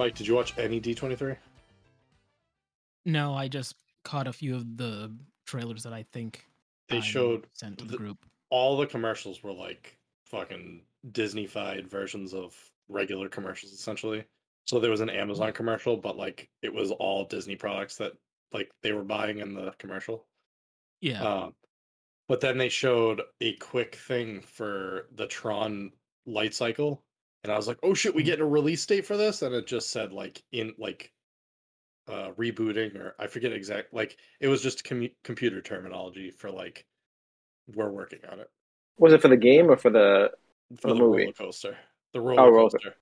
Mike, did you watch any D23? No, I just caught a few of the trailers that I think They I showed sent to the the- group. all the commercials were like fucking Disney-fied versions of regular commercials, essentially. So there was an Amazon commercial, but like it was all Disney products that like they were buying in the commercial. Yeah. Um, but then they showed a quick thing for the Tron light cycle, and I was like, "Oh shit, we get a release date for this!" And it just said like in like uh rebooting or I forget exact like it was just commu- computer terminology for like we're working on it Was it for the game or for the? for the the, movie. roller coaster. The roller Oh, roller- coaster.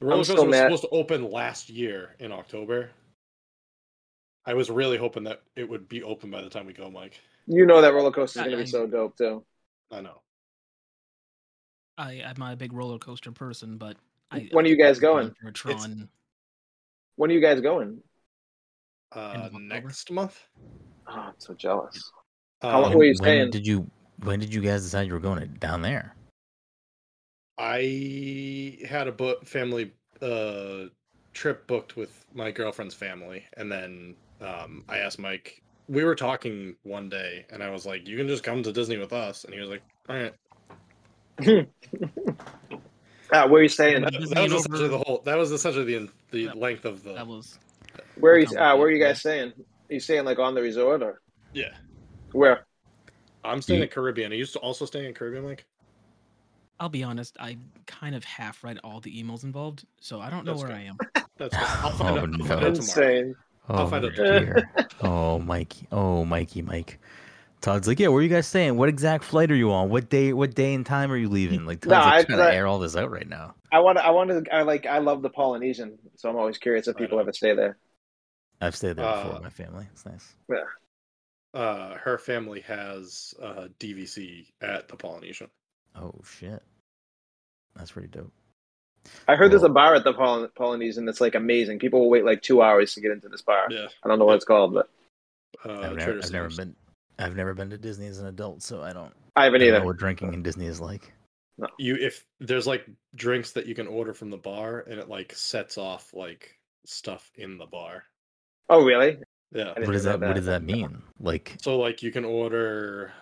The roller still coaster was mad- supposed to open last year in October. I was really hoping that it would be open by the time we go, Mike. You know that roller coaster is going to be so dope too. I know. I, I'm not a big roller coaster person, but I, When are you guys going? For Tron, When are you guys going? Uh, next month. Oh, I'm so jealous. Um, How long were you when staying? did you when did you guys decide you were going to, down there? I had a book family uh trip booked with my girlfriend's family, and then um I asked Mike. We were talking one day, and I was like, "You can just come to Disney with us," and he was like, "All right." Ah, where are you staying? That, that was essentially over- the whole. That was essentially the the That- length of the. that was Where are you? Come Ah, where are you with me. guys staying? Are you staying like on the resort or Yeah, where? I'm staying You- in Caribbean. Are you also staying in Caribbean, Mike? I'll be honest, I kind of half read all the emails involved, so I don't know That's where good. I am. That's good. I'll find Oh, out. I'll find out tomorrow. Insane. I'll Oh find out dear. oh Mikey. Oh Mikey, Mike. Todd's like, yeah, where are you guys staying? What exact flight are you on? What day? What day and time are you leaving? Like, Todd's No, like I- trying I- to air all this out right now. I want. I want to. I like. I love the Polynesian, so I'm always curious if people ever stay there. I've stayed there before Uh, with my family. It's nice. Yeah. Uh, her family has uh, DVC at the Polynesian. Oh shit, that's pretty dope. I heard there's a bar at the Poly- Polynesian that's like amazing. People will wait like two hours to get into this bar. Yeah, I don't know what it's called, but uh, I've, never, I've never been. I've never been to Disney as an adult, so I don't, I haven't I don't know what drinking in Disney is like. You if there's like drinks that you can order from the bar, and it like sets off like stuff in the bar. Oh, really? Yeah. What does know that? What does that mean? Like, So like you can order.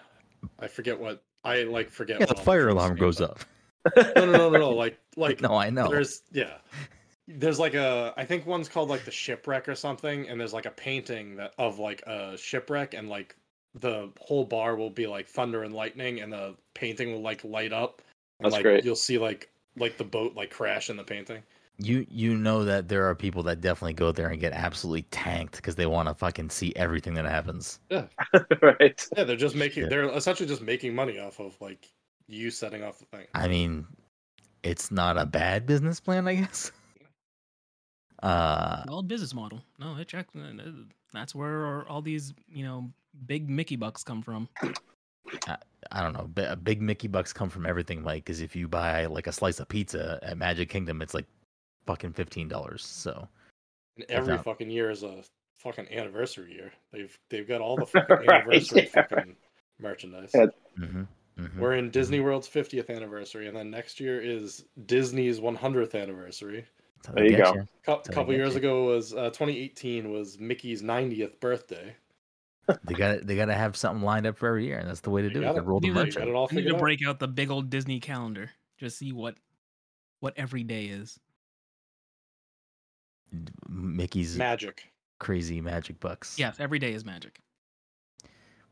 I forget what I like. Forget. yeah, what the fire alarm goes but- up. No, no, no, no, no. Like like No, I know. There's yeah. There's like a I think one's called like the shipwreck or something, and there's like a painting that of like a shipwreck, and like the whole bar will be like thunder and lightning, and the painting will like light up, and That's like great. you'll see like like the boat like crash in the painting. You you know that there are people that definitely go there and get absolutely tanked because they want to fucking see everything that happens. Yeah, right. Yeah, they're just making Shit. they're essentially just making money off of like you setting off the thing. I mean, it's not a bad business plan, I guess. Uh, Well, business model. No, it check. uh, That's where all these, you know, big Mickey bucks come from. I don't know. bi- Big Mickey bucks come from everything, Mike. Because if you buy like a slice of pizza at Magic Kingdom, it's like fucking fifteen dollars. So And every not- fucking year is a fucking anniversary year. They've they've got all the fucking Right, anniversary yeah. fucking merchandise. Yeah. hmm hmm We're in Disney World's 50th anniversary, and then next year is Disney's 100th anniversary. There you go. A That's couple years you. ago was uh, 2018 was Mickey's 90th birthday. They got they got to have something lined up for every year, and that's the way to You do it. got They it. roll the You got You merch. got out. it all I need to out. break out the big old Disney calendar. Just see what what every day is. Mickey's Magic. crazy magic bucks. Yes, every day is magic.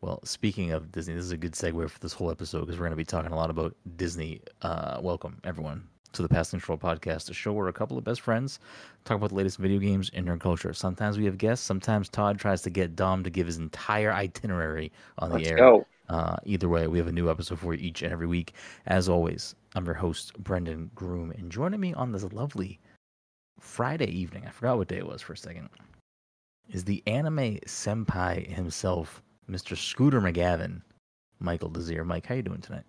Well, speaking of Disney, this is a good segue for this whole episode because we're going to be talking a lot about Disney. Uh, welcome, everyone, to the Past Control podcast, a show where a couple of best friends talk about the latest video games and nerd culture. Sometimes we have guests. Sometimes Todd tries to get Dom to give his entire itinerary on the Let's air. go. Uh, either way, we have a new episode for you each and every week. As always, I'm your host, Brendan Groom, and joining me on this lovely Friday evening, I forgot what day it was for a second, is the anime senpai himself, Mr. Scooter McGavin, Michael Desir. Mike, how you doing tonight?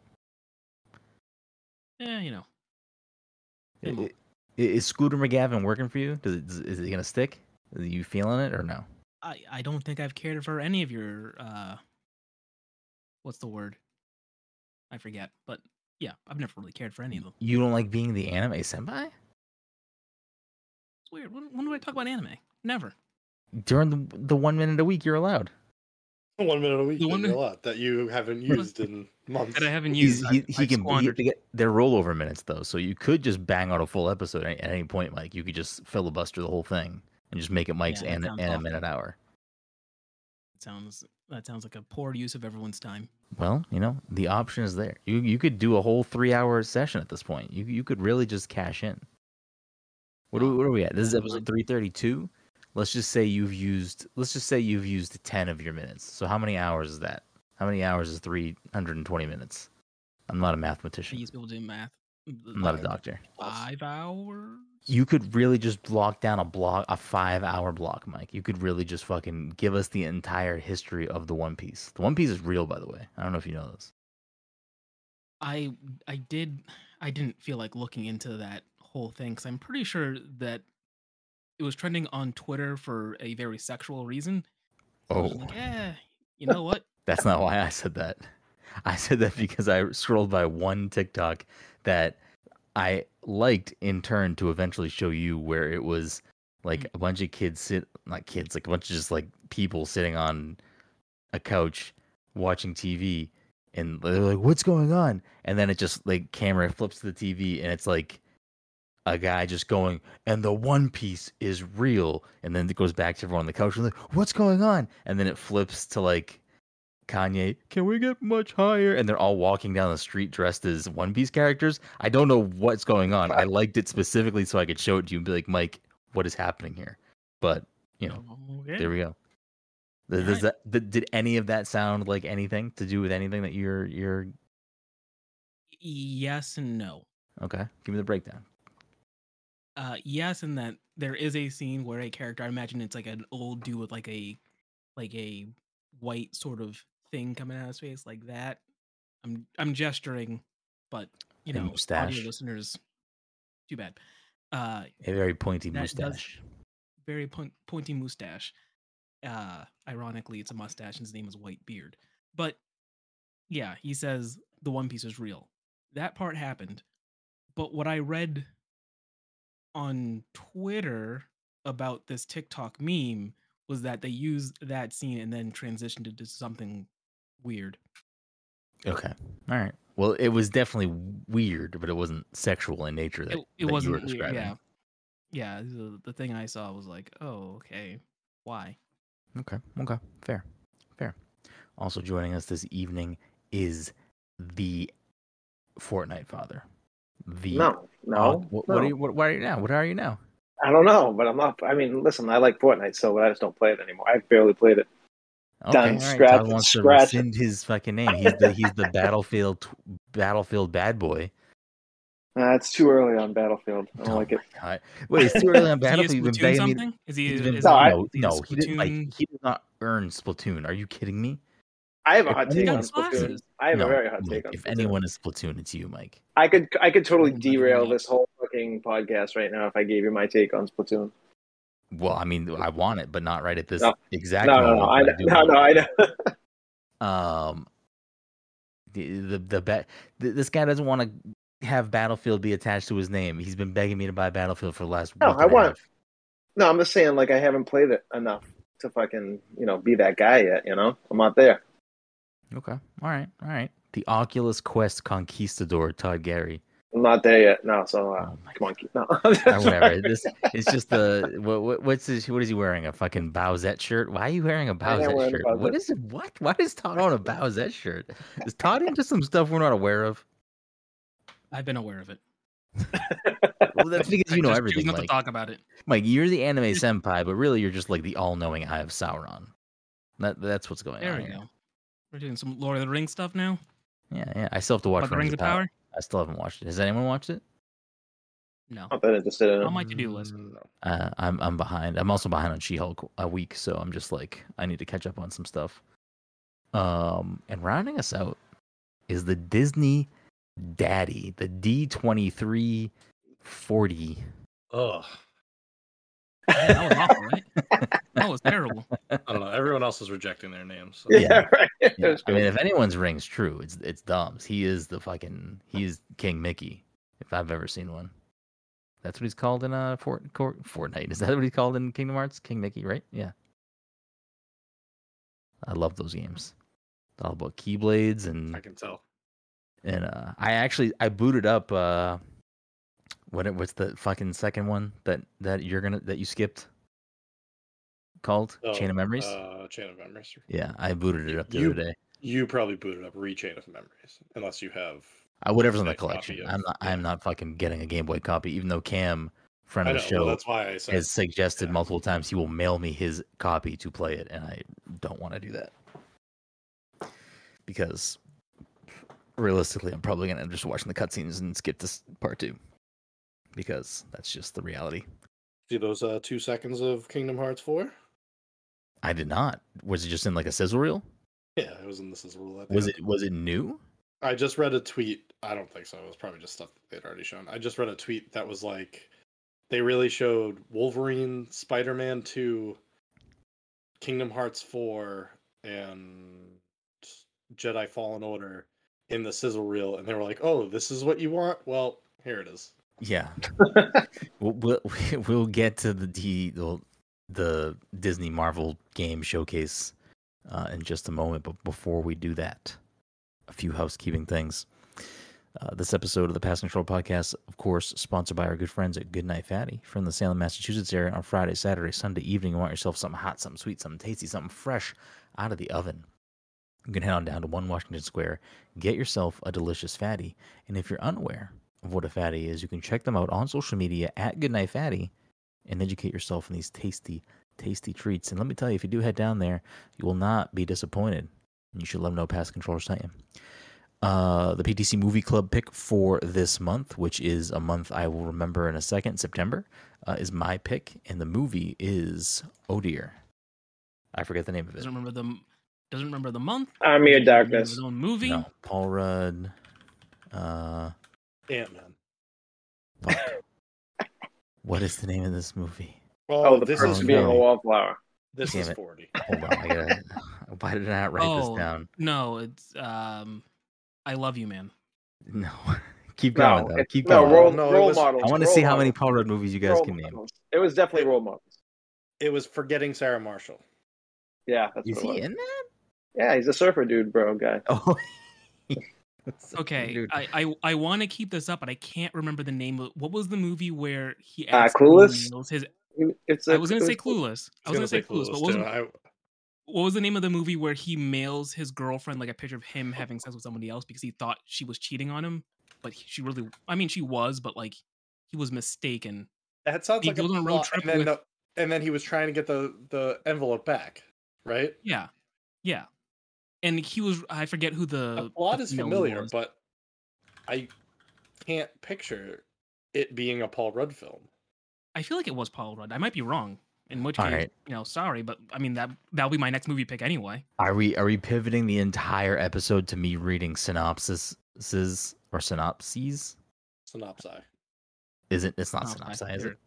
Yeah, you know. I- I'm Is Scooter McGavin working for you? Does it, is is it gonna stick? Are you feeling it or no? I I don't think I've cared for any of your uh what's the word? I forget. But yeah, I've never really cared for any of them. You don't like being the anime senpai? It's weird. When, when do I talk about anime? Never. During the the one minute a week, you're allowed. One minute a week The is one a minute- lot that you haven't used in months. That I haven't He's, used. he, I've- he I've can he, they get their rollover minutes though, so you could just bang out a full episode at, at any point, Mike. You could just filibuster the whole thing and just make it Mike's Yeah, that and, sounds and a minute hour. sounds that sounds like a poor use of everyone's time. Well, you know the option is there. You you could do a whole three hour session at this point. You you could really just cash in. What are, we- what are we at? This is episode three thirty two. Let's just say you've used. Let's just say you've used ten of your minutes. So how many hours is that? How many hours is three hundred and twenty minutes? I'm not a mathematician. used people do math. I'm not a doctor. Five hours. You could really just block down a block, a five hour block, Mike. You could really just fucking give us the entire history of the One Piece. The One Piece is real, by the way. I don't know if you know this. I I did I didn't feel like looking into that whole thing because I'm pretty sure that it was trending on Twitter for a very sexual reason. So Oh. like, yeah, you know what? That's not why I said that. I said that because I scrolled by one TikTok that I liked in turn to eventually show you where it was like mm. a bunch of kids sit not kids, like a bunch of just like people sitting on a couch watching TV and they're like, What's going on? And then it just like camera flips to the TV and it's like a guy just going, and the One Piece is real. And then it goes back to everyone on the couch and like, what's going on? And then it flips to like Kanye, can we get much higher? And they're all walking down the street dressed as One Piece characters. I don't know what's going on. I liked it specifically so I could show it to you and be like, Mike, what is happening here? But you know, oh, Okay. there we go. Does right. that did any of that sound like anything to do with anything that you're you're Yes and no. okay? Give me the breakdown. Uh, yes, in that there is a scene where a character, I imagine it's like an old dude with like a like a white sort of thing coming out of his face, like that. I'm I'm gesturing, but you know, audio listeners, too bad. Uh, A very pointy mustache. very point, pointy mustache. Uh, ironically, it's a mustache, and his name is Whitebeard But yeah, he says the One Piece is real. That part happened, but what I read on Twitter about this TikTok meme was that they used that scene and then transitioned it to something weird. Okay. All right. Well, it was definitely weird, but it wasn't sexual in nature. That, It, it that wasn't you were weird. describing. Yeah, yeah. The, the thing I saw was like, oh, okay, why? Okay. Okay. Fair. Fair. Also joining us this evening is the Fortnite father. The No, no. Uh, what, no. what are you? What, what are you now? What are you now? I don't know, but I'm not. I mean, listen, I like Fortnite, so I just don't play it anymore. I've barely played it. Okay, Done. all right. Scratch Todd wants to scratch it. rescind his fucking name. He's the he's the battlefield battlefield bad boy. Uh, it's too early on Battlefield. I don't Oh like it. God. Wait, it's too early on Is he Battlefield. Been Splatoon something? Is he? He's been, is No, he- no, is he no, he didn't. Like, he did not earn Splatoon. Are you kidding me? I have a If hot take on Got Splatoon. glasses. I have No, a very hot Mike, take on If Splatoon. anyone is Splatoon, it's you, Mike. I could I could totally Oh, derail God. this whole fucking podcast right now if I gave you my take on Splatoon. Well, I mean, I want it, but not right at this No. exact No, no, moment. no, I but know, do no, want no, I know. it. Um, the the the bet. th- This guy doesn't want to have Battlefield be attached to his name. He's been begging me to buy Battlefield for the last. No, I want- half. No, I'm just saying, like I haven't played it enough to fucking you know be that guy yet. You know, I'm not there. Okay, all right, all right. The Oculus Quest Conquistador, Todd Gary. I'm not there yet. No, so uh, Oh my come on, keep, no. Or whatever. This it's just the what, what what's his what is he wearing? A fucking Bowsette shirt? Why are you wearing a am Bowsette wearing a shirt? What Bowsette. is it? What? Why does Todd own a Bowsette shirt? Is Todd into some stuff we're not aware of? I've been aware of it. Well, that's because I you know just choose everything, Not Mike. to talk about it. Mike, you're the anime senpai, but really you're just like the all-knowing eye of Sauron. That that's what's going There on. we here. go. We're doing some Lord of the Rings stuff now. Yeah, yeah. I still have to watch About the Rings of Power. I still haven't watched it. Has anyone watched it? No. not that interested in it. On my to-do list. Mm, Uh, I'm I'm behind. I'm also behind on She-Hulk a week, so I'm just like I need to catch up on some stuff. Um, and rounding us out is the Disney Daddy, the D23 40. Ugh. Yeah, that was awful, right? That was terrible. I don't know. Everyone else is rejecting their names. so- Yeah, right. Yeah, I mean, if anyone's rings true, it's it's Dom's. He is the fucking he is King Mickey, if I've ever seen one. That's what he's called in uh Fort, Cor- Fortnite. Is that what he's called in Kingdom Hearts? King Mickey, right? Yeah. I love those games. It's all about keyblades and I can tell. and uh I actually I booted up uh what it what's the fucking second one that that you're gonna that you skipped called Chain Oh, of Memories. Uh, Chain of Memories. yeah, I booted it up the you- other day. You probably booted up Re:Chain of Memories, unless you have. Uh, whatever's in the collection. copy I'm not. yeah. I'm not fucking getting a Game Boy copy, even though Cam, friend of the well, show, that's why I said. has suggested yeah. multiple times he will mail me his copy to play it, and I don't want to do that because realistically, I'm probably gonna end up just watching the cutscenes and skip this part two because that's just the reality. See those uh, two seconds of Kingdom Hearts 4? I did not. Was it just in like a sizzle reel? Yeah, it was in This Is Rule. Was it? Was it new? I just read a tweet. I don't think so. It was probably just stuff they'd already shown. I just read a tweet that was like, they really showed Wolverine, Spider Man 2, Kingdom Hearts 4, and Jedi Fallen Order in the sizzle reel. And they were like, oh, this is what you want? Well, here it is. Yeah. we'll, we'll we'll get to the D, the, the Disney Marvel game showcase uh, in just a moment, but before we do that, a few housekeeping things. Uh, this episode of the Pass Control Podcast, of course, sponsored by our good friends at Goodnight Fatty from the Salem, Massachusetts area on Friday, Saturday, Sunday evening. You want yourself something hot, something sweet, something tasty, something fresh out of the oven. You can head on down to 1 Washington Square, get yourself a delicious fatty. And if you're unaware of what a fatty is, you can check them out on social media at Goodnight Fatty and educate yourself in these tasty, tasty treats. And let me tell you, if you do head down there, you will not be disappointed. And you should let them know Past Controller sent you. Uh, the PTC Movie Club pick for this month, which is a month I will remember in a second, September, uh, is my pick, and the movie is Oh Dear. I forget the name of it. Doesn't remember the doesn't remember the month. Army of doesn't remember Darkness. His own movie. No, Paul Rudd. Uh, Ant Man. what is the name of this movie? Oh, the this prince is Oh, being no. a wallflower. this Damn is it. 40. Hold on, I gotta. Why did I not write oh this down? no, it's um, I love you, man. No, keep No, going though. it's- Keep no going. role, No, role was- models. I want to see how many Paul Rudd movies you guys role can name. models. It was definitely role models. It was Forgetting Sarah Marshall. Yeah, that's Is what he was. in that? Yeah, he's a surfer dude, bro, guy. Oh. Okay, Dude. I I, I want to keep this up, but I can't remember the name of what was the movie where he Uh, accidentally Clueless? his. It's I was gonna say Clueless. I was gonna say Clueless, but what was. I, what was the name of the movie where he mails his girlfriend like a picture of him having sex with somebody else because he thought she was cheating on him, but he- she really, I mean, she was, but like he was mistaken. that sounds He like a a road trip and then, with- the, and then he was trying to get the, the envelope back, right? Yeah, yeah, and he was. I forget who the the plot the is familiar, was. but I can't picture it being a Paul Rudd film. I feel like it was Paul Rudd. I might be wrong. In which All case, right. you know, sorry, but I mean that that'll be my next movie pick anyway. Are we are we pivoting the entire episode to me reading synopsises or synopses? Synopsi. Is it? It's not Oh, synopsis, I- is it?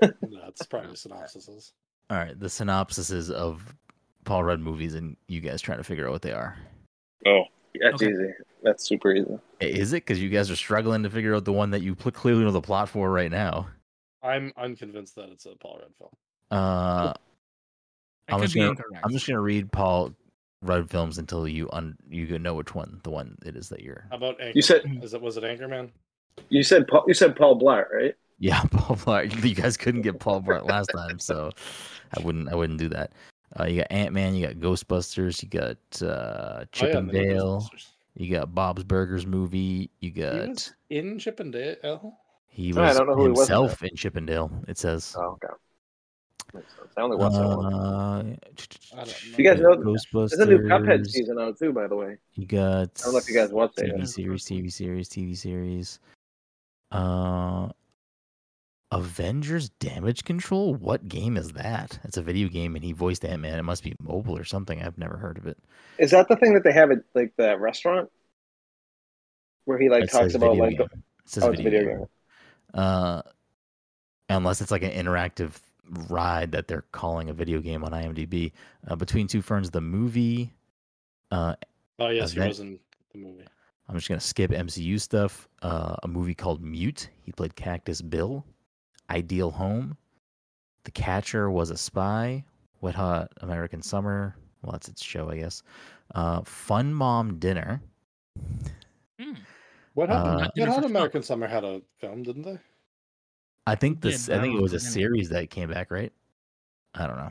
That's probably synopsises. All right, the synopsises of Paul Rudd movies, and you guys trying to figure out what they are. Oh, that's Okay. easy. That's super easy. Is it because you guys are struggling to figure out the one that you pl- clearly know the plot for right now? I'm unconvinced that it's a Paul Rudd film. Uh, I I'm just gonna- incorrect. I'm just gonna read Paul Rudd films until you un you know which one the one it is that you're. How about Anchorman? You said Is it was it Anchorman? you said Paul, you said Paul Blart, right? Yeah, Paul Blart. You guys couldn't get Paul Blart last time, so I wouldn't. I wouldn't do that. Uh, you got Ant Man. You got Ghostbusters. You got uh, Chip Oh, yeah, and Dale. You got Bob's Burgers movie. You He got was in Chip and Dale. he I was don't know who he was in himself in Chip and Dale. It says. Oh, okay. I only watched that one. Uh, You guys know. know- Ghostbusters. There's a new Cuphead season out too, by the way. You got. I don't know if you guys watched it. TV series, TV series, TV series. Uh, Avengers Damage Control. What game is that? It's a video game, and he voiced Ant Man. It must be mobile or something. I've never heard of it. Is that the thing that they have at like the restaurant where he like It talks about like the. It says oh, it's a video, video game. game. Uh, unless it's like an interactive ride that they're calling a video game on IMDb. Uh, Between Two Ferns, the movie. Uh, Oh yes, he was in the movie. I'm just gonna skip MCU stuff. Uh, a movie called Mute. He played Cactus Bill. Ideal Home, The Catcher Was a Spy, Wet Hot American Summer. Well, that's its show, I guess. Uh, Fun Mom Dinner. Hmm. What Uh, happened? Not what Dinner for happened? Schmucks. American Summer had a film, didn't they? I think this. but I I think it was a if it's in it. series that came back, right? I don't know.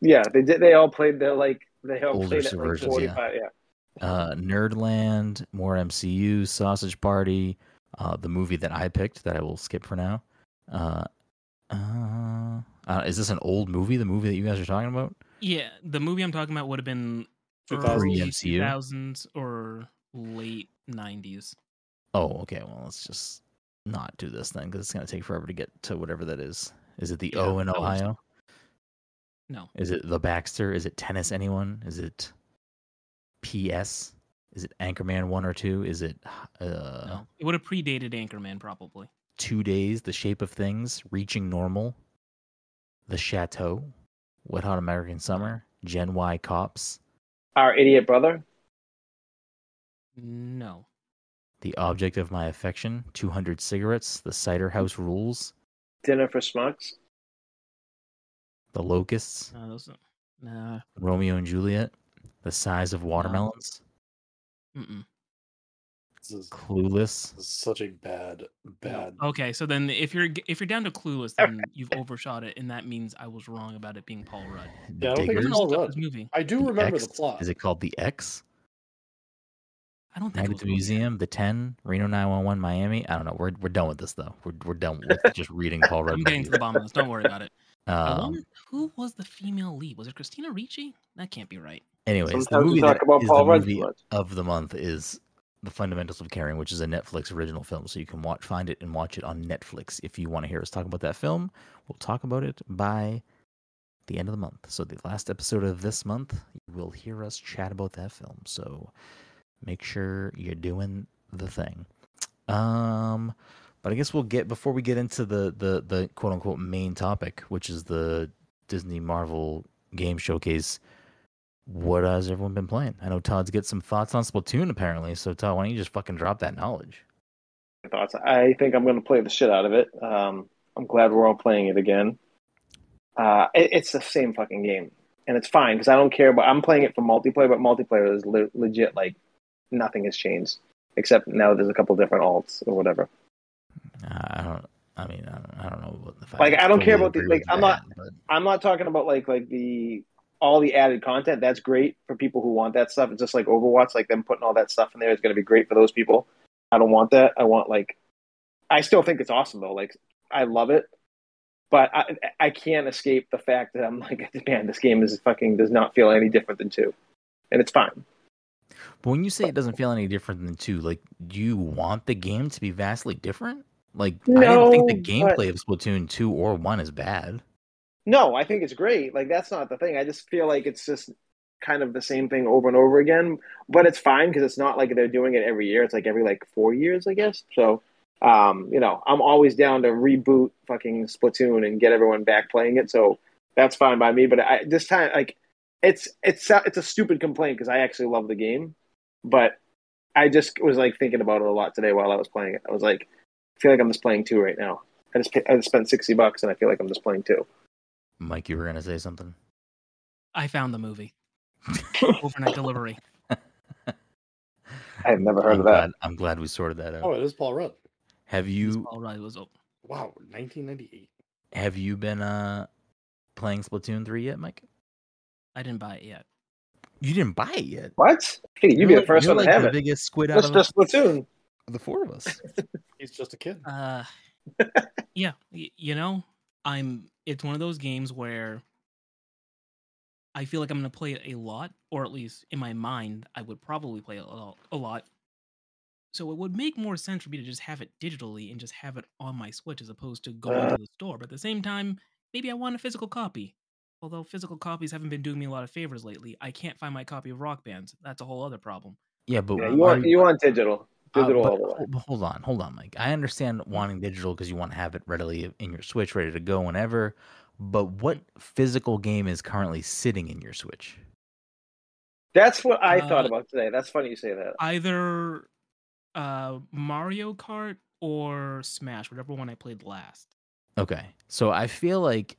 Yeah, they did. They all played their like they all Older played at like versions, yeah. forty five. Yeah. uh, Nerdland, more MCU, Sausage Party, uh, the movie that I picked that I will skip for now. Uh, uh, uh, is this an old movie? The movie that you guys are talking about? Yeah, the movie I'm talking about would have been 2000s. early Pre-MCU? 2000s or late 90s. Oh, okay. Well, let's just not do this then because it's gonna take forever to get to whatever that is. Is it the Yeah, O in that was- Ohio? No, Is it the Baxter? Is it Tennis Anyone? Is it PS? Is it Anchorman one or two? Is it uh, no. It would have predated Anchorman probably. Two Days? The Shape of Things? Reaching Normal? The Chateau? Wet Hot American Summer? Gen Y Cops? Our idiot brother. No. The Object of My Affection? 200 Cigarettes? The Cider House Rules? Dinner for schmucks. The Locusts? No, those nah. Romeo and Juliet? The Size of Watermelons? Mm-mm. This is, Clueless? this is such a bad, bad. Okay, so then if you're if you're down to clueless, then you've overshot it, and that means I was wrong about it being Paul Rudd. Yeah, I don't think Diggers? it's Paul Stuff Rudd. movie. I do The remember X? the plot. Is it called The X? I don't think Night it at was the Museum, The Ten, Reno 911, Miami. I don't know. We're we're done with this though. We're we're done with just reading Paul Rudd. I'm getting to the bottom of this. Don't worry about it. Um, wonder who was the female lead? Was it Christina Ricci? That can't be right. anyways, the Sometimes we movie talk that about is Paul the movie of the month is The Fundamentals of Caring, which is a Netflix original film. So you can watch, find it, and watch it on Netflix. If you want to hear us talk about that film, we'll talk about it by the end of the month. So the last episode of this month, you will hear us chat about that film. So make sure you're doing the thing. Um, but I guess we'll get before we get into the the the quote unquote main topic, which is the Disney Marvel game showcase. What has everyone been playing? I know Todd's get some thoughts on Splatoon apparently. So Todd, why don't you just fucking drop that knowledge? thoughts. I think I'm going to play the shit out of it. Um, I'm glad we're all playing it again. Uh, it, it's the same fucking game, and it's fine because I don't care. But I'm playing it for multiplayer, but multiplayer is le- legit. Like nothing has changed except now there's a couple different alts or whatever. I don't. I mean, I don't, I don't know. What, if Like, I don't care about the- like, I'm not- that, but I'm not talking about like like the all the added content. That's great for people who want that stuff. It's just like Overwatch, like them putting all that stuff in there is going to be great for those people. I don't want that. I want like, I still think it's awesome though. Like, I love it, but I I can't escape the fact that I'm like, man, this game is fucking does not feel any different than two, and it's fine. But when you say it doesn't feel any different than two, like, do you want the game to be vastly different? Like, I didn't think the No, but- gameplay of Splatoon two or one is bad. No, I think it's great. Like that's not the thing. I just feel like it's just kind of the same thing over and over again. But it's fine because it's not like they're doing it every year. It's like every like four years, I guess. So, um, you know, I'm always down to reboot fucking Splatoon and get everyone back playing it. So that's fine by me. But I this time, like, it's it's it's a stupid complaint because I actually love the game, but I just was like thinking about it a lot today while I was playing it. I was like, I feel like I'm just playing two right now. I just I just spent sixty bucks and I feel like I'm just playing two. Mike, you were gonna say something. I found the movie. Overnight delivery. I have never heard I'm of that. glad, I'm glad we sorted that out. Oh, it is Paul Rudd. have you All right, was oh, Wow, 1998. have you been uh playing Splatoon three yet, Mike? I didn't buy it yet. You didn't buy it yet. What? Hey, you'd You're be the first you're one like to have the it. biggest squid out Just of just Splatoon. the four of us. He's just a kid. Uh, yeah, y- you know, I'm. It's one of those games where I feel like I'm going to play it a lot, or at least in my mind, I would probably play it a lot. A lot. So it would make more sense for me to just have it digitally and just have it on my Switch as opposed to going Uh. to the store. But at the same time, maybe I want a physical copy. Although physical copies haven't been doing me a lot of favors lately, I can't find my copy of Rock Bands. That's a whole other problem. Yeah, but Yeah, you want you want digital. Uh, Digital but all the way. hol- but hold on, hold on, Mike. I understand wanting digital because you want to have it readily in your Switch, ready to go whenever. But what physical game is currently sitting in your Switch? That's what I thought Uh, about today. That's funny you say that. Either uh, Mario Kart or Smash, whatever one I played last. Okay. So I feel like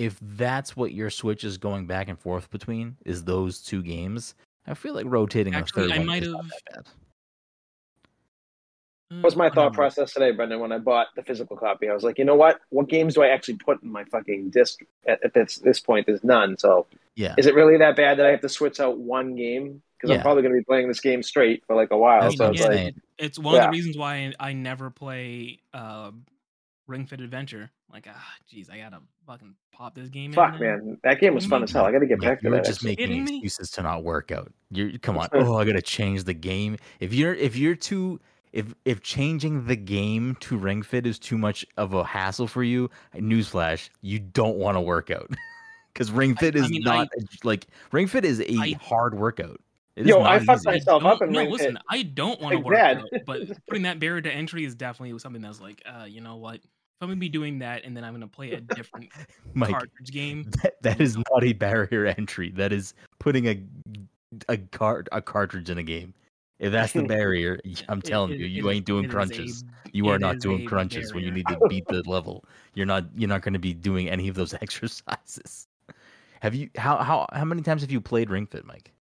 if that's what your Switch is going back and forth between is those two games, I feel like rotating Actually, a third I one might is not have- that bad. Uh, That was my thought process today, Brendan, when I bought the physical copy. I was like, you know what? What games do I actually put in my fucking disc? At, at this, this point, there's none. So Yeah. is it really that bad that I have to switch out one game? Because Yeah. I'm probably going to be playing this game straight for like a while. That's so it's I'm like. It's one of the reasons why I never play uh, Ring Fit Adventure. Like, ah, jeez, I gotta fucking pop this game. fuck, in now. man. That game was fun as hell. I got to get Mike, back to you're that. just actually. making Kidding me? excuses to not work out. You're come on. Oh, I gotta change the game. If you're if you're too if if changing the game to Ring Fit is too much of a hassle for you, newsflash, you don't want to work out because Ring I- Fit I is mean, not a- like Ring Fit is a I- hard workout. It is Yo, not I fucked easy. I myself don't- up in no, Ring listen, Fit. I don't want to work out, but putting that barrier to entry is definitely something that's like, uh, you know what? If I'm gonna be doing that, and then I'm gonna play a different Mike, cartridge game, that, that is not a barrier entry. That is putting a a card a cartridge in a game. If that's the barrier, I'm telling it- you, you is- ain't doing it is a- crunches. You are not doing a crunches when you need to beat the level. You're not you're not going to be doing any of those exercises. Have you how how how many times have you played Ring Fit, Mike?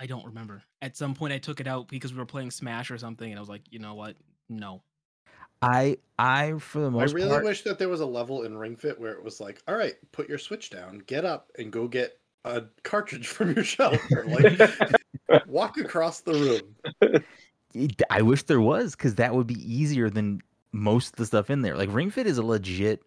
I don't remember. At some point, I took it out because we were playing Smash or something, and I was like, you know what? No. I I for the most I really part wish that there was a level in Ring Fit where it was like, all right, put your Switch down, get up, and go get a cartridge from your shelf, or like walk across the room. I wish there was cuz that would be easier than most of the stuff in there. Like Ring Fit is a legit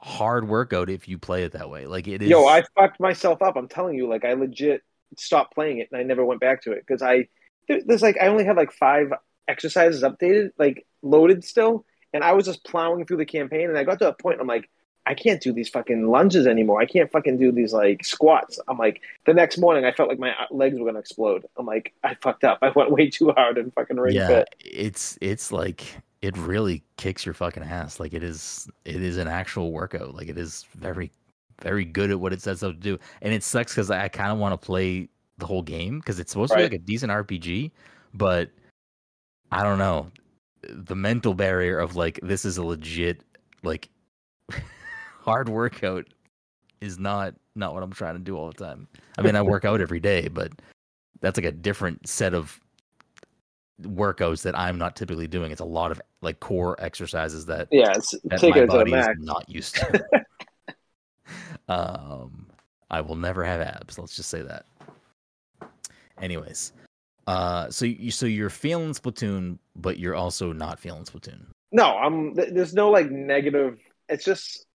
hard workout if you play it that way. Like it is Yo, I fucked myself up. I'm telling you, like I legit stopped playing it and I never went back to it because I there's like I only had like five exercises updated, like loaded still, and I was just plowing through the campaign and I got to a point I'm like, I can't do these fucking lunges anymore. I can't fucking do these like squats. I'm like, the next morning I felt like my uh, legs were gonna explode. I'm like, I fucked up. I went way too hard and fucking ring yeah, fit. it's it's like it really kicks your fucking ass. Like it is it is an actual workout. Like it is very very good at what it sets out to do. And it sucks because I kind of want to play the whole game because it's supposed to be like a decent RPG, but I don't know the mental barrier of like this is a legit like hard workout is not not what I'm trying to do all the time. I mean, I work out every day, but that's like a different set of workouts that I'm not typically doing. It's a lot of like core exercises that Yeah, it's that my it body is not used to. um, I will never have abs. Let's just say that. Anyways, uh, so you so you're feeling Splatoon, but you're also not feeling Splatoon. No, I'm. There's no like negative. It's just.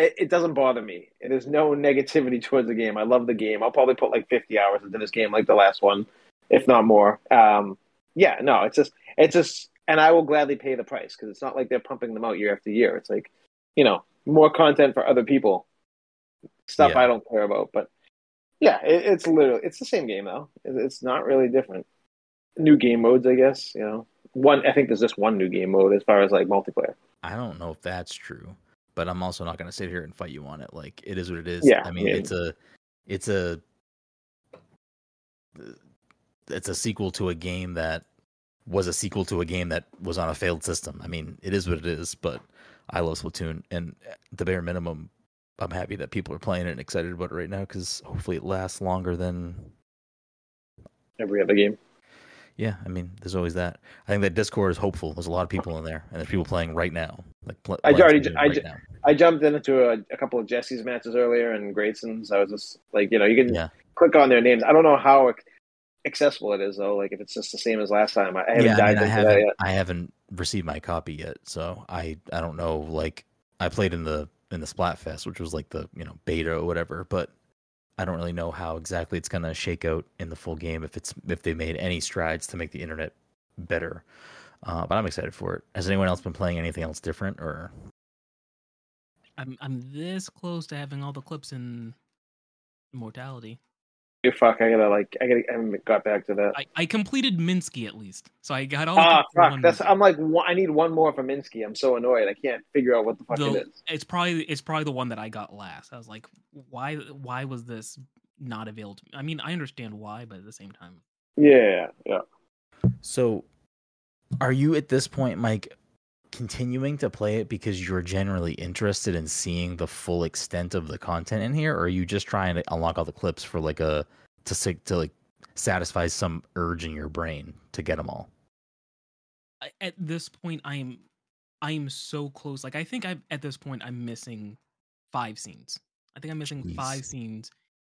It, it doesn't bother me. There's no negativity towards the game. I love the game. I'll probably put like 50 hours into this game, like the last one, if not more. Um, yeah, no, it's just, it's just, and I will gladly pay the price because it's not like they're pumping them out year after year. It's like, you know, more content for other people, stuff Yeah. I don't care about. But yeah, it, it's literally, it's the same game though. It, it's not really different. New game modes, I guess. You know, one. I think there's just one new game mode as far as like multiplayer. I don't know if that's true, but I'm also not going to sit here and fight you on it. Like it is what it is. Yeah, I mean, yeah. it's a, it's a, it's a sequel to a game that was a sequel to a game that was on a failed system. I mean, it is what it is. But I love Splatoon, and at the bare minimum, I'm happy that people are playing it and excited about it right now because hopefully it lasts longer than Every other game. Yeah, I mean, there's always that. I think that Discord is hopeful. There's a lot of people in there, and there's people playing right now. Like, pl- I already- I right ju- I jumped into a, a couple of Jesse's matches earlier and Grayson's. I was just like, you know, you can Yeah. click on their names. I don't know how accessible it is though. Like if it's just the same as last time. I, haven't yeah, I, mean, I haven't. that yet. I haven't received my copy yet, so I I don't know. Like, I played in the in the Splatfest, which was like the you know beta or whatever, but I don't really know how exactly it's gonna shake out in the full game. If it's if they made any strides to make the internet better, uh, but I'm excited for it. Has anyone else been playing anything else different or? I'm I'm this close to having all the clips in Immortality. You fuck. I gotta like. I gotta. I haven't got back to that. I, I completed Minsky at least, so I got all. Ah, fuck. one That's. Minsky. I'm like. one- I need one more for Minsky. I'm so annoyed. I can't figure out what the fuck The- it is. It's probably it's probably the one that I got last. I was like, why why was this not available? To me? I mean, I understand why, but at the same time, Yeah. Yeah. So, are you at this point, Mike, continuing to play it because you're generally interested in seeing the full extent of the content in here, or are you just trying to unlock all the clips for like a to to like satisfy some urge in your brain to get them all? At this point, I'm I'm so close. Like I think I at this point I'm missing five scenes. I think I'm missing five scenes,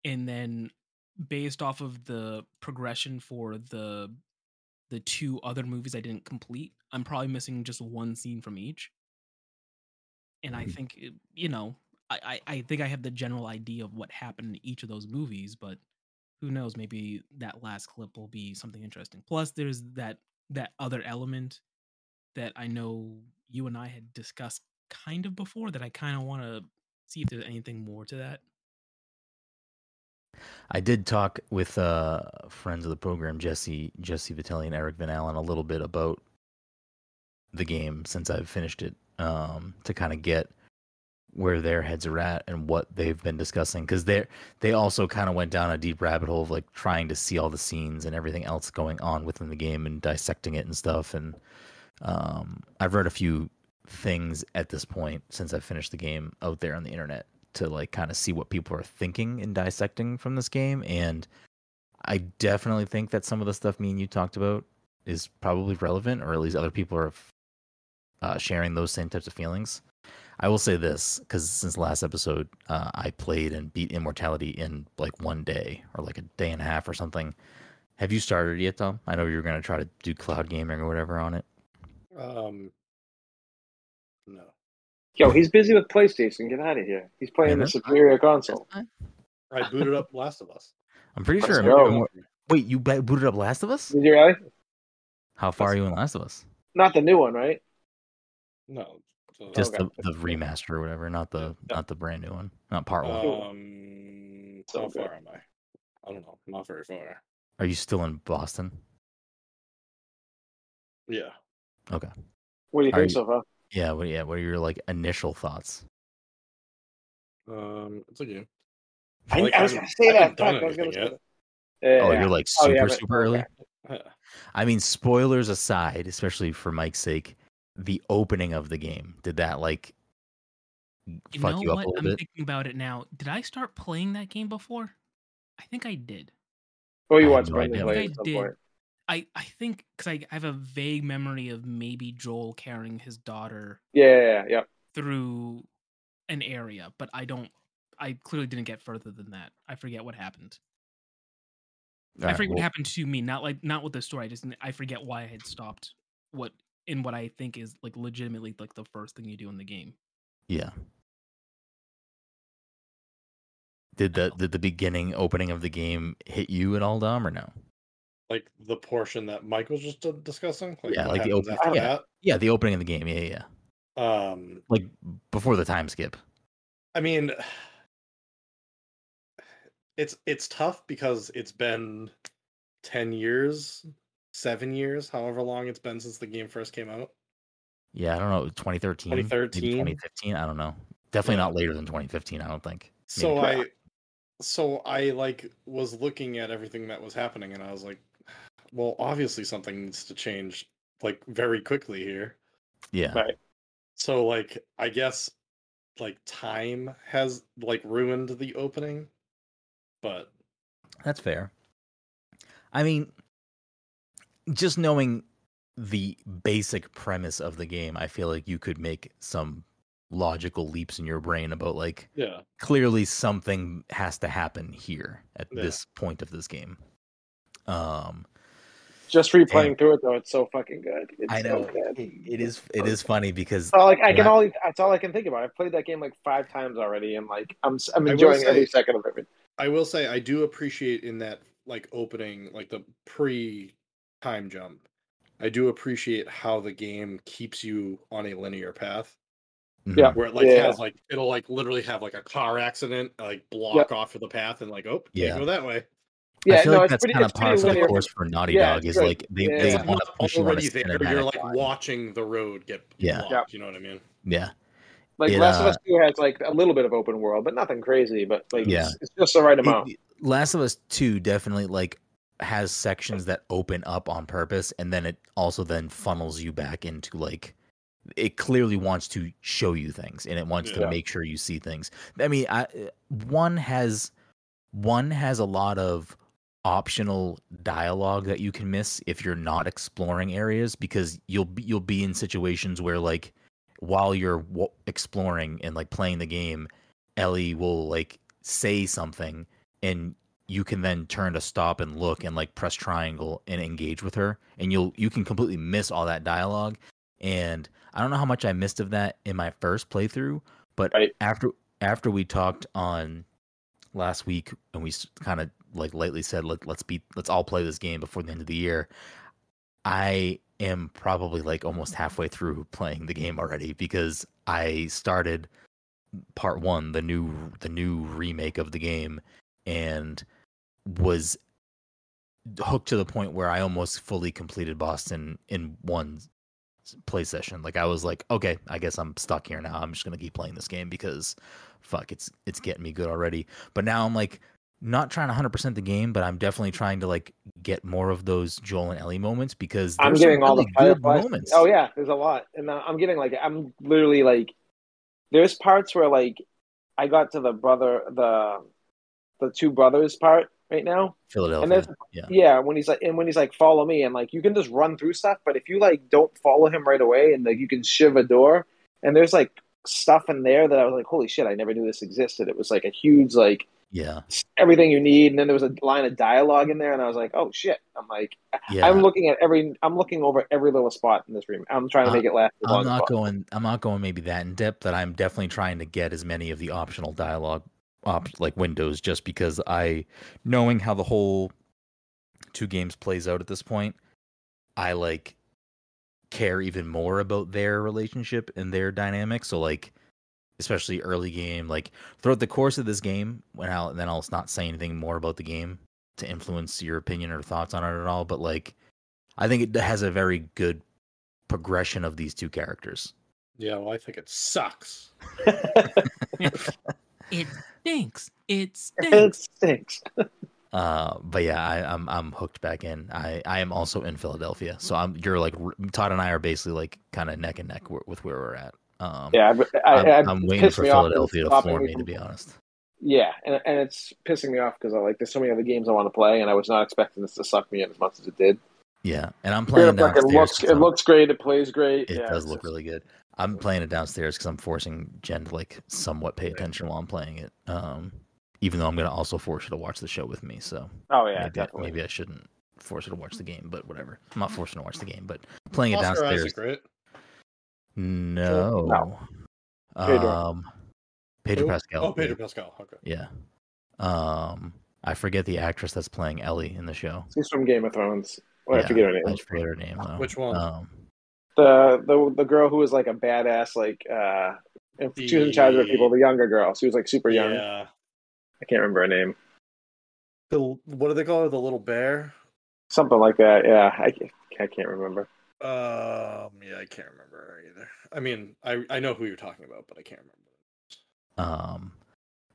and then based off of the progression for the the two other movies I didn't complete, I'm probably missing just one scene from each. And I Mhm. think you know, I, I I think I have the general idea of what happened in each of those movies, but who knows? Maybe that last clip will be something interesting. Plus, there's that that other element that I know you and I had discussed kind of before that I kind of want to see if there's anything more to that. I did talk with uh, friends of the program, Jesse Jesse Vitelli and Eric Van Allen, a little bit about the game since I've finished it, um, to kind of get where their heads are at and what they've been discussing because they they also kind of went down a deep rabbit hole of like trying to see all the scenes and everything else going on within the game and dissecting it and stuff and um, I've read a few things at this point since I've finished the game out there on the internet to like kind of see what people are thinking and dissecting from this game and I definitely think that some of the stuff me and you talked about is probably relevant or at least other people are uh, sharing those same types of feelings. I will say this because since last episode, uh, I played and beat Immortality in like one day or like a day and a half or something. Have you started yet, Tom? I know you were going to try to do cloud gaming or whatever on it. Um. Yo, he's busy with PlayStation. Get out of here. He's playing Yeah, the superior console. I booted up Last of Us. I'm pretty Let's sure. go. Immor- Wait, you booted up Last of Us? Did you really? How far are you in Last of Us? Not the new one, right? No. so- Just Okay. the, the remaster or whatever, not the Yeah. not the brand new one, not part one. Um, So how good. far am I? I don't know. Not very far. Are you still in Boston? Yeah. Okay. What do you Are think you- so far? Yeah. What? Yeah. What are your like initial thoughts? Um, it's a game. I, Like, I was I'm- going to say I that. Fuck, done I was going to say that. Yeah, Oh, you're like Oh, super yeah, but- super early. okay. I mean, spoilers aside, especially for Mike's sake, the opening of the game did that like You fuck know you up what? a little I'm bit? thinking about it now. Did I start playing that game before? I think I did. Oh, you watched no Brendan idea. play I at some did. point. I I think because I, I have a vague memory of maybe Joel carrying his daughter Yeah, yeah, yeah, yeah. through an area, but I don't. I clearly didn't get further than that. I forget what happened. I Alright, forget what well, happened to me. Not like not with the story. I just I forget why I had stopped. What in what I think is like legitimately like the first thing you do in the game. Yeah. Did the did the beginning opening of the game hit you at all, Dom, or no? Like the portion that Mike was just discussing. Like Yeah, like the happens open- after yeah. Yeah, the opening of the game. Yeah, yeah, yeah. Um, Like before the time skip. I mean, it's it's tough because it's been ten years, seven years, however long it's been since the game first came out. Yeah, I don't know, 2013, 2013, 2015. I don't know. Definitely Yeah. not later than 2015. I don't think. So I, so I like was looking at everything that was happening, and I was like, well, obviously something needs to change like very quickly here. Yeah, Right. So like I guess like time has like ruined the opening, but That's fair. I mean, just knowing the basic premise of the game, I feel like you could make some logical leaps in your brain about like yeah, clearly something has to happen here at Yeah. this point of this game. Um, Just replaying through it though, it's so fucking good. It's I know So good. it, it is it is funny because So like I can Yeah. only that's all I can think about. I've played that game like five times already, and like I'm s- I'm I will enjoying every second of it. I will say I do appreciate in that like opening, like the pre time jump. I do appreciate how the game keeps you on a linear path Mhm. Yeah. where it like Yeah. has like it'll like literally have like a car accident like block off of the path and like oh Yeah. can't go that way. Yeah, I feel no, like that's pretty, kind of par pretty for the linear. course for Naughty Yeah, Dog. Is good. like they, Yeah. they It's It's want not to push you on a already there. You're like line. watching the road get Yeah. blocked. You know what I mean? Yeah, Like It, Last of uh, Us Two has like a little bit of open world, but nothing crazy. But like Yeah. it's, it's just the right It- amount. Last of Us Two definitely like has sections that open up on purpose, and then it also then funnels you back into like it clearly wants to show you things and it wants to make sure you see things. I mean, I one has one has a lot of optional dialogue that you can miss if you're not exploring areas because you'll be, you'll be in situations where like while you're w- exploring and like playing the game, Ellie will like say something and you can then turn to stop and look and like press triangle and engage with her and you'll you can completely miss all that dialogue and I don't know how much I missed of that in my first playthrough but Right. after after we talked on last week and we kind of like lately said Let, let's be let's all play this game before the end of the year I am probably like almost halfway through playing the game already because I started part 1 the new the new remake of the game and was hooked to the point where I almost fully completed Boston in one play session. Like I was like, okay, I guess I'm stuck here now. I'm just gonna keep playing this game because fuck, it's it's getting me good already. But now I'm like not trying to 100% the game, but I'm definitely trying to like get more of those Joel and Ellie moments because I'm getting all the really good moments. Oh yeah, there's a lot, and uh, I'm getting like I'm literally like there's parts where like I got to the brother the the two brothers part right now. Philadelphia. there's- yeah. Yeah, when he's like and when he's like follow me and like you can just run through stuff, but if you like don't follow him right away and like you can shiv a door and there's like stuff in there that I was like holy shit, I never knew this existed. It was like a huge like Yeah. everything you need and then there was a line of dialogue in there and I was like oh shit. I'm like Yeah. I'm looking at every. I'm looking over every little spot in this room. I'm trying to Uh, make it last I'm not possible. going. I'm not going maybe that in depth. That I'm definitely trying to get as many of the optional dialogue, op, like windows, just because I, knowing how the whole two games plays out at this point, I like care even more about their relationship and their dynamic. So like, especially early game, like throughout the course of this game, when I'll then I'll not say anything more about the game to influence your opinion or thoughts on it at all. But like, I think it has a very good progression of these two characters. Yeah, well, I think it sucks. It stinks. It stinks. it stinks. stinks. Uh, but yeah, I, I'm I'm hooked back in. I, I am also in Philadelphia, so I'm you're like Todd and I are basically like kind of neck and neck with where we're at. Um, Yeah, but I, I'm, I, I'm waiting pissed for me off 'cause Philadelphia it's to stopping floor me me, to be honest. Yeah, and and it's pissing me off because I like there's so many other games I want to play, and I was not expecting this to suck me in as much as it did. Yeah, and I'm Straight playing up, like, downstairs. it looks 'cause it looks great. It plays great. It yeah, does look just- really good. I'm playing it downstairs because I'm forcing Jen to like somewhat pay attention while I'm playing it. Um, even though I'm gonna also force her to watch the show with me. So Oh yeah, maybe, definitely. maybe I shouldn't force her to watch the game, but whatever. I'm not forcing her to watch the game, but playing it Oscar downstairs. Isaac, right? No. No. Pedro. Um, Pedro Who? Pascal. Oh, Pedro. Pascal. Okay. Yeah. Um, I forget the actress that's playing Ellie in the show. She's from Game of Thrones. Well, I forget her name. I forget her name though. Which one? Um, The the the girl who was like a badass, like uh, and she was in charge of the people. The younger girl. She was like super young. Yeah. I can't remember her name. The what do they call her? The little bear. Something like that. Yeah, I can't, I can't remember. Um. Yeah, I can't remember her either. I mean, I I know who you're talking about, but I can't remember. um,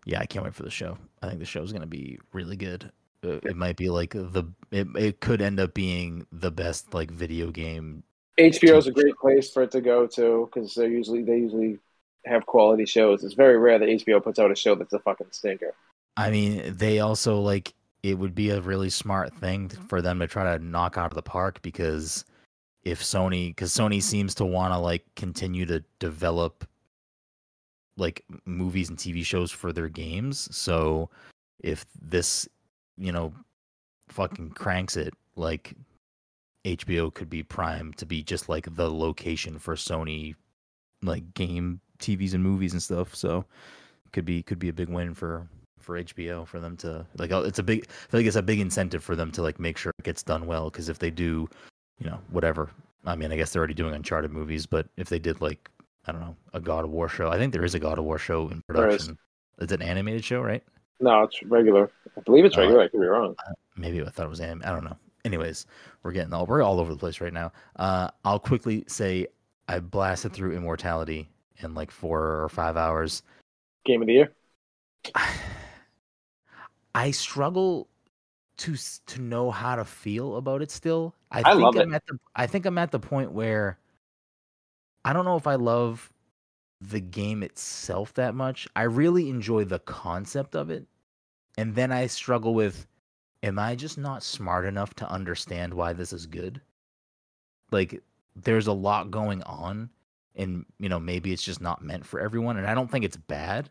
yeah, I can't wait for the show. I think the show is gonna be really good. Uh, It might be like the it it could end up being the best like video game. HBO is a great place for it to go to because they usually they usually have quality shows. It's very rare that HBO puts out a show that's a fucking stinker. I mean, they also like it would be a really smart thing for them to try to knock out of the park because if Sony, because Sony seems to want to like continue to develop like movies and TV shows for their games. So if this, you know, fucking cranks it, like HBO could be primed to be just like the location for Sony, like game TVs and movies and stuff. So could be could be a big win for for HBO for them to like uh, it's a big I feel like it's a big incentive for them to like make sure it gets done well because if they do, you know, whatever. I mean, I guess they're already doing Uncharted movies, but if they did like I don't know a God of War show, I think there is a God of War show in production. It's an animated show, right? No, it's regular. I believe it's Oh. regular. I could be wrong. Maybe I thought it was anim. I don't know. Anyways, we're getting all we're all over the place right now. Uh, I'll quickly say I blasted through Immortality in like four or five hours. Game of the year. I struggle to to know how to feel about it still. I, I think I'm it. at the I think I'm at the point where I don't know if I love the game itself that much. I really enjoy the concept of it. And then I struggle with am I just not smart enough to understand why this is good? Like there's a lot going on and you know maybe it's just not meant for everyone and I don't think it's bad,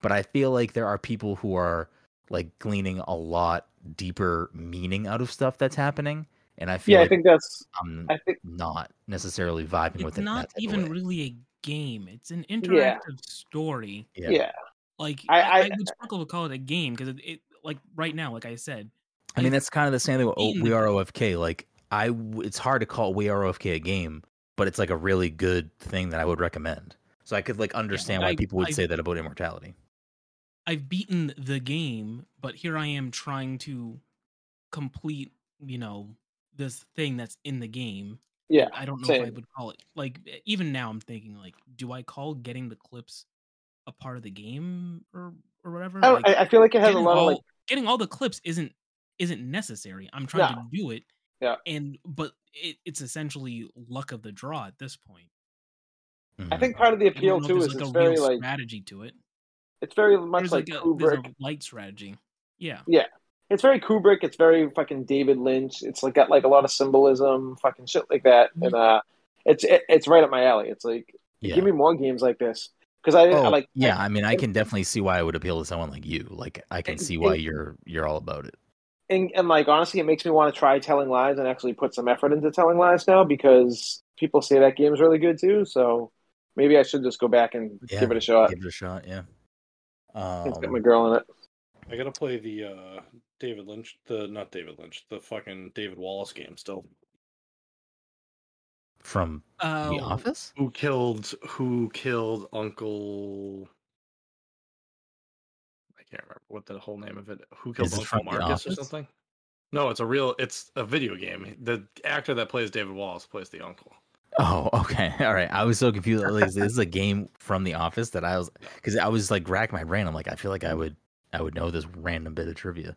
but I feel like there are people who are like gleaning a lot deeper meaning out of stuff that's happening and I feel Yeah, I think that's. I'm I think not necessarily vibing with it. in not that type of even really a game. It's an interactive story. Yeah. yeah. Like I- I, I, I- would struggle to call it a game because it, it like right now, like I said, I mean, I've that's kind of the same thing with oh, o- We Are. OFK. Like, I, w- it's hard to call We Are OFK a game, but it's like a really good thing that I would recommend. So I could like understand why I- people would I- say that about immortality. I've beaten the game, but here I am trying to complete, you know, this thing that's in the game. Yeah. I don't know if I would call it like even now I'm thinking like, do I call getting the clips a part of the game or or whatever? I, don't- Like, I I feel like it has a lot all, of like. getting all the clips isn't isn't necessary. I'm trying No. to do it. Yeah. And but it, it's essentially luck of the draw at this point. I Mhm. think part of the appeal too is like, it's a very real like strategy to it. it's very much There's like, like, a, there's Kubrick. a light strategy. Yeah. Yeah. It's very Kubrick. It's very fucking David Lynch. It's like got like a lot of symbolism, fucking shit like that. Mhm. And uh, it's it, it's right up my alley. It's like yeah. give me more games like this because I, Oh, I like yeah, I mean, I can definitely see why it would appeal to someone like you. Like, I can see why and- you're you're all about it. and, and like honestly, it makes me want to try telling lies and actually put some effort into telling lies now because people say that game's really good too. So maybe I should just go back and Yeah, give it a shot. Give it a shot. Yeah. It's got Um, my girl in it. I gotta play the uh David Lynch, the not David Lynch, the fucking David Wallace game still. from Oh, The Office. Who killed who killed Uncle I can't remember what the whole name of it. Who killed Is Uncle from The Marcus or something? No, it's a real it's a video game. The actor that plays David Wallace plays the uncle. Oh, okay. All right. I was so confused. Like, this is a game from The Office that I was because I was like racking my brain. I'm like, I feel like I would I would know this random bit of trivia.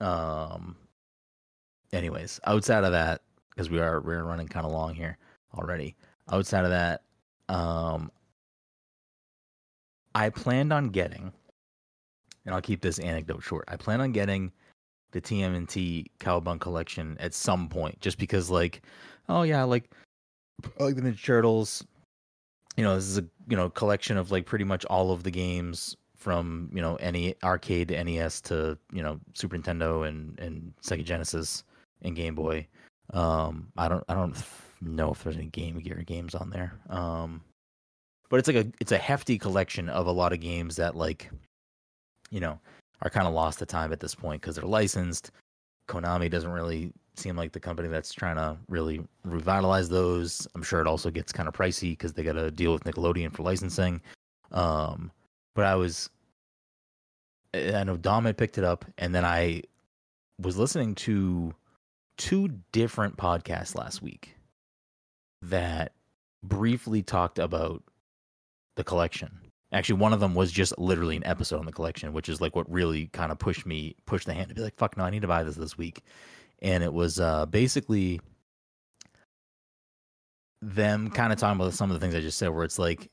Um. Anyways, outside of that, because we are we're running kind of long here already. Outside of that, um, I planned on getting, and I'll keep this anecdote short. I plan on getting the TMNT Cowabunga collection at some point, just because like oh yeah, like I like the Ninja Turtles. You know, this is a you know collection of like pretty much all of the games from you know any arcade to NES to you know Super Nintendo and and Sega Genesis and Game Boy. Um, I don't I don't know if there's any Game Gear games on there. Um, but it's like a it's a hefty collection of a lot of games that like you know are kind of lost to time at this point because they're licensed. Konami doesn't really seem like the company that's trying to really revitalize those. I'm sure it also gets kind of pricey because they got to deal with Nickelodeon for licensing. Um, but I was, I know Dom had picked it up, and then I was listening to two different podcasts last week that briefly talked about the collection. Actually, one of them was just literally an episode on the collection, which is like what really kind of pushed me, pushed the hand to be like, "Fuck no, I need to buy this this week." And it was uh, basically them kind of talking about some of the things I just said, where it's like,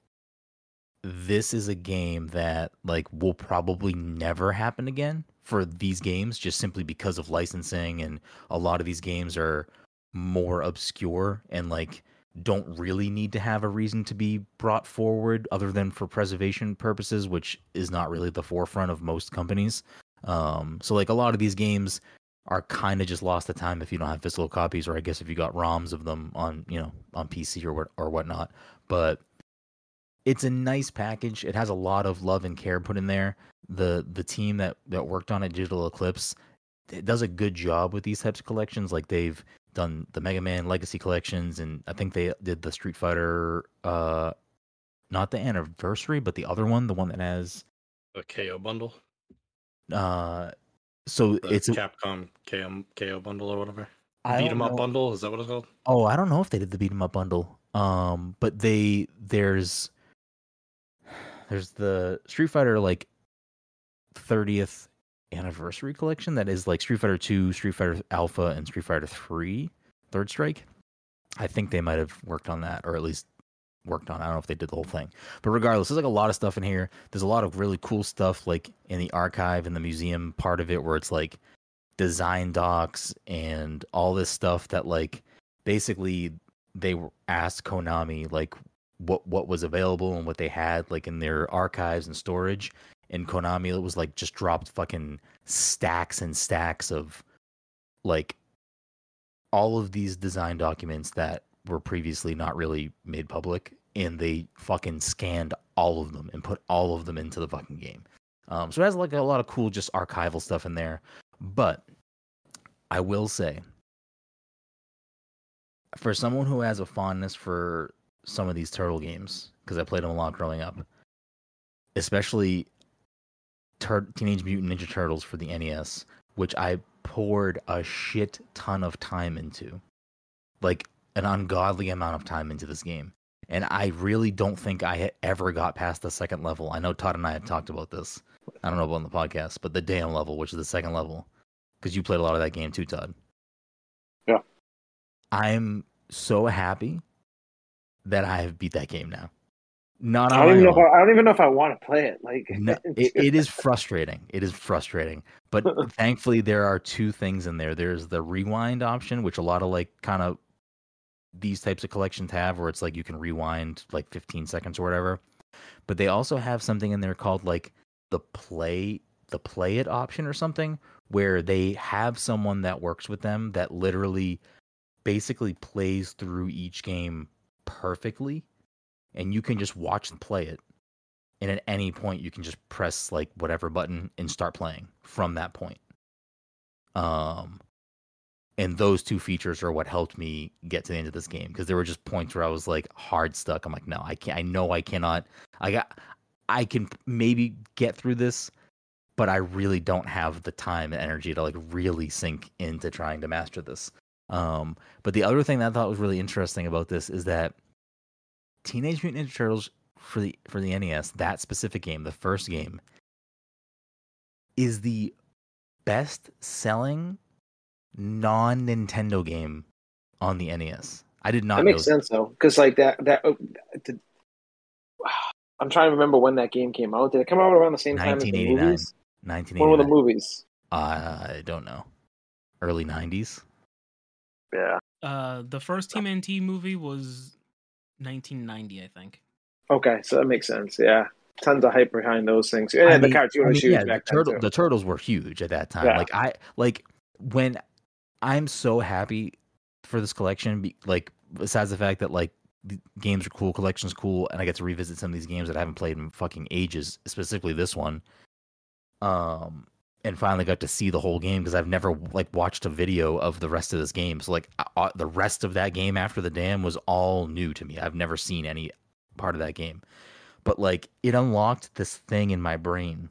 this is a game that like will probably never happen again for these games, just simply because of licensing, and a lot of these games are more obscure and like don't really need to have a reason to be brought forward other than for preservation purposes, which is not really the forefront of most companies. Um, so like a lot of these games are kind of just lost to time if you don't have physical copies, or I guess if you got ROMs of them on you know on PC or what or whatnot. But it's a nice package. It has a lot of love and care put in there. The the team that that worked on it, Digital Eclipse, it does a good job with these types of collections. Like they've done the Mega Man Legacy collections, and I think they did the Street Fighter, uh, not the anniversary, but the other one, the one that has. The KO bundle. Uh, so The it's a, Capcom KM, KO bundle or whatever. I Beat 'em up know- bundle, is that what it's called? Oh, I don't know if they did the beat 'em up bundle. Um, but they there's there's the Street Fighter like 30th anniversary collection that is like Street Fighter 2, Street Fighter Alpha, and Street Fighter 3 Third Strike. I think they might have worked on that, or at least worked on. I don't know if they did the whole thing, but regardless, there's like a lot of stuff in here. There's a lot of really cool stuff, like in the archive and the museum part of it, where it's like design docs and all this stuff that like basically they asked Konami like what what was available and what they had like in their archives and storage. And Konami it was like just dropped fucking stacks and stacks of like all of these design documents that were previously not really made public and they fucking scanned all of them and put all of them into the fucking game. Um, so it has like a lot of cool just archival stuff in there. But I will say, for someone who has a fondness for some of these turtle games, because I played them a lot growing up, especially Tur- Teenage Mutant Ninja Turtles for the NES, which I poured a shit ton of time into. Like an ungodly amount of time into this game. And I really don't think I ever got past the second level. I know Todd and I have talked about this. I don't know about on the podcast, but the damn level, which is the second level, because you played a lot of that game too, Todd. Yeah. I'm so happy that I have beat that game now. Not I don't even know. If I, I don't even know if I want to play it. Like, no, it, it is frustrating. It is frustrating. But thankfully, there are two things in there. There's the rewind option, which a lot of like kind of these types of collections have, where it's like you can rewind like 15 seconds or whatever. But they also have something in there called like the play the play it option or something, where they have someone that works with them that literally basically plays through each game perfectly and you can just watch and play it and at any point you can just press like whatever button and start playing from that point um and those two features are what helped me get to the end of this game because there were just points where I was like hard stuck. I'm like, no, I can't. I know I cannot. I got. I can maybe get through this, but I really don't have the time and energy to like really sink into trying to master this. Um, but the other thing that I thought was really interesting about this is that Teenage Mutant Ninja Turtles for the for the NES, that specific game, the first game, is the best selling non Nintendo game on the NES. I did not. That makes sense though, because like that that. Uh, the, I'm trying to remember when that game came out. Did it come out around the same time as the 1989. movies? 1989. When were the movies? I don't know. Early 90s. Yeah. Uh, the first TMNT movie was 1990, I think. Okay, so that makes sense. Yeah, tons of hype behind those things. Yeah, I the mean- cartoon I was mean, huge yeah, the, then turtle, too. the turtles were huge at that time. Yeah. Like I like when I'm so happy for this collection. Like besides the fact that like the games are cool, collection's cool, and I get to revisit some of these games that I haven't played in fucking ages. Specifically this one. Um, and finally got to see the whole game because I've never like watched a video of the rest of this game. So like uh, uh, the rest of that game after the dam was all new to me. I've never seen any part of that game, but like it unlocked this thing in my brain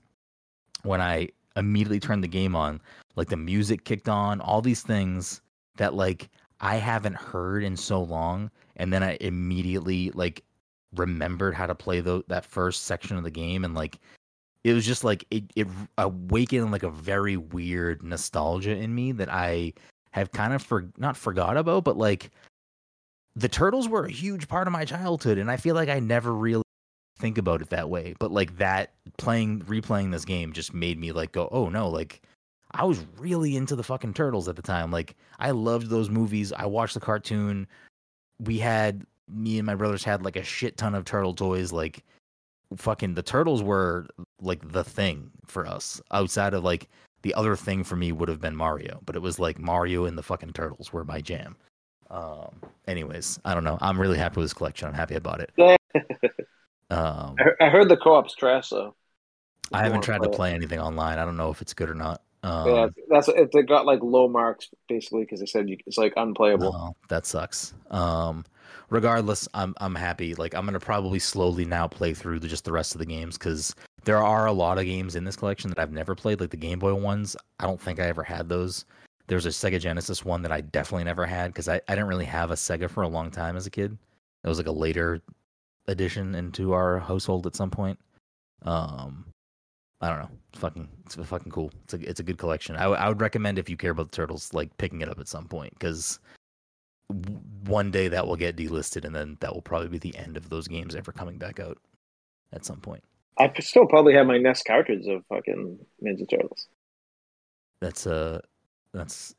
when I immediately turned the game on. Like the music kicked on, all these things that like I haven't heard in so long, and then I immediately like remembered how to play the, that first section of the game and like it was just like it it awakened like a very weird nostalgia in me that I have kind of for not forgot about, but like the turtles were a huge part of my childhood, and I feel like I never really think about it that way. But like that playing replaying this game just made me like go, oh no, like I was really into the fucking turtles at the time. Like I loved those movies. I watched the cartoon. We had me and my brothers had like a shit ton of turtle toys. Like fucking the turtles were like the thing for us outside of like the other thing for me would have been Mario, but it was like Mario and the fucking turtles were my jam. Um anyways, I don't know. I'm really happy with this collection. I'm happy about it. Um I, heard, the co-op's trash though. I haven't tried to it. play anything online. I don't know if it's good or not. Um yeah, that's it. They got like low marks basically because they said you, it's like unplayable. No, that sucks. Um, regardless, I'm I'm happy. Like I'm gonna probably slowly now play through the, just the rest of the games because there are a lot of games in this collection that I've never played. Like the Game Boy ones, I don't think I ever had those. There's a Sega Genesis one that I definitely never had because I, I didn't really have a Sega for a long time as a kid. It was like a later addition into our household at some point. Um, I don't know. It's fucking it's fucking cool. It's a it's a good collection. I, w- I would recommend if you care about the turtles, like picking it up at some point because one day that will get delisted, and then that will probably be the end of those games ever coming back out at some point. I still probably have my NES cartridge of fucking Ninja Turtles. That's uh that's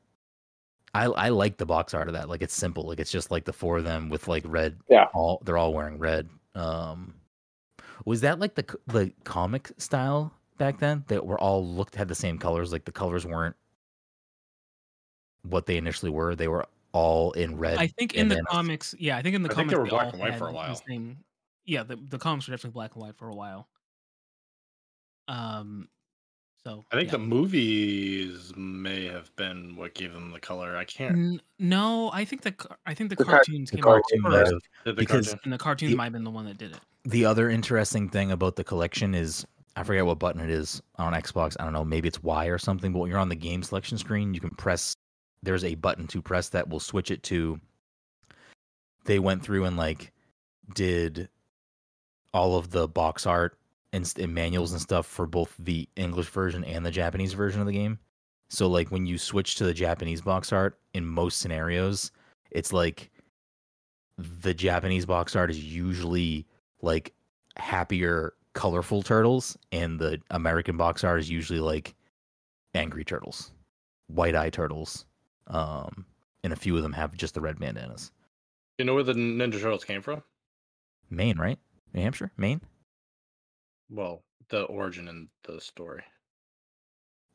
I I like the box art of that. Like it's simple. Like it's just like the four of them with like red. Yeah. All they're all wearing red. Um, was that like the the comic style back then that were all looked had the same colors? Like the colors weren't what they initially were. They were all in red. I think in the then- comics, yeah, I think in the I think comics they were black and white for a had the while. same- yeah, the the comics were definitely black and white for a while. Um, so I think yeah. the movies may have been what gave them the color. I can't. N- no, I think the I think the, The car- cartoons the came out first, have- the because- cartoon? and the cartoons the- might have been the one that did it. The other interesting thing about the collection is I forget what button it is on Xbox. I don't know, maybe it's Y or something. But when you're on the game selection screen, you can press. There's a button to press that will switch it to. They went through and like did all of the box art and, and manuals and stuff for both the English version and the Japanese version of the game. So like when you switch to the Japanese box art in most scenarios, it's like the Japanese box art is usually like happier, colorful turtles, and the American box art is usually like angry turtles, white eye turtles, um, and a few of them have just the red bandanas. You know where the Ninja Turtles came from? Maine, right? New Hampshire, Maine. Well, the origin and the story.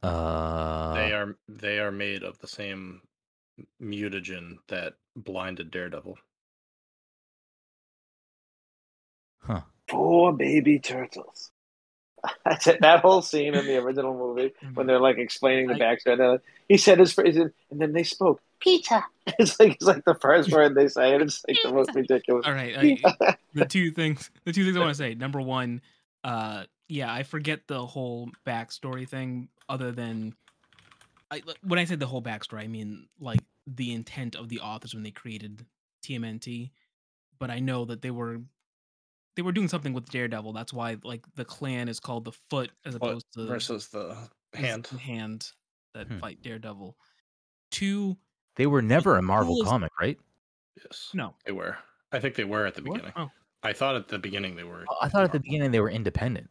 Uh, they are they are made of the same mutagen that blinded Daredevil. huh? Four baby turtles. That's. That whole scene in the original movie when they're like explaining the backstory. like- He said his phrase, and then they spoke pizza. It's like it's like the first word they say, and it's like the most ridiculous. All right, I, the two things the two things I want to say. Number one, uh, yeah, I forget the whole backstory thing. Other than, I when I say the whole backstory, I mean like the intent of the authors when they created TMNT. But I know that they were they were doing something with Daredevil. That's why like the clan is called the Foot as Foot opposed to versus the hand. the hand that Hmm. fight Daredevil. Two, They were never a Marvel coolest- comic, right? Yes, no, they were. I think they were at the what? beginning. Oh, I thought at the beginning they were. Oh, I thought at the beginning they were independent.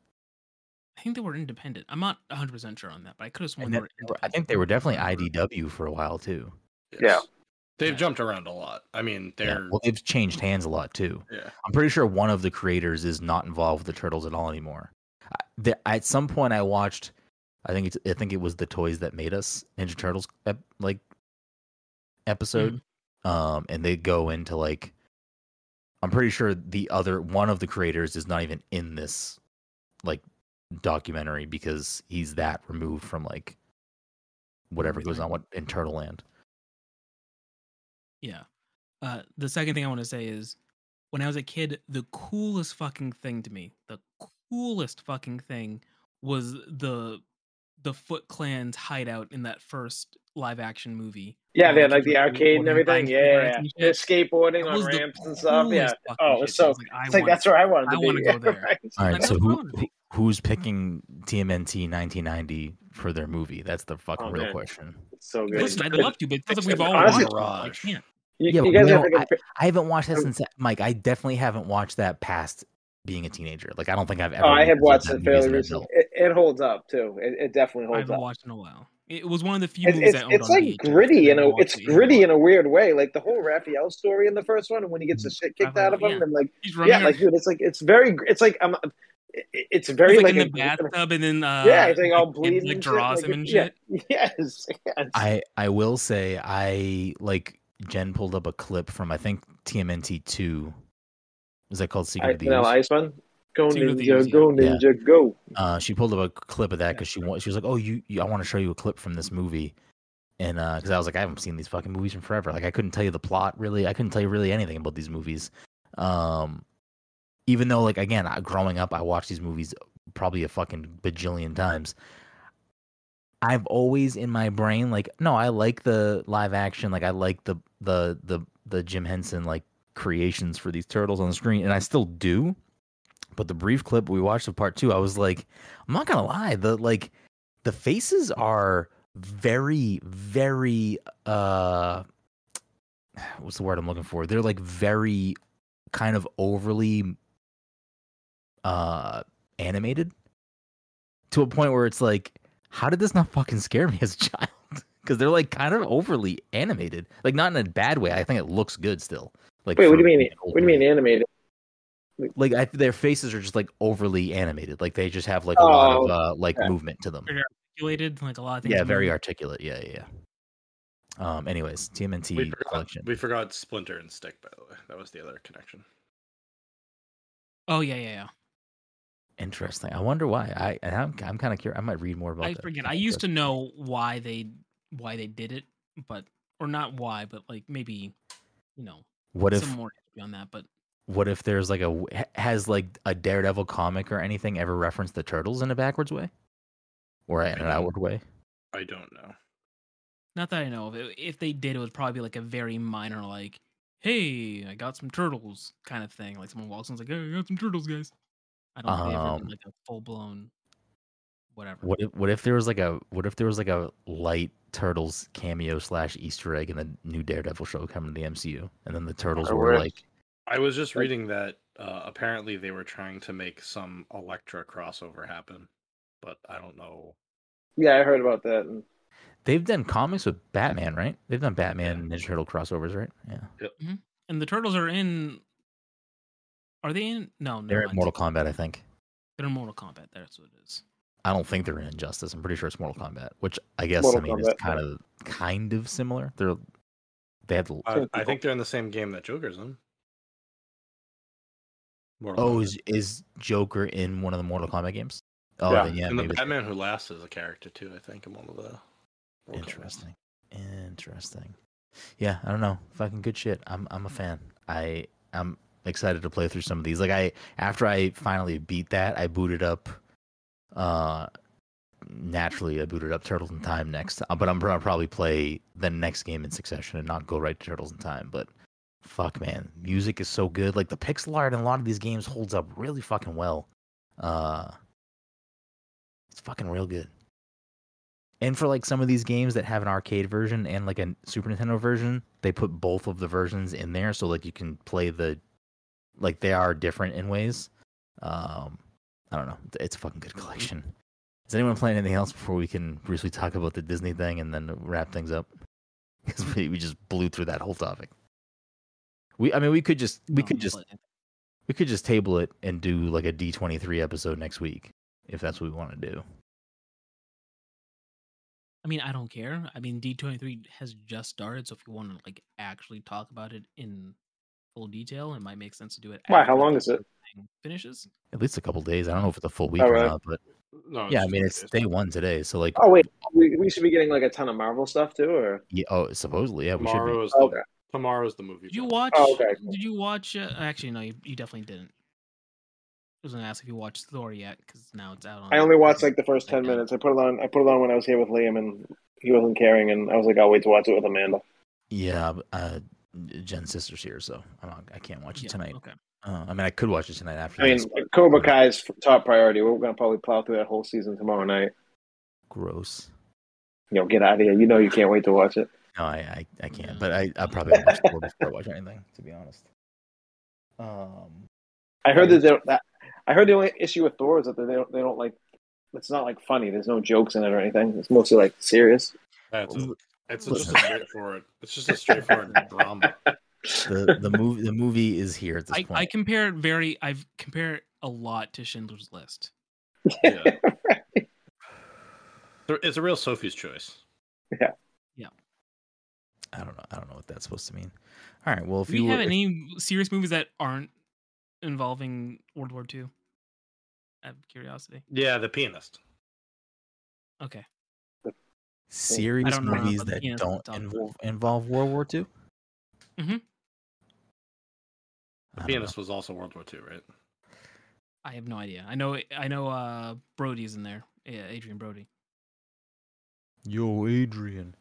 I think they were independent. I'm not 100 percent sure on that, but I could have sworn they that- were. they were- I think they were definitely IDW for a while too. Yeah. They've Yeah. jumped around a lot. I mean, they're Well, they've changed hands a lot too. yeah. I'm pretty sure one of the creators is not involved with the turtles at all anymore. I, the, at some point, I watched. I think it's. I think it was the toys that made us Ninja Turtles ep, like episode. Um, and they go into like. I'm pretty sure the other one of the creators is not even in this, like, documentary because he's that removed from like. Whatever goes on what in Turtle Land. Yeah. Uh, the second thing I want to say is when I was a kid, the coolest fucking thing to me, the coolest fucking thing was the the Foot Clan's hideout in that first live action movie. Yeah, they had like the arcade and everything. buying Yeah, yeah. and They're shit. skateboarding That on was ramps and stuff. Yeah. Oh, shit. it's so. I was like, I It's like want- that's where I wanted I to be. wanna go there. right? All I right, know so who, who who's picking TMNT 1990 for their movie? That's the fucking Oh, real man. question. It's so good. Listen, I'd love to, but it feels like we've all Honestly- watched it. I can't. You, Yeah, you guys we have don't- I haven't watched that Um, since Mike. I definitely haven't watched that past being a teenager. Like I don't think I've ever. Oh, I have watched that it fairly recently. It, it holds up too. It, it definitely holds up. I holds haven't up. watched in a while. It was one of the few It's, movies it's, I owned it's on like VHS, gritty and in I a watched it's it gritty in a weird way. Like the whole Raphael story in the first one, and when he gets the shit kicked Raphael, out of him, yeah. and like He's yeah, like dude, it's like it's very it's like um, it- it's very He's like, like, in the a- bathtub and then uh, yeah, it's like all and, bleeding, like and shit, draws like, him and yeah. Yes, yes. I I will say I like Jen pulled up a clip from I think TMNT two. Is that called Secret I, of the Vanilla Ooze? Ice one. Go Secret of the ninja, go yeah. ninja, go. Uh, she pulled up a clip of that because she wa- she was like, "Oh, you, you I want to show you a clip from this movie," and because I was like, I haven't seen these fucking movies in forever. Like I couldn't tell you the plot really. I couldn't tell you really anything about these movies. Um, even though like again, growing up, I watched these movies probably a fucking bajillion times. I've always in my brain like, no, I like the live action. Like I like the the the the Jim Henson like creations for these turtles on the screen, and I still do. But the brief clip we watched of part two, I was like, I'm not gonna lie, the like the faces are very, very uh what's the word I'm looking for? They're like very kind of overly uh animated to a point where it's like, how did this not fucking scare me as a child? Because they're like kind of overly animated, like not in a bad way. I think it looks good still. Like, Wait, what do you mean? What do you mean animated? Like I, their faces are just like overly animated. Like they just have like a lot of Oh, uh, like okay. movement to them. Very articulated, like a lot of things. Yeah, very move. articulate. Yeah, yeah. yeah. Um. Anyways, TMNT We forgot, collection. we forgot Splinter and Stick, by the way. That was the other connection. Oh yeah, yeah, yeah. Interesting. I wonder why. I and I'm I'm kind of curious. I might read more about. I that. forget. I used to know why they why they did it, but or not why, but like maybe you know What if some more history on that. But what if there's like a has like a Daredevil comic or anything ever referenced the turtles in a backwards way, or in an outward way? I don't know. not that I know of. If they did, it would probably be like a very minor, like, "Hey, I got some turtles" kind of thing. Like someone walks in, and is like, "Hey, I got some turtles, guys." I don't think they ever Um, like a full blown whatever. What if what if there was like a what if there was like a light turtles cameo slash Easter egg in the new Daredevil show coming to the MCU, and then the turtles Or were worse. like, I was just Like- reading that uh, apparently they were trying to make some Elektra crossover happen, but I don't know. Yeah, I heard about that. And they've done comics with Batman, right? They've done Batman and Ninja Turtle crossovers, right? Yeah, and the turtles are in. Are they in? No, they're in. Mortal Kombat, I think. They're in Mortal Kombat. That's what it is. I don't think they're in Injustice. I'm pretty sure it's Mortal Kombat, which I guess Mortal I mean is kind yeah. of kind of similar. They're they have the I, I think they're in the same game that Joker's in. Mortal oh Kombat. is is Joker in one of the Mortal Kombat games? Oh, Yeah. then yeah, and the maybe it's- Batman Who Laughs is a character too. I think in one of the. Mortal Kombat. Interesting. Interesting. Yeah, I don't know. Fucking good shit. I'm I'm a fan. I I'm excited to play through some of these. Like I after I finally beat that, I booted up uh naturally I booted up Turtles in Time next. uh, But I'm gonna probably play the next game in succession and not go right to Turtles in Time, but fuck man, music is so good. Like the pixel art in a lot of these games holds up really fucking well. Uh it's fucking real good. And for like some of these games that have an arcade version and like a Super Nintendo version, they put both of the versions in there so like you can play the like they are different in ways. Um I don't know. It's a fucking good collection. Is anyone playing anything else before we can briefly talk about the Disney thing and then wrap things up? Because we, we just blew through that whole topic. We I mean we could just we could just we could just table it and do like a D twenty three episode next week if that's what we want to do. I mean, I don't care. I mean, D twenty three has just started, so if you want to like actually talk about it in full detail, it might make sense to do it. Why? How long is it? Finishes. At least a couple days. I don't know if it's a full week Oh, or not, but No, yeah, I mean it's day one today, so like Oh wait, we, we should be getting like a ton of Marvel stuff too, or yeah, oh supposedly yeah we should be. is the, okay. tomorrow's the movie. Did you watch? Oh, okay, cool. Did you watch? Uh, actually, no, you, you definitely didn't. I was gonna ask if you watched Thor yet, because now it's out on. I only watched like the first ten Okay. minutes. I put it on. I put it on when I was here with Liam, and he wasn't caring, and I was like, I'll wait to watch it with Amanda. Yeah, uh, Jen's sister's here, so I'm not, I can't watch it Yeah, tonight. Okay. Uh, I mean, I could watch it tonight after. I mean, this, but Cobra Kai's top priority. We're gonna probably plow through that whole season tomorrow night. gross. You know, get out of here. You know, you can't wait to watch it. No, I I, I can't. But I I probably won't watch Thor before I watch anything. To be honest. Um. I heard that, they- that I heard the only issue with Thor is that they don't they don't like. It's not like funny. There's no jokes in it or anything. It's mostly like serious. That's a, it's just Listen. a straightforward. It's just a straightforward drama. The the movie the movie is here at this I, point. I compare it very. I've compared it a lot to Schindler's List. Yeah. It's a real Sophie's choice. Yeah. Yeah. I don't know. I don't know what that's supposed to mean. All right. Well, if Do you we have were, if- any serious movies that aren't involving World War II? Out of curiosity. Yeah, the pianist. Okay. Serious don't know movies about that pianist to don't involve involve World War II. Mm-hmm. The I don't pianist was also World War II, right? I have no idea. I know. I know. Uh, Brody's in there. Yeah, Adrien Brody. Yo, Adrian.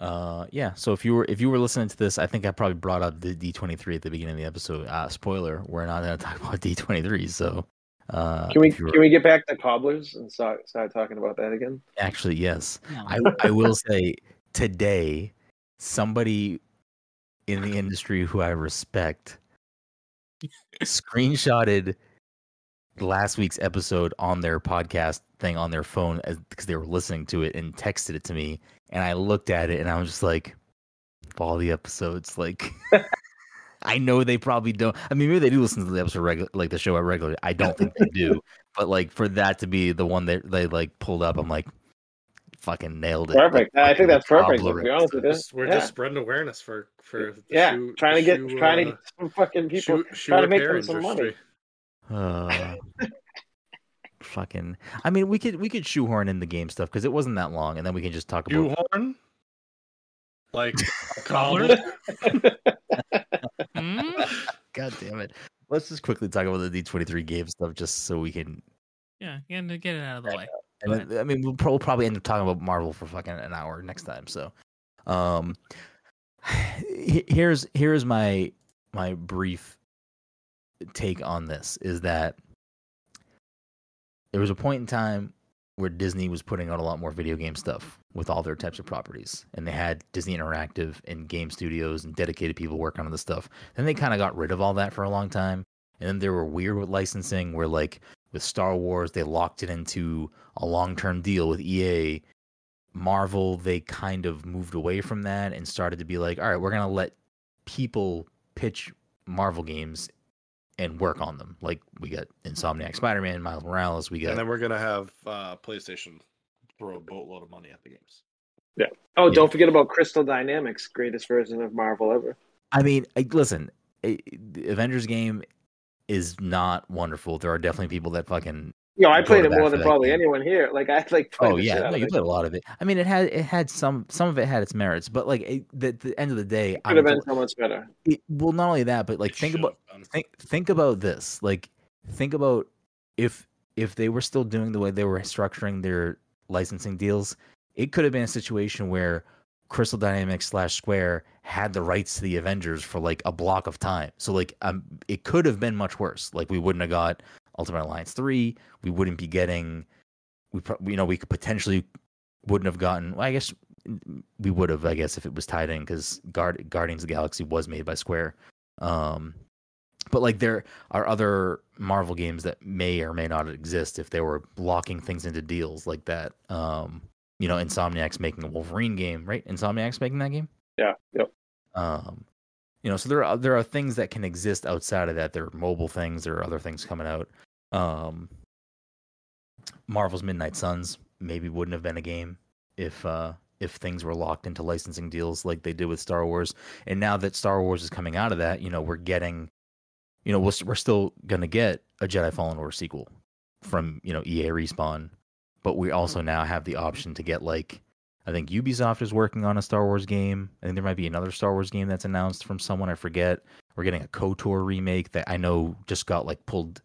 Uh, yeah. So if you were if you were listening to this, I think I probably brought up the D twenty three at the beginning of the episode. Uh, spoiler: We're not going to talk about D twenty three. So, uh, Can we if you were- can we get back to cobblers and start start talking about that again? actually yes. I I will say today somebody in the industry who I respect screenshotted last week's episode on their podcast thing on their phone because they were listening to it and texted it to me. And I looked at it and I was just like, all the episodes, like. I know they probably don't. I mean, maybe they do listen to the episode regular, like the show at regularly. I don't think they do. but like for that to be the one that they like pulled up, I'm like, fucking nailed it. Perfect. Like, I think that's perfect. Pablo To be honest with you. Just- we're yeah. just spreading awareness for for the yeah, shoe, trying to get shoe, trying to uh, get some fucking people shoe, shoe trying to make them some money. industry. Uh, fucking. I mean, we could we could shoehorn in the game stuff because it wasn't that long, and then we can just talk about. Shoehorn, like a Collar? Collar. Hmm? God damn it! Let's just quickly talk about the D twenty three game stuff, just so we can. Yeah, get it, get it out of the way. And Go then- I mean, we'll probably end up talking about Marvel for fucking an hour next time. So, um, here's here's my my brief take on this is that there was a point in time where Disney was putting out a lot more video game stuff with all their types of properties, and they had Disney Interactive and game studios and dedicated people working on the stuff. Then they kind of got rid of all that for a long time, and then they were weird with licensing, where like with Star Wars, they locked it into a long term deal with EA. Marvel, they kind of moved away from that and started to be like, all right, we're gonna let people pitch Marvel games and work on them. Like we got Insomniac Spider Man, Miles Morales, we got And then we're gonna have uh, PlayStation throw a boatload of money at the games. Yeah. Oh, Yeah. don't forget about Crystal Dynamics, greatest version of Marvel ever. I mean, I, listen, a, the Avengers game is not wonderful. There are definitely people that fucking Yo, I played it more than probably game. anyone here. Like I like. played Oh yeah, no, you played a lot of it. I mean, it had it had some some of it had its merits, but like it, the, the end of the day, it Could I'm have been so much better. it, well, not only that, but like It think about think think about this. Like think about if if they were still doing the way they were structuring their licensing deals, it could have been a situation where Crystal Dynamics slash Square had the rights to the Avengers for like a block of time. So like um it could have been much worse. Like we wouldn't have got Ultimate Alliance 3, we wouldn't be getting we pro- you know we could potentially wouldn't have gotten well, I guess we would have I guess if it was tied in cuz Guard- Guardians of the Galaxy was made by Square. Um but like there are other Marvel games that may or may not exist if they were blocking things into deals like that. Um, you know, Insomniac's making a Wolverine game, right? Insomniac's making that game. Yeah. Yep. Um, you know, so there are there are things that can exist outside of that. There are mobile things. There are other things coming out. Um, Marvel's Midnight Suns maybe wouldn't have been a game if uh if things were locked into licensing deals like they did with Star Wars. And now that Star Wars is coming out of that, you know, we're getting, you know, we're, we're still gonna get a Jedi Fallen Order sequel from you know EA Respawn, but we also now have the option to get like I think Ubisoft is working on a Star Wars game. I think there might be another Star Wars game that's announced from someone I forget. We're getting a KOTOR remake that I know just got like pulled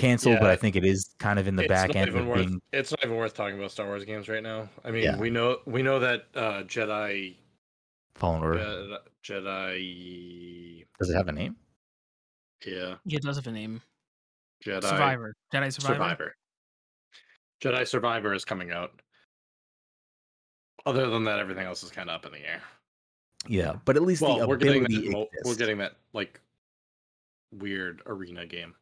canceled, but I think it is kind of in the it's back end of worth, being It's not even worth talking about Star Wars games right now. I mean, Yeah. we know we know that uh, Jedi Fallen Order. Jedi, Jedi Does it have a name? yeah Yeah, it does have a name. Jedi Survivor. Jedi Survivor. Survivor. Jedi Survivor is coming out. Other than that, everything else is kind of up in the air. Yeah, but at least Well, the we're getting that. Mo- we're getting that like weird arena game.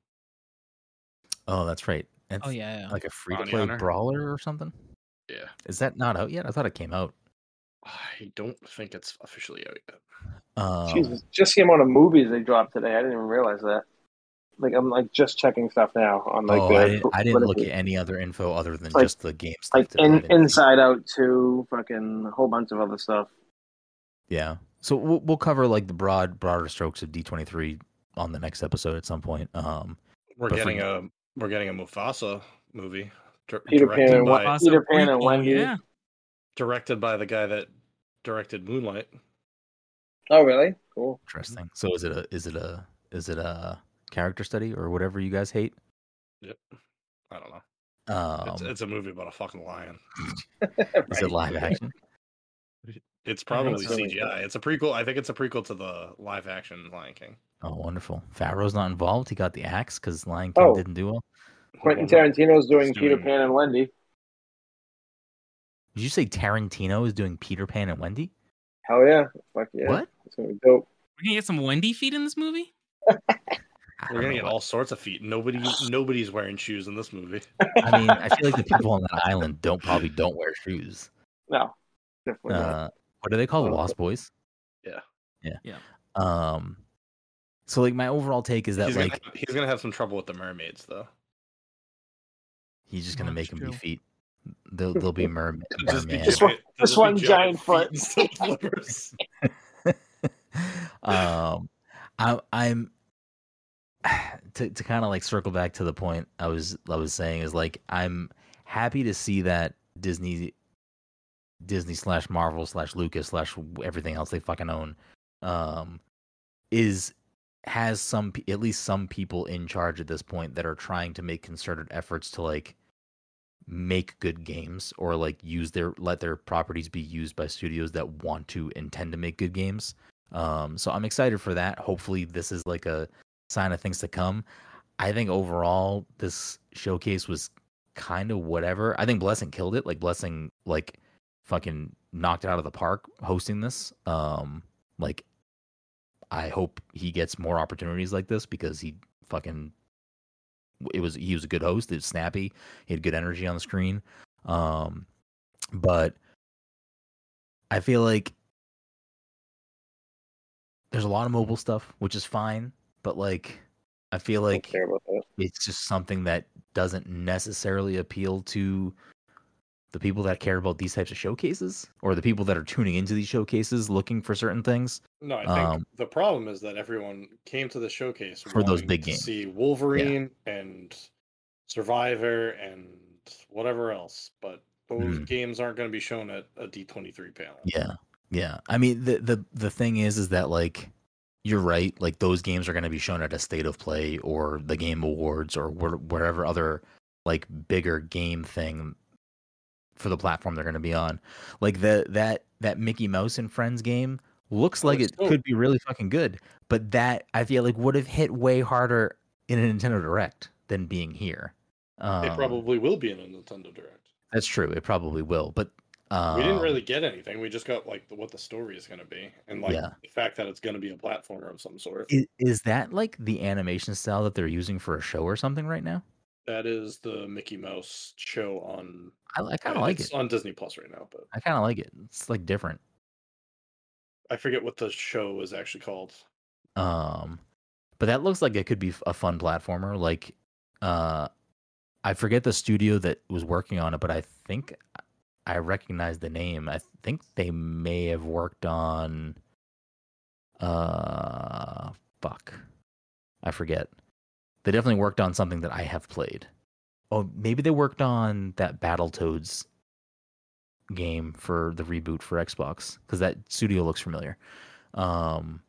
Oh, that's right. It's Oh yeah, yeah. like a free to play brawler or something. Yeah, Is that not out yet? I thought it came out. I don't think it's officially out yet. Um, Jesus, just the amount of movies they dropped today. I didn't even realize that. Like I'm like just checking stuff now on like oh, the I didn't, I didn't look at any other info other than like- just the game stuff. like in, Inside Out two, fucking a whole bunch of other stuff. Yeah. So we'll, we'll cover like the broad, broader strokes of D twenty three on the next episode at some point. Um, We're But for- getting a we're getting a Mufasa movie. dir- Peter directed Pan and by, what- Peter Pan and Wendy. Yeah. directed by the guy that directed Moonlight. Oh really? Cool. interesting. So is it a is it a is it a character study or whatever you guys hate? Yep. I don't know. Um, It's, it's a movie about a fucking lion. is it live action? It's I think probably so. CGI. It's a prequel. I think it's a prequel to the live action Lion King. Oh, wonderful. Favreau's not involved. He got the axe because Lion King Oh. didn't do well. Quentin Tarantino's doing He's Peter Pan and Wendy. Did you say Tarantino is doing Peter Pan and Wendy? Hell yeah. Fuck yeah. What? It's gonna be dope. We're gonna get some Wendy feet in this movie. We're gonna get all sorts of feet. Nobody, nobody's wearing shoes in this movie. I mean, I feel like the people on that island don't probably don't wear shoes. No. Definitely not. Uh, what are they called? Lost Boys. Yeah. Yeah. Yeah. Um. So like my overall take is that he's, like gonna have, he's gonna have some trouble with the mermaids, though. he's just gonna make them be feet. They'll they'll be merman. Just be merman. Just one- giant- just one giant foot. feet instead of flippers. um, I, I'm to to kind of like circle back to the point I was I was saying is like I'm happy to see that Disney Disney slash Marvel slash Lucas slash everything else they fucking own um is has some at least some people in charge at this point that are trying to make concerted efforts to like make good games or like use their let their properties be used by studios that want to intend to make good games um, so I'm excited for that. Hopefully, this is like a sign of things to come. I think overall, this showcase was kind of whatever. I think Blessing killed it. Like Blessing, like fucking knocked it out of the park hosting this. Um, like I hope he gets more opportunities like this because he fucking it was he was a good host. It was snappy. He had good energy on the screen. Um, but I feel like there's a lot of mobile stuff, which is fine, but like I feel like it's just something that doesn't necessarily appeal to the people that care about these types of showcases or the people that are tuning into these showcases looking for certain things. No, I think Um, the problem is that everyone came to the showcase For those big games. See Wolverine and Survivor and whatever else, but those Mhm. games aren't going to be shown at a D twenty three panel. Yeah. Yeah. I mean the the the thing is is that like you're right, like those games are going to be shown at a state of play or the game awards or where, wherever other like bigger game thing for the platform they're going to be on. Like the that that Mickey Mouse and Friends game looks like it could be really fucking good, but that I feel like would have hit way harder in a Nintendo Direct than being here. Um, it probably will be in a Nintendo Direct. that's true. It probably will, but um, we didn't really get anything. We just got like the, what the story is going to be, and like Yeah. the fact that it's going to be a platformer of some sort. Is, is that like the animation style that they're using for a show or something right now? That is the Mickey Mouse show on. I, I kind of like it's it. on Disney Plus right now, but I kind of like it. It's like different. I forget what the show is actually called. Um, but that looks like it could be a fun platformer. Like, uh, I forget the studio that was working on it, but I think I recognize the name. I think they may have worked on. Uh, fuck, I forget. They definitely worked on something that I have played. Oh, maybe they worked on that Battletoads game for the reboot for Xbox because that studio looks familiar. Um,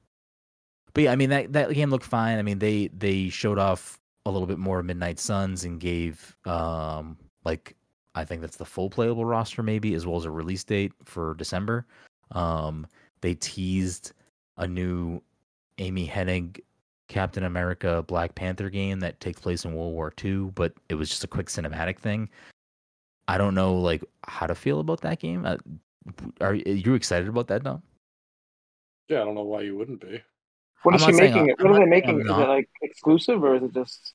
but yeah, I mean that that game looked fine. I mean they they showed off a little bit more Midnight Suns and gave um like I think that's the full playable roster maybe as well as a release date for December. Um, they teased a new Amy Hennig Captain America Black Panther game that takes place in World War II, but it was just a quick cinematic thing. I don't know like how to feel about that game. Uh, are, are you excited about that, Dom? Yeah, I don't know why you wouldn't be. What I'm is she making I- it? I'm What are they making? I'm Is it like exclusive or is it just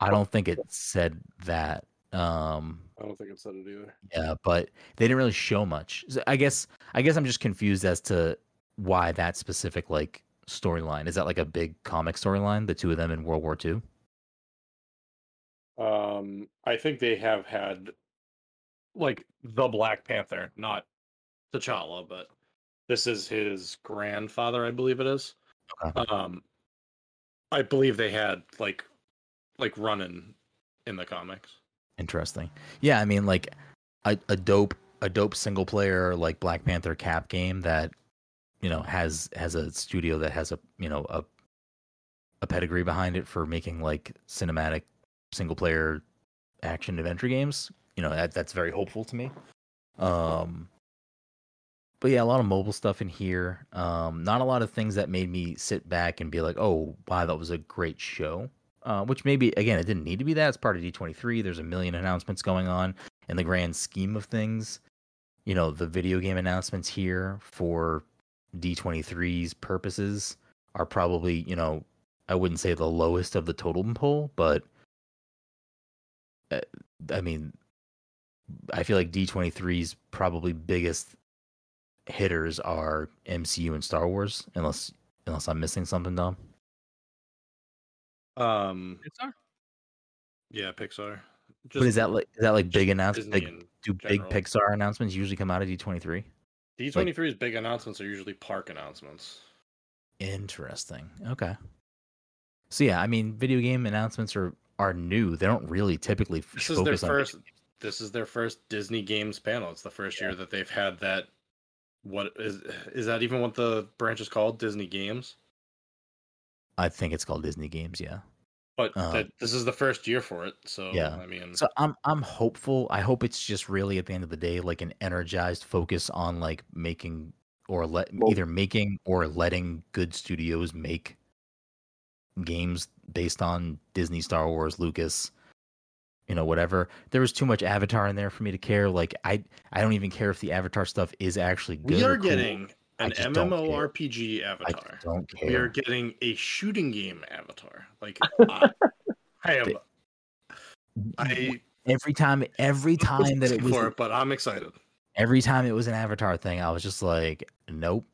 I don't think it said that. Um, I don't think it said it either. yeah, but they didn't really show much. I guess I guess I'm just confused as to why that specific like storyline is that like a big comic storyline, the two of them in World War II. Um, I think they have had like the Black Panther, not T'Challa, but this is his grandfather, I believe it is. Okay. Um, I believe they had like like running in the comics. Interesting. Yeah, I mean like a, a dope a dope single player like Black Panther Cap game that you know has has a studio that has a you know a a pedigree behind it for making like cinematic single player action adventure games. You know that that's very hopeful to me. Um, but yeah, a lot of mobile stuff in here. Um, not a lot of things that made me sit back and be like, "Oh, wow, that was a great show." Uh, which maybe again, it didn't need to be that. It's part of D23. There's a million announcements going on in the grand scheme of things. You know, the video game announcements here for D23's purposes are probably, you know, I wouldn't say the lowest of the totem pole, but uh, I mean, I feel like D23's probably biggest hitters are MCU and Star Wars, unless unless I'm missing something, Dom. Um, Pixar. yeah, Pixar. but is that like is that like big announcements? Like, in do big general. Pixar announcements usually come out of D23? D23's big announcements are usually park announcements. Interesting. Okay. So yeah, I mean, video game announcements are are new. They don't really typically This is their focus on video first. This is their first Disney Games panel. It's the first year that they've had that. What is is that even what the branch is called? Disney Games. I think it's called Disney Games. Yeah. But Uh, that, this is the first year for it. So Yeah. I mean, So I'm I'm hopeful. I hope it's just really at the end of the day like an energized focus on like making or let Well- either making or letting good studios make games based on Disney, Star Wars, Lucas, you know, whatever. There was too much Avatar in there for me to care. Like I I don't even care if the Avatar stuff is actually good. we or are cool. getting I an just don't. MMORPG avatar. just don't care. We are getting a shooting game avatar. Like I, I am. I Every time, every time that it was for it, but I'm excited. every time it was an Avatar thing, I was just like, nope,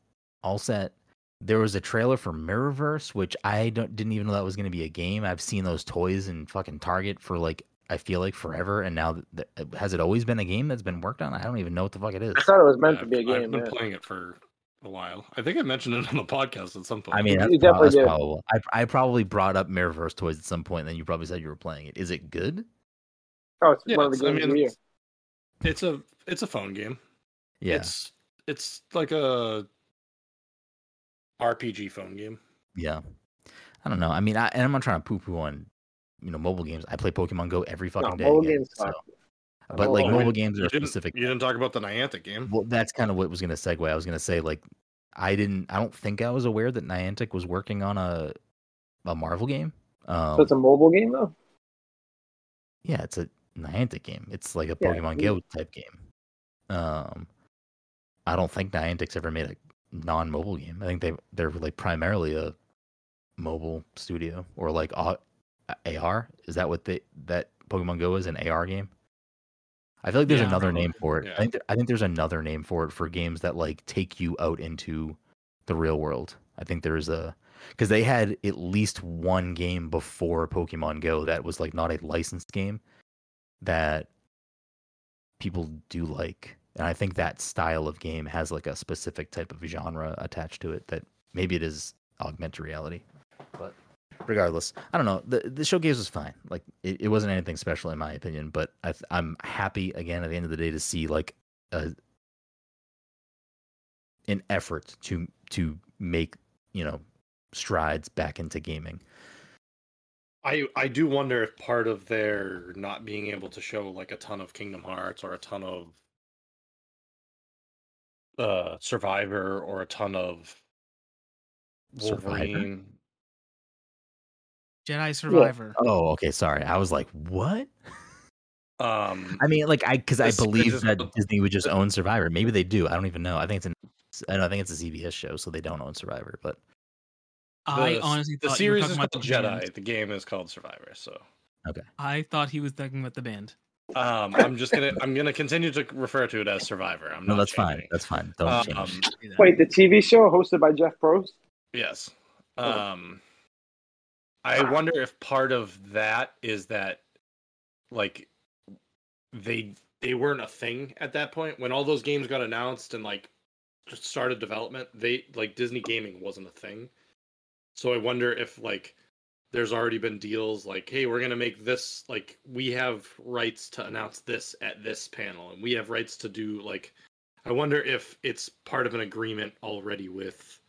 all set. There was a trailer for Mirrorverse, which I don't, didn't even know that was going to be a game. I've seen those toys in fucking Target for like I feel like forever, and now th- th- has it always been a game that's been worked on? I don't even know what the fuck it is. I thought it was meant Yeah, to be a I've- game. I've been yeah. playing it for a while. I think I mentioned it on the podcast at some point. I mean, that's, prob- definitely that's did. probable. I I probably brought up Mirrorverse toys at some point, and then you probably said you were playing it. Is it good? Oh, it's Yeah, one of the it's- I games mean, of the year. it's- it's a it's a phone game. Yeah, It's it's like a RPG phone game. yeah. I don't know. I mean, I, and I'm not trying to poo poo on you know mobile games. I play Pokemon Go every fucking No, day. mobile again, games so- suck. But like Oh, mobile wait, games are didn't, specific. you didn't talk about the Niantic game. Well, that's kind of what was going to segue. I was going to say like I didn't. I don't think I was aware that Niantic was working on a a Marvel game. Um, So it's a mobile game though. yeah, it's a Niantic game. It's like a Yeah, Pokemon we- Go type game. Um, I don't think Niantic's ever made a non-mobile game. I think they they're like primarily a mobile studio or like AR. Is that what they that Pokemon Go is an AR game? I feel like there's Yeah. another name for it. Yeah. I think there, I think there's another name for it for games that like take you out into the real world. I think there's a because they had at least one game before Pokemon Go that was like not a licensed game that people do like. And I think that style of game has like a specific type of genre attached to it that maybe it is augmented reality. But regardless, I don't know. The the showcase was fine. Like it, it wasn't anything special in my opinion, but I th- I'm happy again at the end of the day to see like a an effort to to make, you know, strides back into gaming. I I do wonder if part of their not being able to show like a ton of Kingdom Hearts or a ton of uh Survivor or a ton of Survivor? Wolverine. Jedi Survivor. Oh, okay, sorry. I was like, "What?" Um I mean, like I cuz I believe just- that Disney would just own Survivor. Maybe they do. I don't even know. I think it's an I don't know, I think it's a CBS show, so they don't own Survivor, but I the, honestly the thought you were series is about called the Jedi. band. The game is called Survivor. So okay, I thought he was talking about the band. um I'm just gonna I'm gonna continue to refer to it as Survivor. I'm no, not that's fine. That's fine. Don't Um, change. Wait, the TV show hosted by Jeff Probst. Yes. Oh. Um I wonder if part of that is that like they they weren't a thing at that point when all those games got announced and like started development, they like Disney gaming wasn't a thing. So I wonder if like there's already been deals like hey, we're going to make this like we have rights to announce this at this panel and we have rights to do like I wonder if it's part of an agreement already with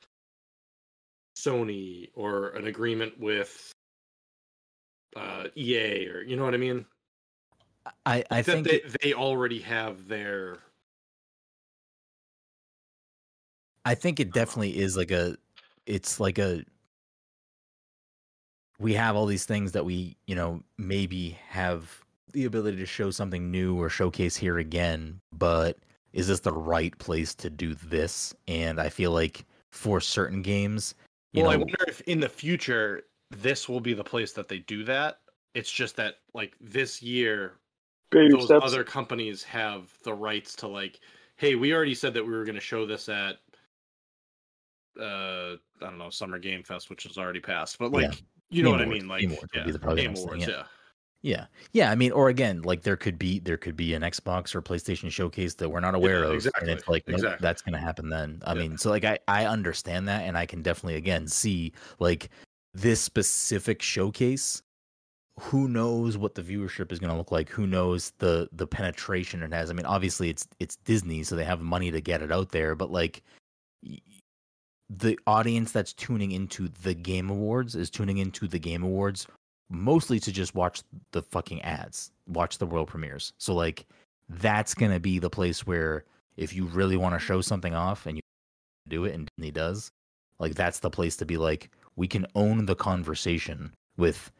Sony or an agreement with uh, EA or you know what I mean? I I think they, it- they already have their I think it definitely is like a it's like a we have all these things that we, you know, maybe have the ability to show something new or showcase here again, but is this the right place to do this? And I feel like for certain games. You well, I wonder if in the future this will be the place that they do that. It's just that like this year Baby those steps. other companies have the rights to like, hey, we already said that we were going to show this at uh I don't know, Summer Game Fest, which has already passed. But like, Yeah. you know Game what I mean? Like, Game Awards would yeah, be the- probably Game next thing, Awards, yeah. Yeah. Yeah, yeah. I mean, or again, like there could be there could be an Xbox or PlayStation showcase that we're not aware of, exactly, and it's like nope, exactly. that's going to happen then. I Yeah. mean, so like I I understand that, and I can definitely again see like this specific showcase. Who knows what the viewership is going to look like? Who knows the the penetration it has? I mean, obviously it's it's Disney, so they have money to get it out there, but like the audience that's tuning into the Game Awards is tuning into the Game Awards mostly to just watch the fucking ads, watch the world premieres. So like that's going to be the place where if you really want to show something off and you do it and Disney does, like that's the place to be like we can own the conversation with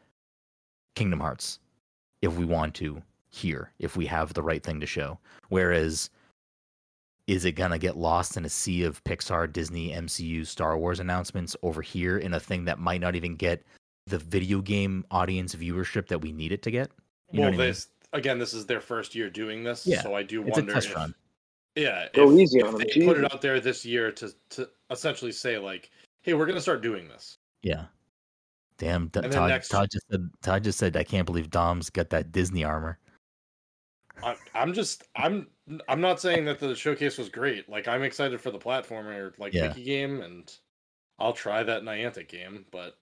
Kingdom Hearts if we want to here, if we have the right thing to show. Whereas is it going to get lost in a sea of Pixar, Disney, MCU, Star Wars announcements over here in a thing that might not even get the video game audience viewership that we need it to get? You know well, what I mean? this again, this is their first year doing this, Yeah, so I do It's a wonder test if, run. yeah, Go if, easy if on 'em, they put it out there this year to to essentially say like, hey, we're gonna start doing this. Yeah. Damn, And then Todd, next- Todd just said Todd just said I can't believe Dom's got that Disney armor. I, I'm just I'm I'm not saying that the showcase was great. Like I'm excited for the platformer like Yeah. Mickey game, and I'll try that Niantic game. But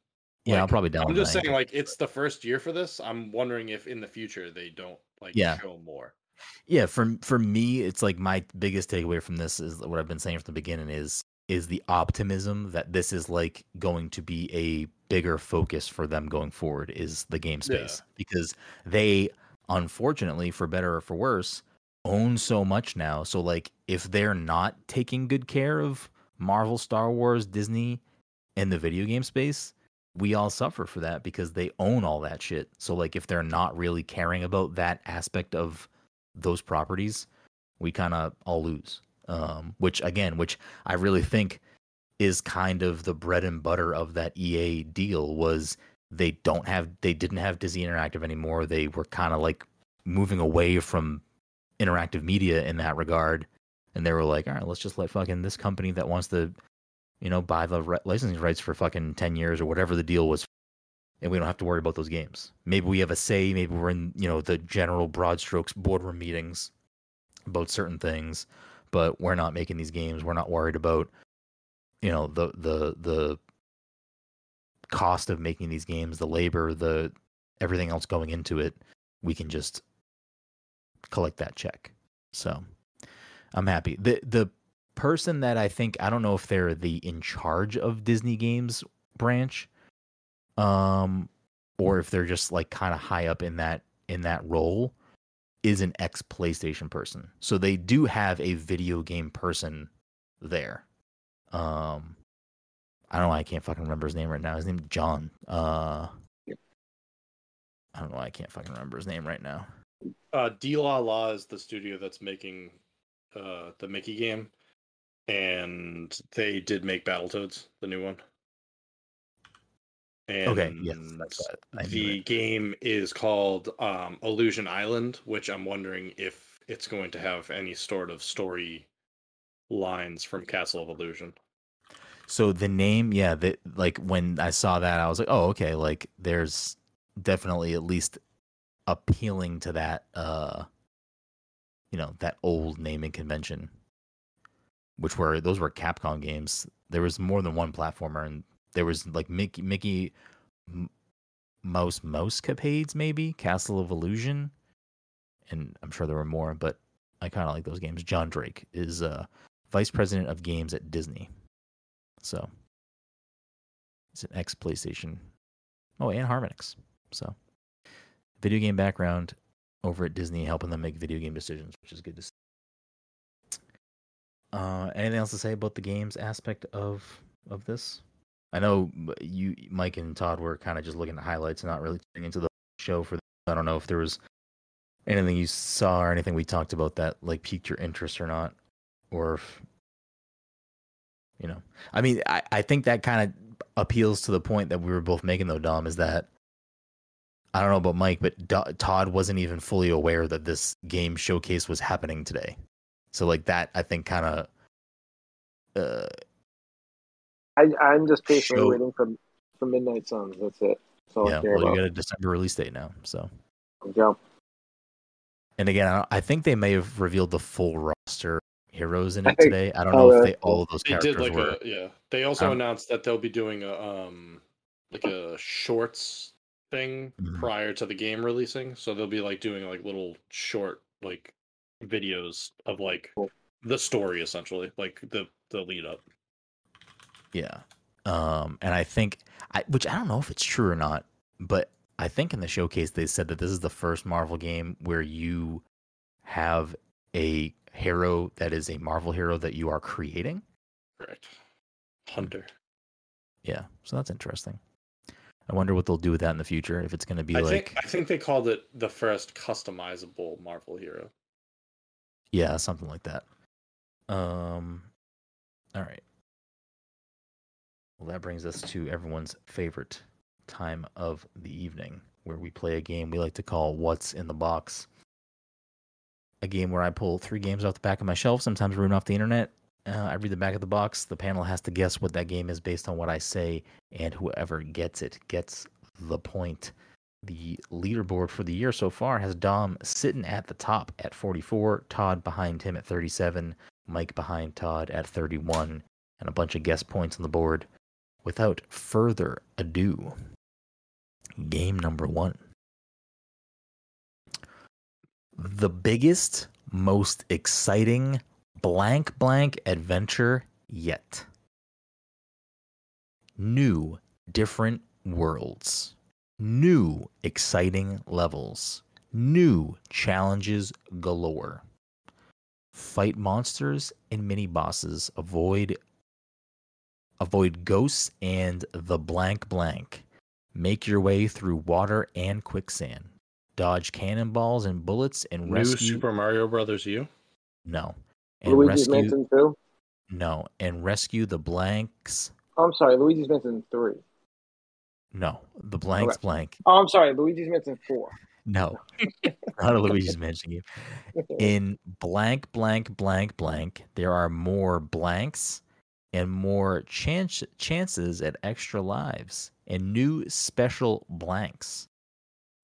Yeah, I'll probably download I'm just saying like it's the first year for this. I'm wondering if in the future they don't like Yeah. show more. Yeah, for for me, it's like my biggest takeaway from this is what I've been saying from the beginning is is the optimism that this is like going to be a bigger focus for them going forward is the game space because they unfortunately for better or for worse own so much now so like if they're not taking good care of Marvel, Star Wars, Disney and the video game space we all suffer for that because they own all that shit so like if they're not really caring about that aspect of those properties, we kind of all lose. Um, which again, which I really think is kind of the bread and butter of that EA deal was they don't have they didn't have Disney Interactive anymore. They were kind of like moving away from interactive media in that regard, and they were like, all right, let's just let fucking this company that wants to, you know, buy the ri- licensing rights for fucking ten years or whatever the deal was and we don't have to worry about those games. Maybe we have a say, maybe we're in, you know, the general broad strokes boardroom meetings about certain things, but we're not making these games. We're not worried about, you know, the the the cost of making these games, the labor, the everything else going into it. We can just collect that check. So, I'm happy. The the person that I think I don't know if they're the in charge of Disney games branch um or if they're just like kind of high up in that in that role is an ex PlayStation person. So they do have a video game person there. Um I don't know why I can't fucking remember his name right now. His name's John. Uh I don't know why I can't fucking remember his name right now. Uh, Dlala is the studio that's making uh the Mickey game, and they did make Battletoads, the new one. And Okay, yes, that's the game is called um, Illusion Island, which I'm wondering if it's going to have any sort of story lines from Castle of Illusion. So the name, yeah, that like when I saw that, I was like, oh, okay, like there's definitely at least appealing to that, uh, you know, that old naming convention, which were those were Capcom games. There was more than one platformer, and there was like Mickey, Mickey, Mouse, Mouse Capades, maybe Castle of Illusion, and I'm sure there were more, but I kind of like those games. John Drake is uh, vice president of games at Disney. So it's an ex PlayStation. Oh, and Harmonix. So video game background over at Disney, helping them make video game decisions, which is good to see. Uh, anything else to say about the games aspect of of this? I know you, Mike and Todd, were kind of just looking at highlights, and not really getting into the show. For I don't know if there was anything you saw or anything we talked about that like piqued your interest or not, or if You know, I mean, I, I think that kind of appeals to the point that we were both making, though, Dom, is that I don't know about Mike, but Todd wasn't even fully aware that this game showcase was happening today. So, like, that I think kind of. Uh, I, I'm just patiently Show- waiting for for Midnight Suns. That's it. That's yeah, I care well, you about. got a December release date now. So, Yeah. and again, I, I think they may have revealed the full roster heroes in I it think- today. I don't oh, know if they all of those They characters did like were. a yeah. They also Um, announced that they'll be doing a um like a shorts thing Mhm. prior to the game releasing. So they'll be like doing like little short like videos of like Cool. the story essentially, like the the lead up. Yeah. Um, and I think I which I don't know if it's true or not, but I think in the showcase they said that this is the first Marvel game where you have a hero that is a Marvel hero that you are creating. Correct. Hunter. Yeah. So that's interesting. I wonder what they'll do with that in the future. If it's going to be I like, think I think they called it the first customizable Marvel hero. Yeah, something like that. Um, all right. Well, that brings us to everyone's favorite time of the evening, where we play a game we like to call "What's in the Box." A game where I pull three games off the back of my shelf, sometimes written off the internet. Uh, I read the back of the box. The panel has to guess what that game is based on what I say, and whoever gets it gets the point. The leaderboard for the year so far has Dom sitting at the top at 44, Todd behind him at 37, Mike behind Todd at 31, and a bunch of guest points on the board. Without further ado, game number one. The biggest, most exciting blank blank adventure yet. New, different worlds. New, exciting levels. New challenges galore. Fight monsters and mini bosses. Avoid avoid ghosts and the blank blank. Make your way through water and quicksand. Dodge cannonballs and bullets and New rescue Super Mario Brothers U. no. And Luigi's rescue Mansion 2? no. And rescue the blanks Oh, I'm sorry, Luigi's Mansion 3. No. The blanks Okay. blank. Oh, I'm sorry, Luigi's Mansion 4. No. Not a Luigi's Mansion game. in blank blank blank blank there are more blanks and more chance chances at extra lives and new special blanks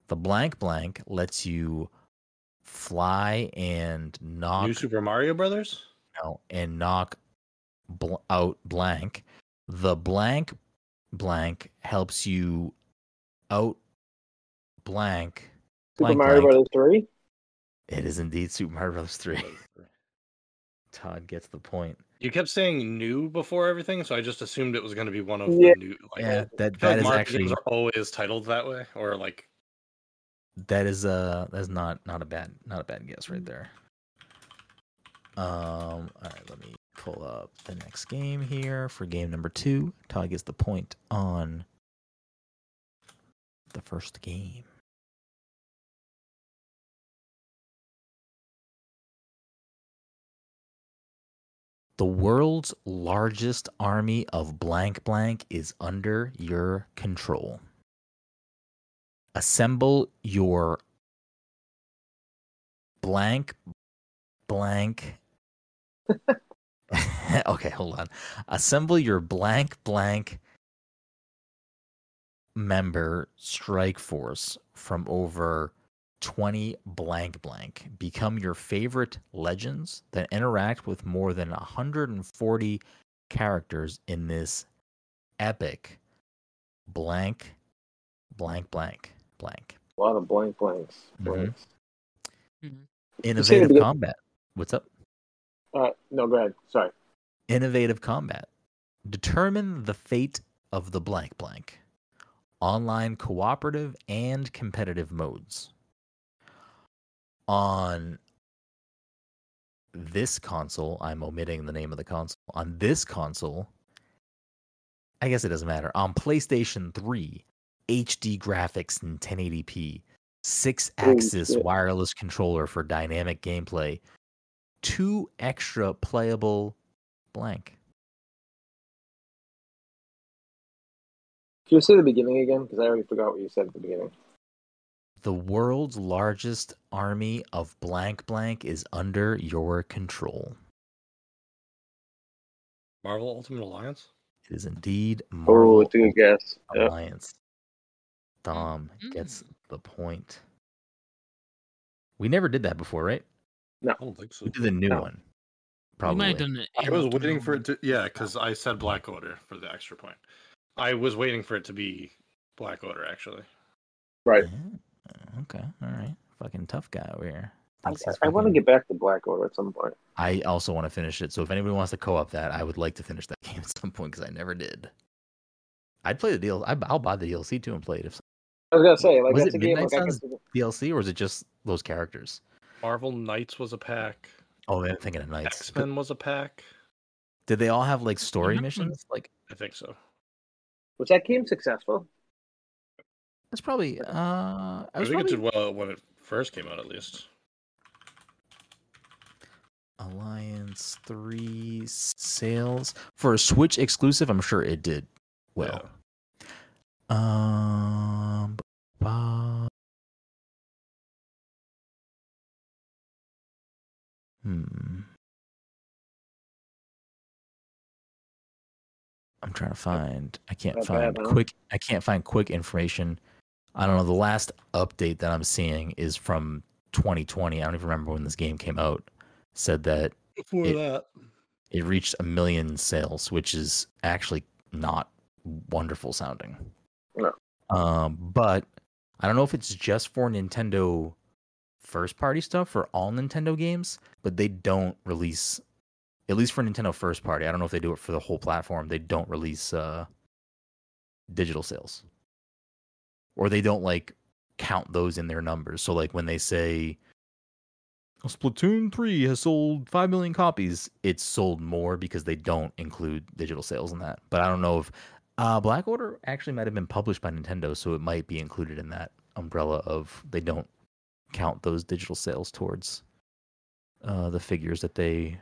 the blank blank lets you fly and knock New Super Mario Brothers. no, and knock bl- out blank the blank blank helps you out blank Super blank, Mario blank. Brothers 3? It is indeed Super Mario Brothers 3. Todd gets the point. You kept saying new before everything, so I just assumed it was going to be one of Yeah. the new. Like, yeah, that I feel that like Mario actually games are always titled that way, or like that is uh that's not not a bad not a bad guess Mm. right there. Um all right, let me pull up the next game here for game number 2. Todd gets the point on the first game. The world's largest army of blank blank is under your control. Assemble your blank blank. okay, hold on. Assemble your blank blank member strike force from over 20 blank blank. Become your favorite legends that interact with more than 140 characters in this epic blank blank blank blank. A lot of blank blanks. mm-hmm blanks. Innovative combat. What's up? Uh, no, go ahead. Sorry. Innovative combat. Determine the fate of the blank blank. Online cooperative and competitive modes. On this console, I'm omitting the name of the console. On this console, I guess it doesn't matter. On PlayStation 3, HD graphics in 1080p, Sixaxis wireless controller for dynamic gameplay, two extra playable blank. Can you say the beginning again? Because I already forgot what you said at the beginning. The world's largest army of blank blank is under your control. Marvel Ultimate Alliance? It is indeed oh, Marvel oh, dude, guess. Alliance. Yep. Dom mm. gets the point. We never did that before, right? I don't think so. We did the new No. one. We Probably. might have done it. I was waiting for it to yeah, because I said Black Order for the extra point. I was waiting for it to be Black Order actually. Right. Yeah, Okay. All right. Fucking tough guy over here. I, I want to get back to Black Order at some point. I also want to finish it. So if anybody wants to co-op that, I would like to finish that game at some point because I never did. I'd play the deal. I- I'll buy the DLC too and play it. If I was gonna say, like Was that's it a game Midnight like I Suns? DLC or is it just those characters? Marvel Knights was a pack. Oh, I'm thinking of Knights. X Men was a pack. Did they all have like story missions? Like I think so. was that game successful? that's probably. Uh, I I was think it did well when it first came out, at least. Alliance three sales for a Switch exclusive. I'm sure it did well. Um. ba- Hmm. I'm trying to find. I can't Not find bad, huh? quick. I can't find quick information. I don't know. The last update that I'm seeing is from 2020. I don't even remember when this game came out. Said that Before It- that, it reached a million sales, which is actually not wonderful sounding. No. Um, but I don't know if it's just for Nintendo first party stuff for all Nintendo games, but they don't release at least for Nintendo first party. I don't know if they do it for the whole platform. They don't release uh digital sales. Or they don't like count those in their numbers. So like when they say Splatoon 3 has sold 5 million copies. It's sold more because they don't include digital sales in that. But I don't know if uh, Black Order actually might have been published by Nintendo, so it might be included in that umbrella of they don't count those digital sales towards uh, the figures that they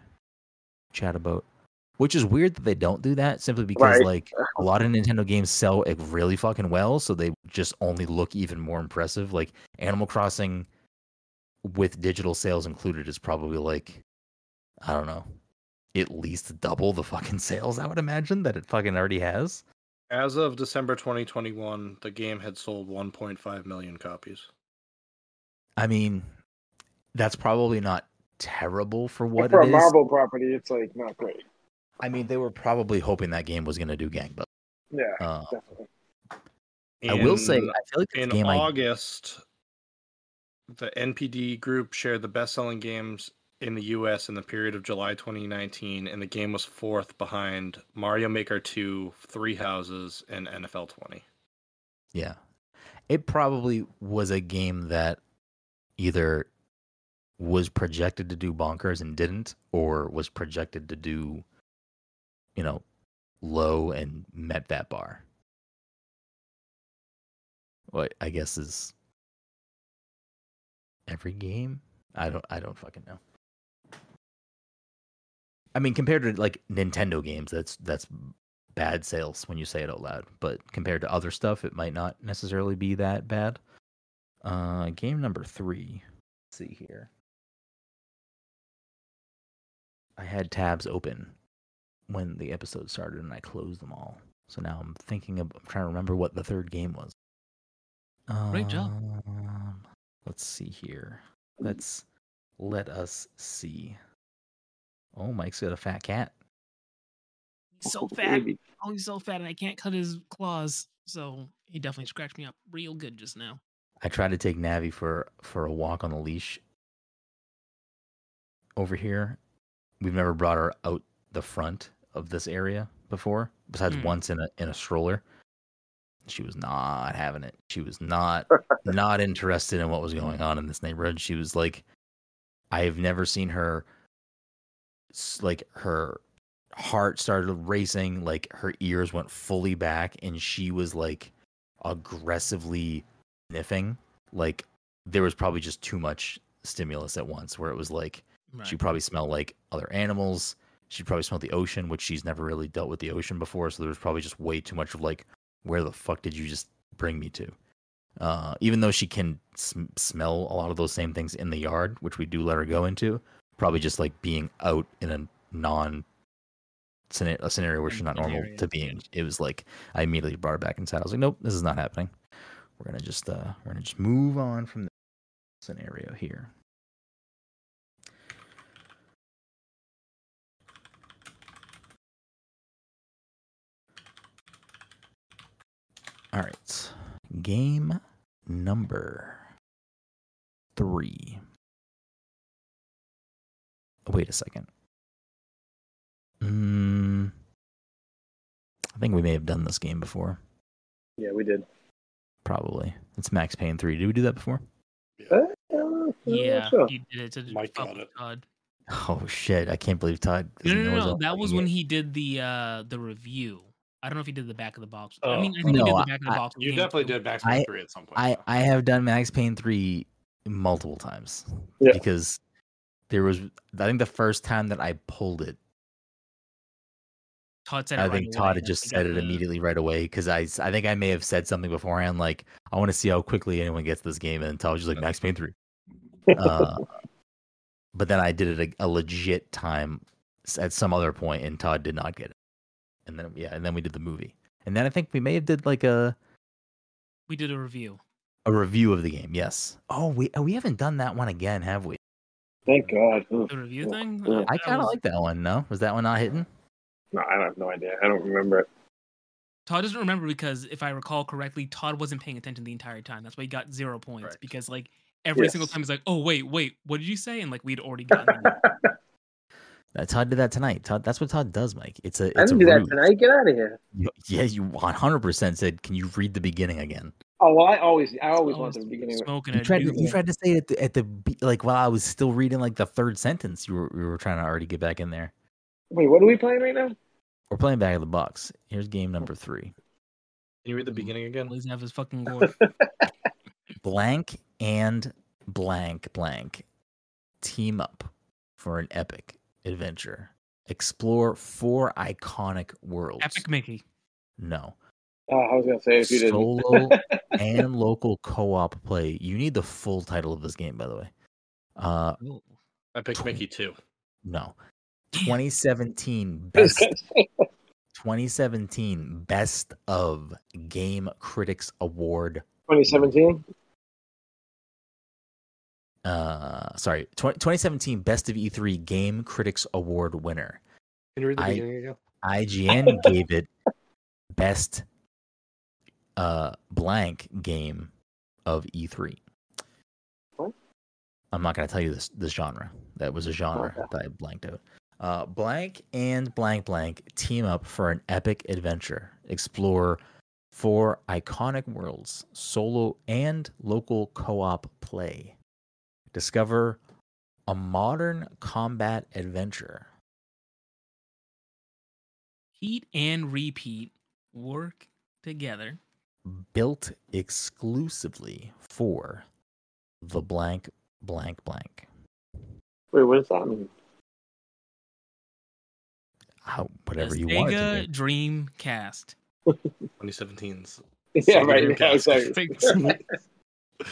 chat about. Which is weird that they don't do that simply because Right. like a lot of Nintendo games sell like, really fucking well, so they just only look even more impressive. Like Animal Crossing with digital sales included is probably like I don't know, at least double the fucking sales I would imagine that it fucking already has. as of December 2021, the game had sold 1.5 million copies. I mean, that's probably not terrible for what for it a is. Marvel property, it's like not great. I mean, they were probably hoping that game was gonna do gangbusters. Yeah, Uh, definitely. I will say, I In- feel like in game I August, the NPD group shared the best-selling games in the U.S. in the period of July 2019, and the game was fourth behind Mario Maker 2, Three Houses, and NFL 20. Yeah. It probably was a game that either was projected to do bonkers and didn't, or was projected to do, you know, low and met that bar. What I guess is every game? I don't I don't fucking know. I mean compared to like Nintendo games, that's that's bad sales when you say it out loud. But compared to other stuff, it might not necessarily be that bad. Uh, game number three. Let's see here. I had tabs open when the episode started, and I closed them all. So now I'm thinking of I'm trying to remember what the third game was. Great job. Um, Let's see here. Let's let us see. Oh, Mike's got a fat cat. He's so fat. Oh, he's so fat, and I can't cut his claws. So he definitely scratched me up real good just now. I tried to take Navi for for a walk on the leash over here. We've never brought her out the front of this area before, besides Hmm. once in a in a stroller. She was not having it. She was not not interested in what was going on in this neighborhood. She was like, I've never seen her like her heart started racing, like her ears went fully back, and she was like aggressively sniffing. Like there was probably just too much stimulus at once, where it was like Right. she probably smelled like other animals. She probably smelled the ocean, which she's never really dealt with the ocean before. So there was probably just way too much of like where the fuck did you just bring me to? Uh, even though she can sm- smell a lot of those same things in the yard, which we do let her go into, probably just like being out in a non scenario, a scenario where she's not normal to being. It was like I immediately brought her back inside. I was like, nope, this is not happening. We're gonna just uh, we're gonna just move on from the scenario here. All right. Game number three. Wait a second. Mm, I think we may have done this game before. Yeah, we did. Probably. It's Max Payne 3. Did we do that before? Uh, uh, Yeah, not sure. he did it to Mike fuck got it. Todd. Oh shit! I can't believe Todd. No, no, no, no. That was fucking when game. he did the uh the review. I don't know if he did the back of the box. I Oh. mean, I think he did the back of the I- box. You definitely too. did Max I- Payne 3 at some point. I. I have done Max Payne 3 multiple times Yeah. because there was I think the first time that I pulled it, Todd said it I right think away. Todd had just what said it immediately right away because I I think I may have said something beforehand like I want to see how quickly anyone gets this game and Todd was just like Max Payne 3. Uh, but then I did it a, a legit time at some other point and Todd did not get it. And then yeah, and then we did the movie. And then I think we may have did like a We did a review. a review of the game. Yes. Oh, we we haven't done that one again, have we? Thank God. The review thing. I kind of like that one. No, was that one not hitting? No, I have no idea. I don't remember it. Todd doesn't remember because if I recall correctly, Todd wasn't paying attention the entire time. That's why he got zero points Right. because like every single time he's like, "Oh wait, wait, what did you say?" And like we'd already gotten. it. Uh, Todd did that tonight. Todd, that's what Todd does, Mike. It's a. It's I a didn't do that ruse. tonight. Get out of here. You- Yeah, you 100% said, "Can you read the beginning again?" Oh well, I always, I always Oh, want the beginning. of smoking You tried. To, you tried to say it at the, at the be- like while I was still reading like the third sentence. You were you were trying to already get back in there. Wait, what are we playing right now? We're playing back of the box. Here's game number three. Can you read the beginning again? Please have his fucking gore. Blank and blank blank team up for an epic adventure. Explore four iconic worlds. Epic Mickey. No. Oh, I was gonna say if you didn't. Solo and local co-op play. You need the full title of this game, by the way. Uh. I picked Mickey too. no. 2017 best gonna say, 2017 best of Game Critics Award. 2017. Uh, sorry, 20, 2017 best of E3 Game Critics Award winner. Can you read the I- beginning again? IGN gave it best uh blank game of E3. What? I'm not going to tell you this this genre. That was a genre Okay. that I blanked out. Uh, blank and blank blank team up for an epic adventure. Explore four iconic worlds, solo and local co-op play. Discover a modern combat adventure. Heat and repeat work together. built exclusively for the blank blank blank. Wait, what does that mean? How whatever The you want it to Sega. Dreamcast. 2017's. Yeah, Sega right. Yeah, Dreamcast. exactly.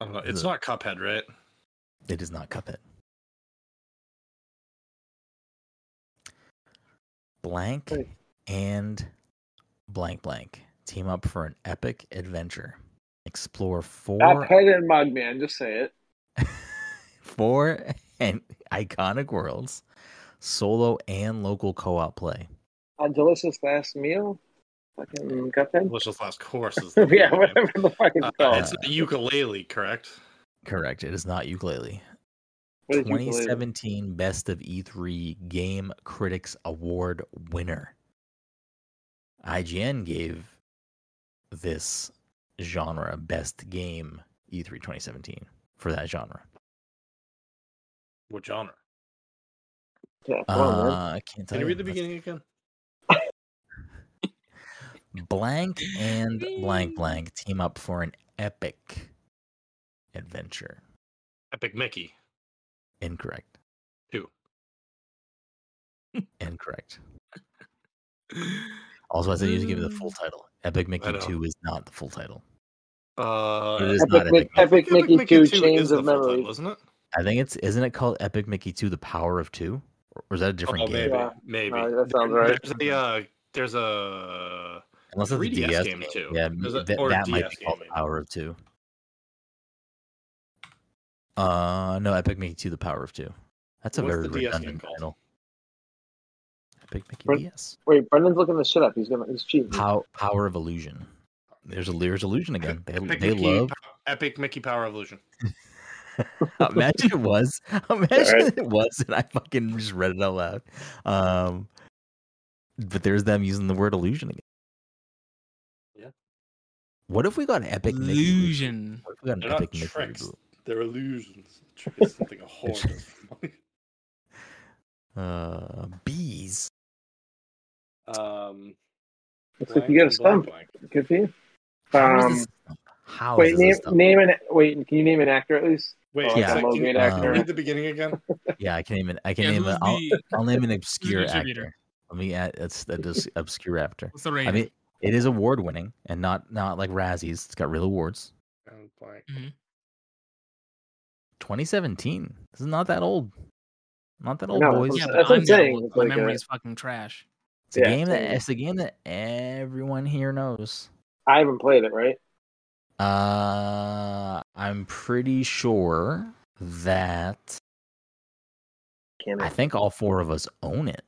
I don't know. It's The- not Cuphead, right? It is not Cuphead. Blank Hey. and blank blank team up for an epic adventure. Explore four Stop head and mug, man. Just say it. four and iconic worlds, solo and local co-op play. A delicious last meal. Fucking Cuphead. Delicious Last Course is the yeah, whatever the fuck it's Uh, it's a Yooka-Laylee, correct? Correct. It is not Yooka-Laylee. What did you believe? 2017 Best of E3 Game Critics Award winner. IGN gave this genre Best Game E E3 2017 for that genre. What genre? Yeah, on. Uh, I can't tell Can you read the That's beginning again? Blank and blank blank team up for an epic adventure. Epic Mickey. Incorrect. Two. Incorrect. Also, I said you to give it the full title. Epic Mickey 2 is not the full title. Uh, It is Epic, not Mick- Epic Epic, Mickey, 2 is Chains of full title, Memory. isn't it? I think it's isn't it called Epic Mickey 2 The Power of 2? Or or is that a different Oh, game? maybe, Yeah. maybe. Uh, that sounds There- right. There's a, uh, there's a Unless it's a 3DS DS game, too. Yeah, There's a- that, or that might be called game, Power of 2. Uh no, Epic Mickey 2 The Power of 2. That's a What's very the DS game redundant called? title. Epic Mickey What- DS. Wait, Brendan's looking this shit up. He's gonna he's cheating. Pow- Power of Illusion. There's a there's illusion again. They, Epic they Mickey, love Epic Mickey Power Evolution. Imagine it was. Imagine Alright. it was, and I fucking just read it out loud. Um, but there's them using the word illusion again. Yeah. What if we got an epic Mickey? Illusion. What if we got an They're epic Mickey tricks. reboot? They're illusions. Trick is something a horn does. Uh, bees. Um, Looks like you got a stump. blank, blank. Good for you. Um. How wait, is name this name an wait. Can you name an actor at least? Wait, Oh, Yeah. can, you, actor. you read the beginning again? Yeah, I can name it. I can Yeah, name who's it. I'll, I'll name an obscure actor. Let me add. It's that is obscure actor. What's the rating? I mean, it is award winning and not not like Razzies. It's got real awards. And blank. 2017. This is not that old. Not that old, know, boys. yeah, that's but what I'm I'm saying, saying. My like a- memory is fucking trash. It's a Yeah, game that it's a game that everyone here knows. I haven't played it, right? Uh, I'm pretty sure that Can't I think all four of us own it.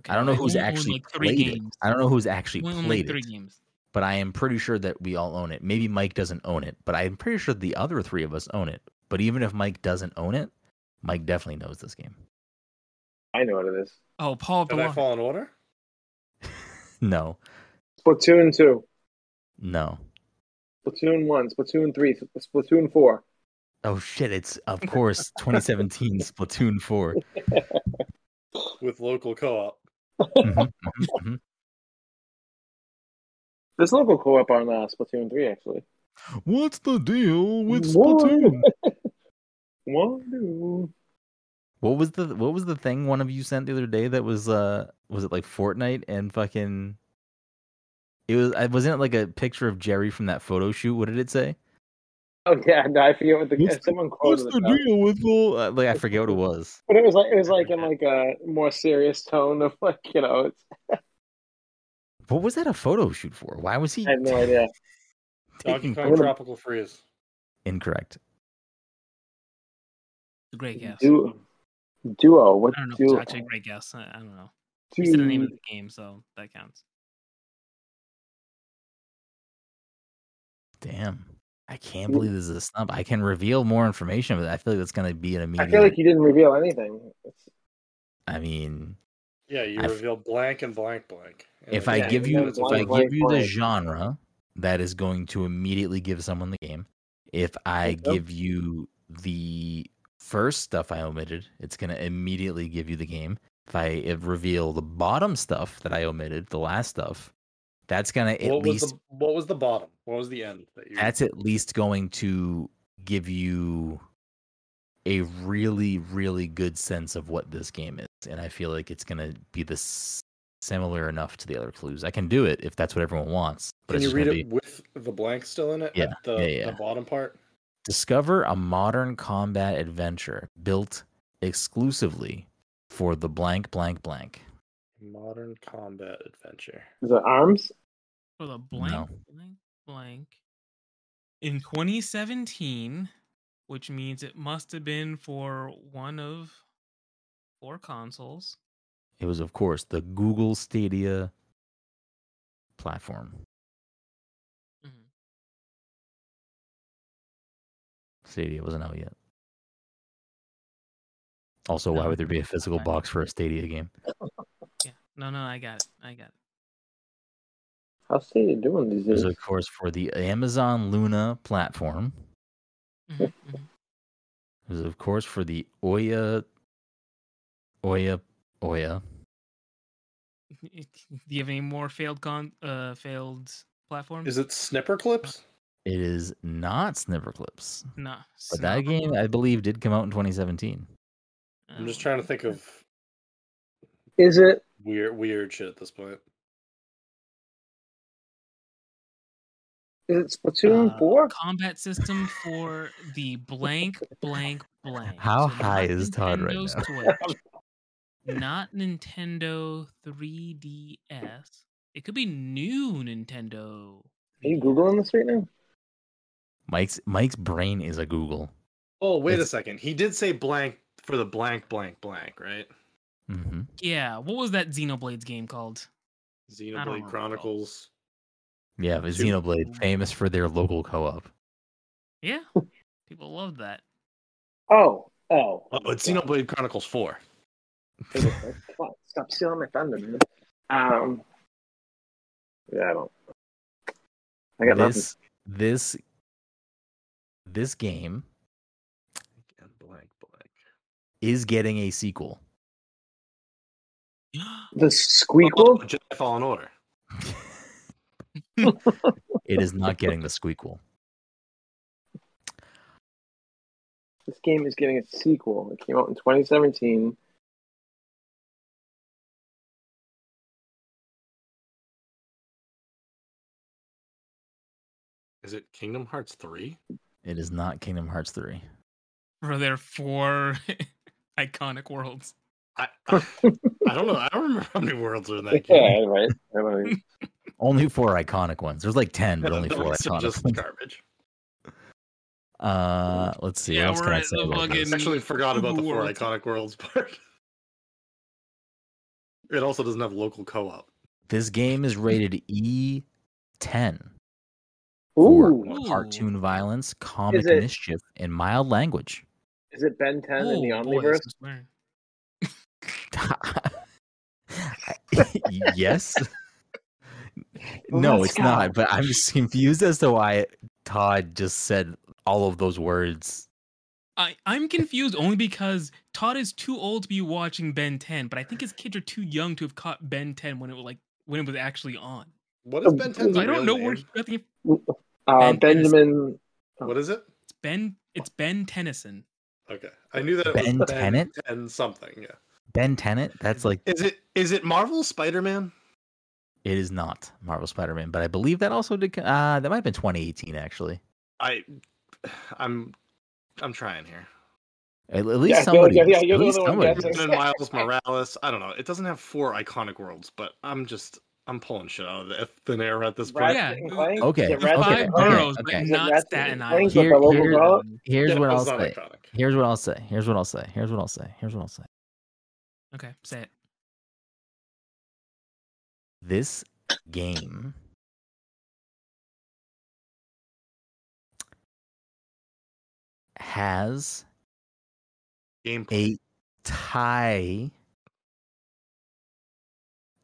Okay, I don't know I who's actually like three played games. it. I don't know who's actually I like, played three it, games. but I am pretty sure that we all own it. Maybe Mike doesn't own it, but I'm pretty sure the other three of us own it. But even if Mike doesn't own it, Mike definitely knows this game. I know what it is. Oh, Paul of the Did I fall in order? No, Splatoon two, no. Splatoon one, Splatoon three, Splatoon four. Oh shit! It's of course 2017 Splatoon 4. With local co-op. Mhm, mhm, mhm. There's local co-op on uh, Splatoon three actually. What's the deal with What? Splatoon? One, two. What was the what was the thing one of you sent the other day that was uh was it like Fortnite and fucking it was I wasn't it like a picture of Jerry from that photo shoot? What did it say? Oh yeah, no, I forget what the What's someone quoted it. though. deal with all uh, like I forget what it was. But it was like it was like in like a more serious tone of like you know. It's, What was that a photo shoot for? Why was he I have no idea. Donkey taking Kong Tropical Freeze. incorrect? Great guess. Duo. Duo. What I don't know duo? it's actually a great guess. I, I don't know. You said the name of the game, so that counts. Damn. I can't mm. believe this is a snub. I can reveal more information, but I feel like that's gonna be an immediate. I feel like you didn't reveal anything. It's, I mean, Yeah, you I f- reveal blank and blank blank. And if I give you if blank, I blank, give you the blank. genre, that is going to immediately give someone the game. If I Yep. give you the first stuff I omitted, it's going to immediately give you the game. If I reveal the bottom stuff that I omitted, the last stuff, that's going to at what was least the what was the bottom? What was the end that you? that's at least going to give you a really really good sense of what this game is and i feel like it's going to be this similar enough to the other clues i can do it if that's what everyone wants but Can it's you read it be with the blank still in it? Yeah, The, yeah, yeah. the bottom part. Discover a modern combat adventure built exclusively for the blank blank blank Modern combat adventure. is it arms? For the blank, No. blank, blank. In 2017, which means it must have been for one of four consoles. it was of course the google stadia platform stadia wasn't out yet also why would there be a physical box for a stadia game Yeah. No, no, I got it. I got it. How's Stadia doing these It was days? of course for the Amazon Luna platform. Mhm, mhm. It was of course for the Ouya Ouya Ouya. Do you have any more failed con uh failed platforms? Is it Snipperclips? It is not Snipperclips. no? But that game I believe did come out in 2017. I'm just Oh, trying to think of Is it? weird weird shit at this point. Is it Splatoon uh, Four? combat system for the blank blank blank. How not high is Todd right now? Switch, not Nintendo 3DS. It could be new Nintendo. Are you googling this right now? Mike's Mike's brain is a Google. Oh, wait a second. He did say blank for the blank blank blank, right? Mm-hmm. Yeah, what was that Xenoblades game called? Xenoblade. Chronicles. Yeah, but Two- Xenoblade, famous for their local co-op. Yeah, people love that. Oh, oh. Oh, it's Xenoblade Chronicles 4. Stop stealing my thunder, man. Um, yeah, I don't. I got nothing. This this this game And blank blank. is getting a sequel. The Oh, squeakle. Jedi Fallen Order. It is not getting the squeakle. This game is getting a sequel. It came out in 2017. Is it Kingdom Hearts 3? It is not Kingdom Hearts 3. For their four iconic worlds. I, I, I don't know. I don't remember how many worlds are in that Yeah, game. right. I don't know. Only four iconic ones. There's like 10, but only four rest are iconic just ones. garbage. Uh, let's see. Yeah, what else we're can I say about this? I actually forgot about the four Worlds. iconic worlds part. It also doesn't have local co-op. This game is rated E10 for Ooh, Ooh. cartoon violence, comic it- mischief, and mild language. is it Ben 10 in the Oh, boy, Omniverse? this is weird. yes. Well, no, let's it's not. But I'm just confused as to why Todd just said all of those words. I, I'm confused only because Todd is too old to be watching Ben 10, but I think his kids are too young to have caught Ben 10 when it was like when it was actually on. What is um, Ben 10's I don't know name? where he got the Uh, Ben Benjamin. What is it? it's Ben it's Ben Tennyson. Okay, I knew that it Ben was Tennant? and something. Yeah. Ben Tennant. That's like Is it is it Marvel Spider Man? it is not Marvel Spider-Man, but I believe that also did. Uh, that might have been 2018 actually. I, I'm, I'm trying here. At, at least I feel like- somebody. yeah, at you're the least one somebody guessing. Miles Morales. I don't know. It doesn't have four iconic worlds, but I'm just I'm pulling shit out of the thin air at this point. Yeah, Ratchet and Clank? Okay, okay, Five and boroughs, okay. but not Ratchet Staten Island. Here- here- Here's Yeah, what I'll say. iconic. Here's what I'll say. Here's what I'll say. Here's what I'll say. Here's what I'll say. Okay, say it. This game has Gameplay. a tie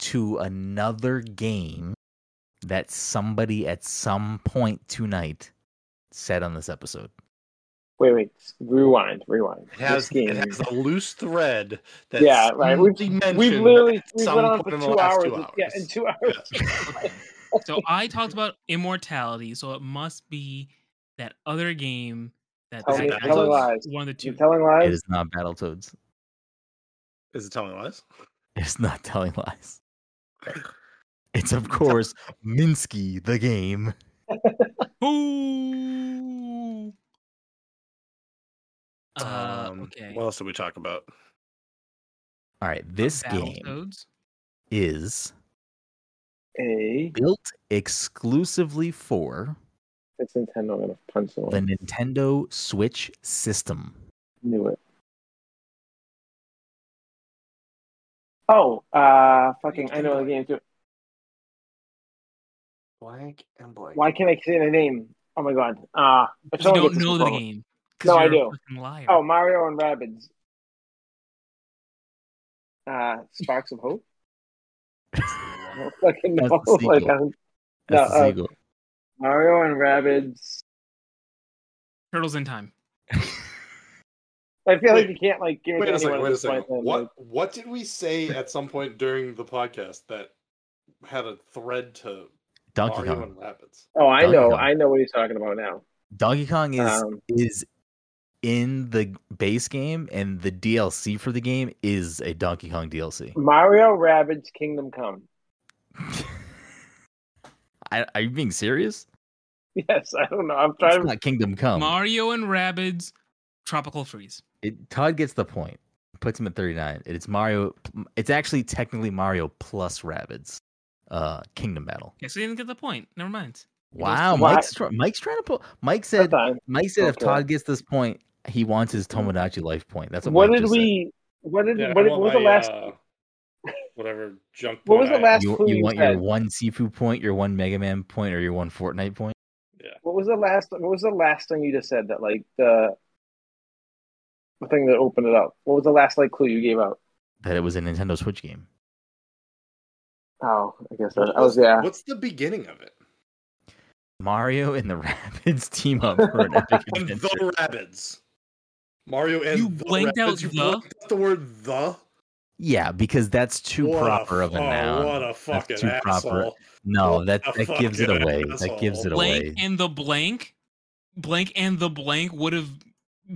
to another game that somebody at some point tonight said on this episode. Wait, wait. Rewind, rewind. It has, game. it has a loose thread that Yeah, right. We've- mentioned We've literally we some went on point for in the two hours. Yeah, in two hours. So I talked about immortality, so it must be that other game that Tell me, telling lies. one of the You two. telling lies? is not Battletoads. Is it telling lies? It's not telling lies. It's of course Minsky the game. Ooh. Uh, Um, okay. What else did we talk about? All right, this game Battletoads. is A. built exclusively for It's Nintendo. I'm gonna punch the someone. Nintendo Switch system. Knew it. Oh, uh, fucking! I know the game too. Blank and blank. Why can't I say the name? Oh my god! Uh, if You don't know the game. No, I you're a do. fucking Oh, Mario and Rabbids. Uh, Sparks of Hope. I don't fucking That's know. the I'm- That's No, uh. Mario and Rabbids. Turtles in Time. I feel like you can't like give it Wait a second. Wait a second. then, What like- what did we say at some point during the podcast that had a thread to Donkey Mario Kong. and Rabbids? Oh, I Donkey know. Kong. I know what he's talking about now. Donkey Kong is Um, is in the base game, and the DLC for the game is a Donkey Kong DLC. Mario Rabbids Kingdom Come. I, are you being serious? Yes, I don't know. I'm It's trying to. not Kingdom Come. Mario and Rabbids, Tropical Freeze. It, Todd gets the point. Puts him at 39. It's Mario. It's actually technically Mario plus Rabbids. Uh, Kingdom Battle. Okay, so you didn't get the point. Never mind. Wow, Mike's try- Mike's trying to pull. Mike said. Mike said if Todd gets this point, he wants his Tomodachi life point. That's what. What Mike did just said. we? What did? Yeah, what, I what want was the last? uh, whatever junk. What was the last- You, clue you you want your one Sifu point, your one Mega Man point, or your one Fortnite point? Yeah. What was the last? What was the last thing you just said? That like the the thing that opened it up. What was the last like clue you gave out? That it was a Nintendo Switch game. Oh, I guess that, I was yeah. What's the beginning of it? Mario and the Rabbids team up for an epic adventure. the Rabbids. Mario and You the blanked out. You the? blanked out the word the. Yeah, because that's too What proper of a oh, noun. What a fucking too proper. asshole. No, What that that gives it fucking away. That gives it asshole. Blank away. and the blank, blank and the blank would have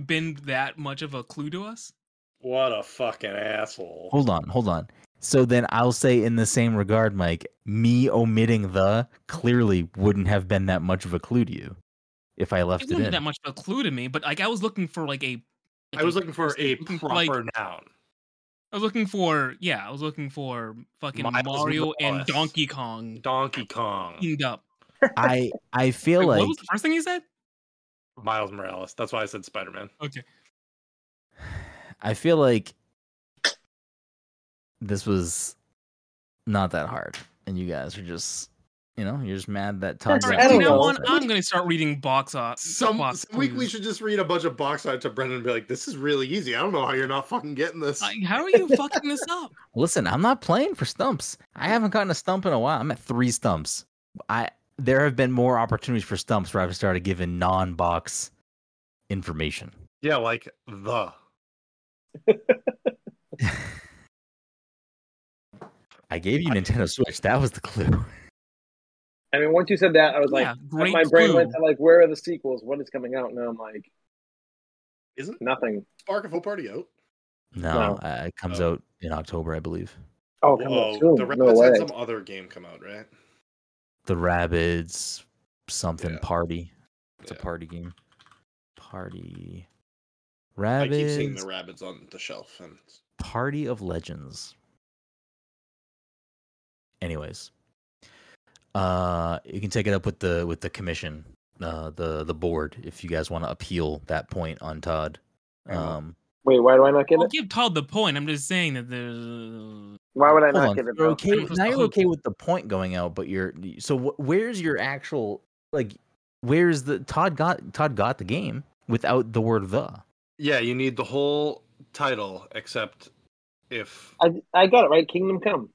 been that much of a clue to us. What a fucking asshole. Hold on, hold on. So then I'll say in the same regard, Mike, me omitting the clearly wouldn't have been that much of a clue to you if I left It it, wasn't in. that much of a clue to me, but like I was looking for like a. like I was a- looking for a looking for, proper like- noun. I was looking for yeah, I was looking for fucking Miles Mario and Donkey Kong Donkey Kong. teamed up. I I feel Wait, like what was the first thing you said? Miles Morales. That's why I said Spider Man. Okay. I feel like this was not that hard, and you guys are just you know you're just mad that Todd. All All right, right, I from don't now know. on, I'm gonna start reading box art. Some, box some week we should just read a bunch of box art to Brendan and be like, "This is really easy. I don't know how you're not fucking getting this." Like, how are you fucking this up? Listen, I'm not playing for stumps. I haven't gotten a stump in a while. I'm at three stumps. I there have been more opportunities for stumps where I've started giving non-box information. yeah, like the. I gave you Nintendo Switch. That was the clue. I mean, once you said that, I was like, yeah, great my brain clue. went to like, where are the sequels? What is coming out? Now I'm like, Isn't nothing. Spark of Hope already out? No, No. uh, it comes Oh. out in October, I believe. Oh, come Whoa, on, soon. the No Rabbids way. had some other game come out, right? The Rabbids something Yeah. party. It's a party game. Party. Rabbids. I keep seeing the rabbits on the shelf, and Party of Legends. Anyways, uh, you can take it up with the with the commission, uh, the the board, if you guys want to appeal that point on Todd. Um, Wait, why do I not get I'll it? give Todd the point. I'm just saying that there's. Why would I hold not on, get it? you're though? okay. Now you're okay with the point going out, but you're so wh- where's your actual like? Where's the Todd got Todd got the game without the word the? yeah, you need the whole title except if I I got it right. Kingdom Come.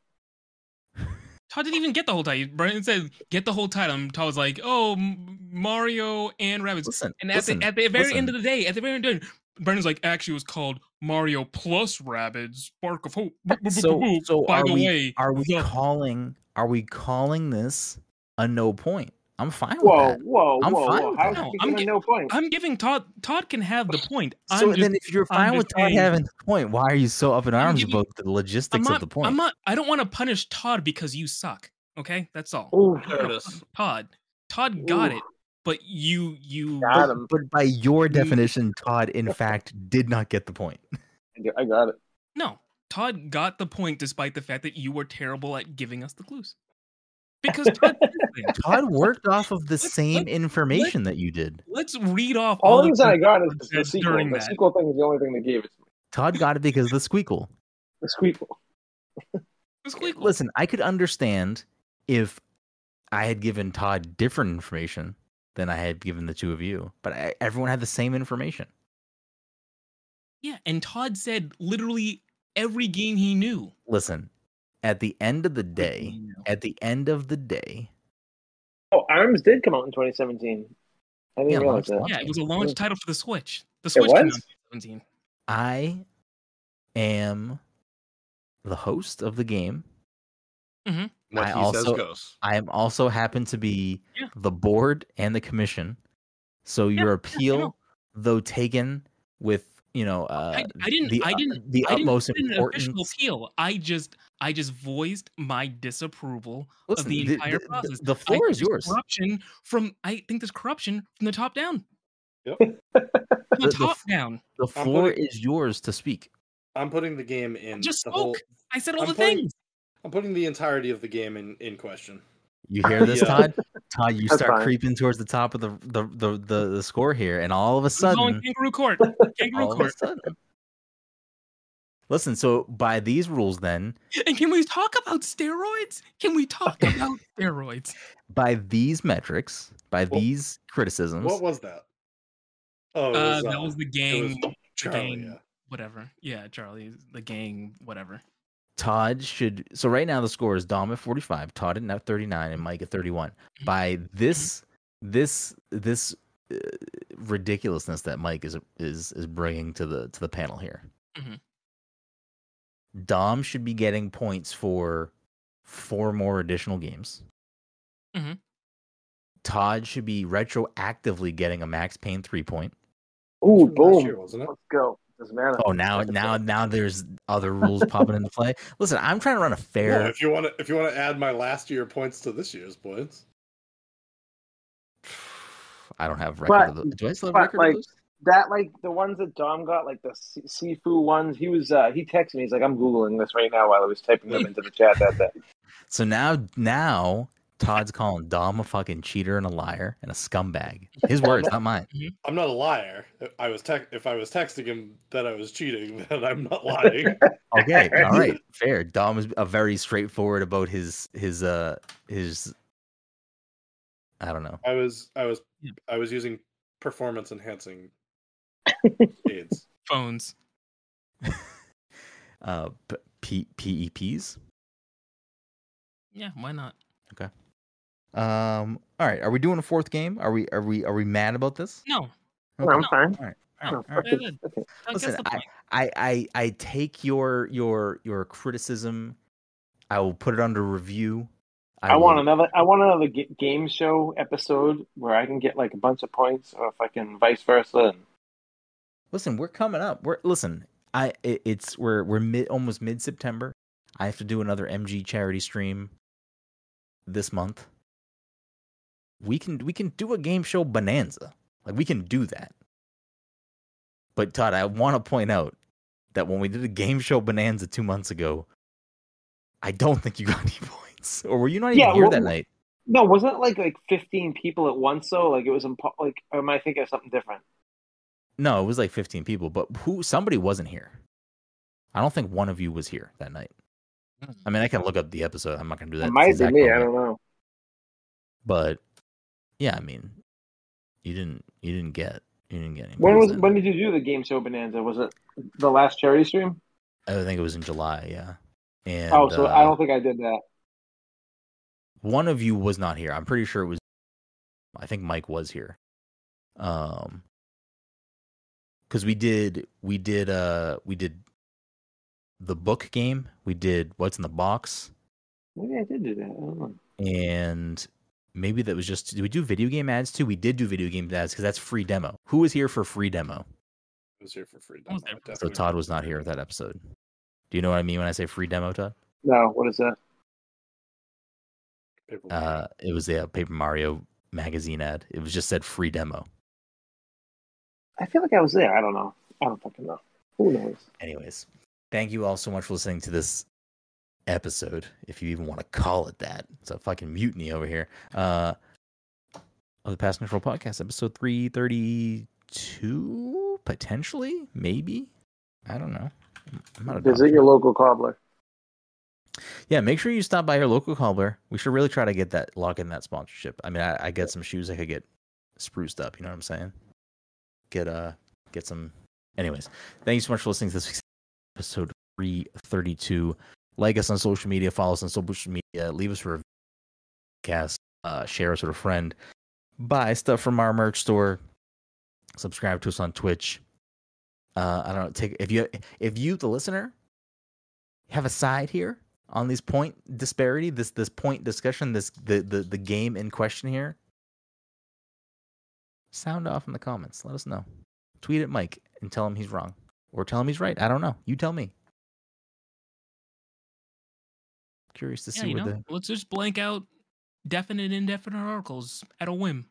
Todd didn't even get the whole title. Brian said, "Get the whole title." And Todd was like, "Oh, Mario and Rabbids." Listen, And at listen, the at the very end of the day, at the very end, Brandon's like, "Actually, it was called Mario plus Rabbids, Spark of Hope." So, boop, boop. so by are the we way, are we the- calling are we calling this a no point? I'm fine with Whoa, that. whoa, I'm whoa, fine whoa! with How that. is I'm giving gi- no point? I'm giving Todd. Todd can have the point. So I'm just, then, if you're I'm fine with Todd saying- having the point, why are you so up in arms giving- about the logistics not. of the point? I'm not. I don't want to punish Todd because you suck. Okay, that's all. Ooh, there it is. Todd. Todd got Ooh. it, but you you Got but, him. but by your definition, Todd, in fact, did not get the point. I got it. No, Todd got the point despite the fact that you were terrible at giving us the clues. Because Todd. Todd worked off of the Let's- same let's- information that you did. let's read off All all the the reason I got is the sequel. The that. sequel thing is the only thing that gave it to me. Todd got it because of the squeakle. The sequel. The squeakle. Listen, I could understand if I had given Todd different information than I had given the two of you, but I, everyone had the same information. Yeah, and Todd said literally every game he knew. Listen, at the end of the day, at the end of the day, Oh, Arms did come out in 2017. I didn't Yeah, realize launch- that. Yeah, it was a launch title for the Switch. The Switch came out in 2017. I am the host of the game. What I he also- says goes. I am also happen to be Yeah. the board and the commission. So your yeah, I appeal, know. though taken with you know uh, I, I didn't. the, I uh, didn't. the I didn't utmost put in an appeal. I just, I just voiced my disapproval Listen, of the the, entire the- process. the floor is yours. Corruption from. I think there's corruption from the top down. Yep. The- the the top f- down. The floor putting- is yours to speak. I'm putting the game in Just the spoke. whole. I said all I'm the putting- things. I'm putting the entirety of the game in in question. You hear this, Yeah. Todd? Todd, you That's start fine. creeping towards the top of the the, the, the, the score here, and all of a I'm going sudden, kangaroo court. Kangaroo all of a court. sudden. Listen, so by these rules, then, And can we talk about steroids? Can we talk about steroids? by these metrics, by Well, these criticisms, What was that? Oh, it Uh, that uh, was the it gang, was Charlie. gang. Yeah. whatever. Yeah, Charlie, the gang, whatever. Todd should. So right now the score is Dom at forty five, Todd at thirty nine, and Mike at thirty one. Mm-hmm. By this, this, this uh, ridiculousness that Mike is is is bringing to the to the panel here. Mhm. Dom should be getting points for four more additional games. Mhm. Todd should be retroactively getting a Max Payne three point. Ooh, From last year, boom. wasn't it? Let's go. Doesn't matter. Oh, now now now there's other rules popping into play. Listen, I'm trying to run a No, fair. if you want to, if you want to add my last year points to this year's points, I don't have But- record. of the, do I still have record? like, of those? That like the ones that Dom got, like the Se- Sifu ones. He was uh he texted me. He's like, I'm googling this right now while I was typing them into the chat that day. So now, now Todd's calling Dom a fucking cheater and a liar and a scumbag. His words, not mine. I'm not a liar. I was tech. If I was texting him that I was cheating, then I'm not lying. Okay, all right, fair. Dom is a very straightforward about his his uh his. I don't know. I was, I was, I was using performance enhancing aids. Phones. Uh, p- P- PEPs. Yeah, why not? Um. All right. Are we doing a fourth game? Are we? Are we? Are we mad about this? No. No, I'm fine. All right. no. No, all fuck right. it. Good. Okay. Listen, gets the point. I, I I take your your your criticism. I will put it under review. I, want another. I want another ga- game show episode where I can get like a bunch of points, or if I can vice versa. And Listen, we're coming up. We're listen. I it, it's we're we're mid almost mid September. I have to do another MG charity stream this month. We can we can do a game show bonanza. Like we can do that. But Todd, I want to point out that when we did a game show bonanza two months ago, I don't think you got any points. Or were you not even Yeah, here what- that night? no, wasn't it like like 15 people at once though? Like it was impo- like. Or am I thinking of something different? No, it was like 15 people, but who somebody wasn't here. I don't think one of you was here that night. Hmm. I mean, I can look up the episode. I'm not going to do that. It might be exact me. I don't know. But yeah, I mean, you didn't you didn't get you didn't get any. When was when did you do the game show bonanza? Was it the last charity stream? I think it was in July, yeah. And oh, so I uh, don't think I did that. one of you was not here. I'm pretty sure it was. I think Mike was here. Um, because we did we did uh we did the book game. We did what's in the box, Maybe I did do that. I don't know. and maybe that was just. Did we do video game ads too? We did do video game ads because that's free demo. Who was here for free demo? I was here for free. Demo, there So. Todd was not here at that episode. Do you know what I mean when I say free demo, Todd? No, what is that? Paper Uh, it was a Paper Mario magazine ad. It was just said free demo. I feel like I was there. I don't know. I don't fucking know. Who knows? Anyways, thank you all so much for listening to this episode, if you even want to call it that. It's a fucking mutiny over here. Uh, of the Past Control Podcast, episode three thirty two, potentially, maybe. I don't know. I'm not a Visit your local cobbler. Yeah, make sure you stop by your local cobbler. We should really try to get that lock in that sponsorship. I mean, I, I get some shoes I could get spruced up. You know what I'm saying? Get uh, get some. Anyways, thank you so much for listening to this week's episode 332. Like us on social media, follow us on social media, leave us a review, cast, uh, share us with a friend, buy stuff from our merch store, subscribe to us on Twitch. Uh, I don't know. Take if you if you the listener have a side here on these point disparity, this this point discussion, this the the the game in question here. Sound off in the comments. Let us know. Tweet at Mike and tell him he's wrong, or tell him he's right. I don't know. You tell me. Curious to Yeah, see you where know, let's just blank out definite, indefinite articles at a whim.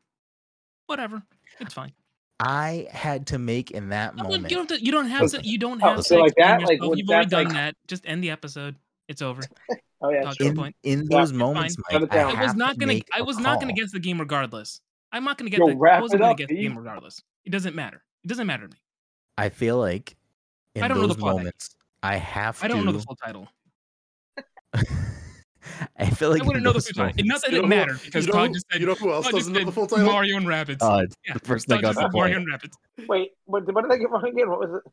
Whatever, it's fine. I had to make in that No, moment. You don't. Have to, you don't have Oh, to. You don't oh, have to. so like that, like, yourself. would- You've already done like- that. Just end the episode. It's over. Oh yeah, Dodge in, point. in those it's moments, Mike, it down. I, I was not gonna. I was not gonna call. guess the game regardless. I'm not gonna get Yo, the. wrap I wasn't gonna up, guess the game regardless. It doesn't matter. It doesn't matter to me. I feel like in I don't know the those moments, I have to. I don't to. know the full title. I feel like I wouldn't know the full title. It, not that You it mattered because you know Todd just said. you know who else Todd doesn't know the full title? Mario and Rabbids. Todd, yeah, the person that Todd got just Mario point. and Rabbids. Wait, what, what did I get wrong again? What was it?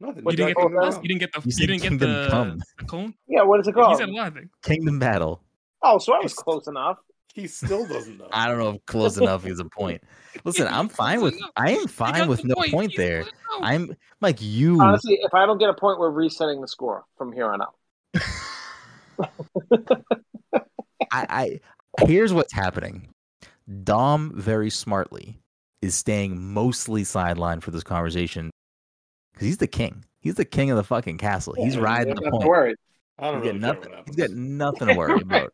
Nothing. What You didn't get Oh, the. no. You didn't get the. You You, didn't get the. Come. the cone. Yeah, what is it You called? said a lot of things. Kingdom Battle. Oh, so I was close enough. He still doesn't know. I don't know if close enough is a point. Listen, I'm fine with. I am fine with no point there. I'm like you. Honestly, if I don't get a point, we're resetting the score from here on out. I, I here's what's happening. Dom very smartly is staying mostly sidelined for this conversation because he's the king. He's the king of the fucking castle. He's Yeah, riding the don't point. worry. I don't He's really got care nothing. what He's happens. got nothing to worry about.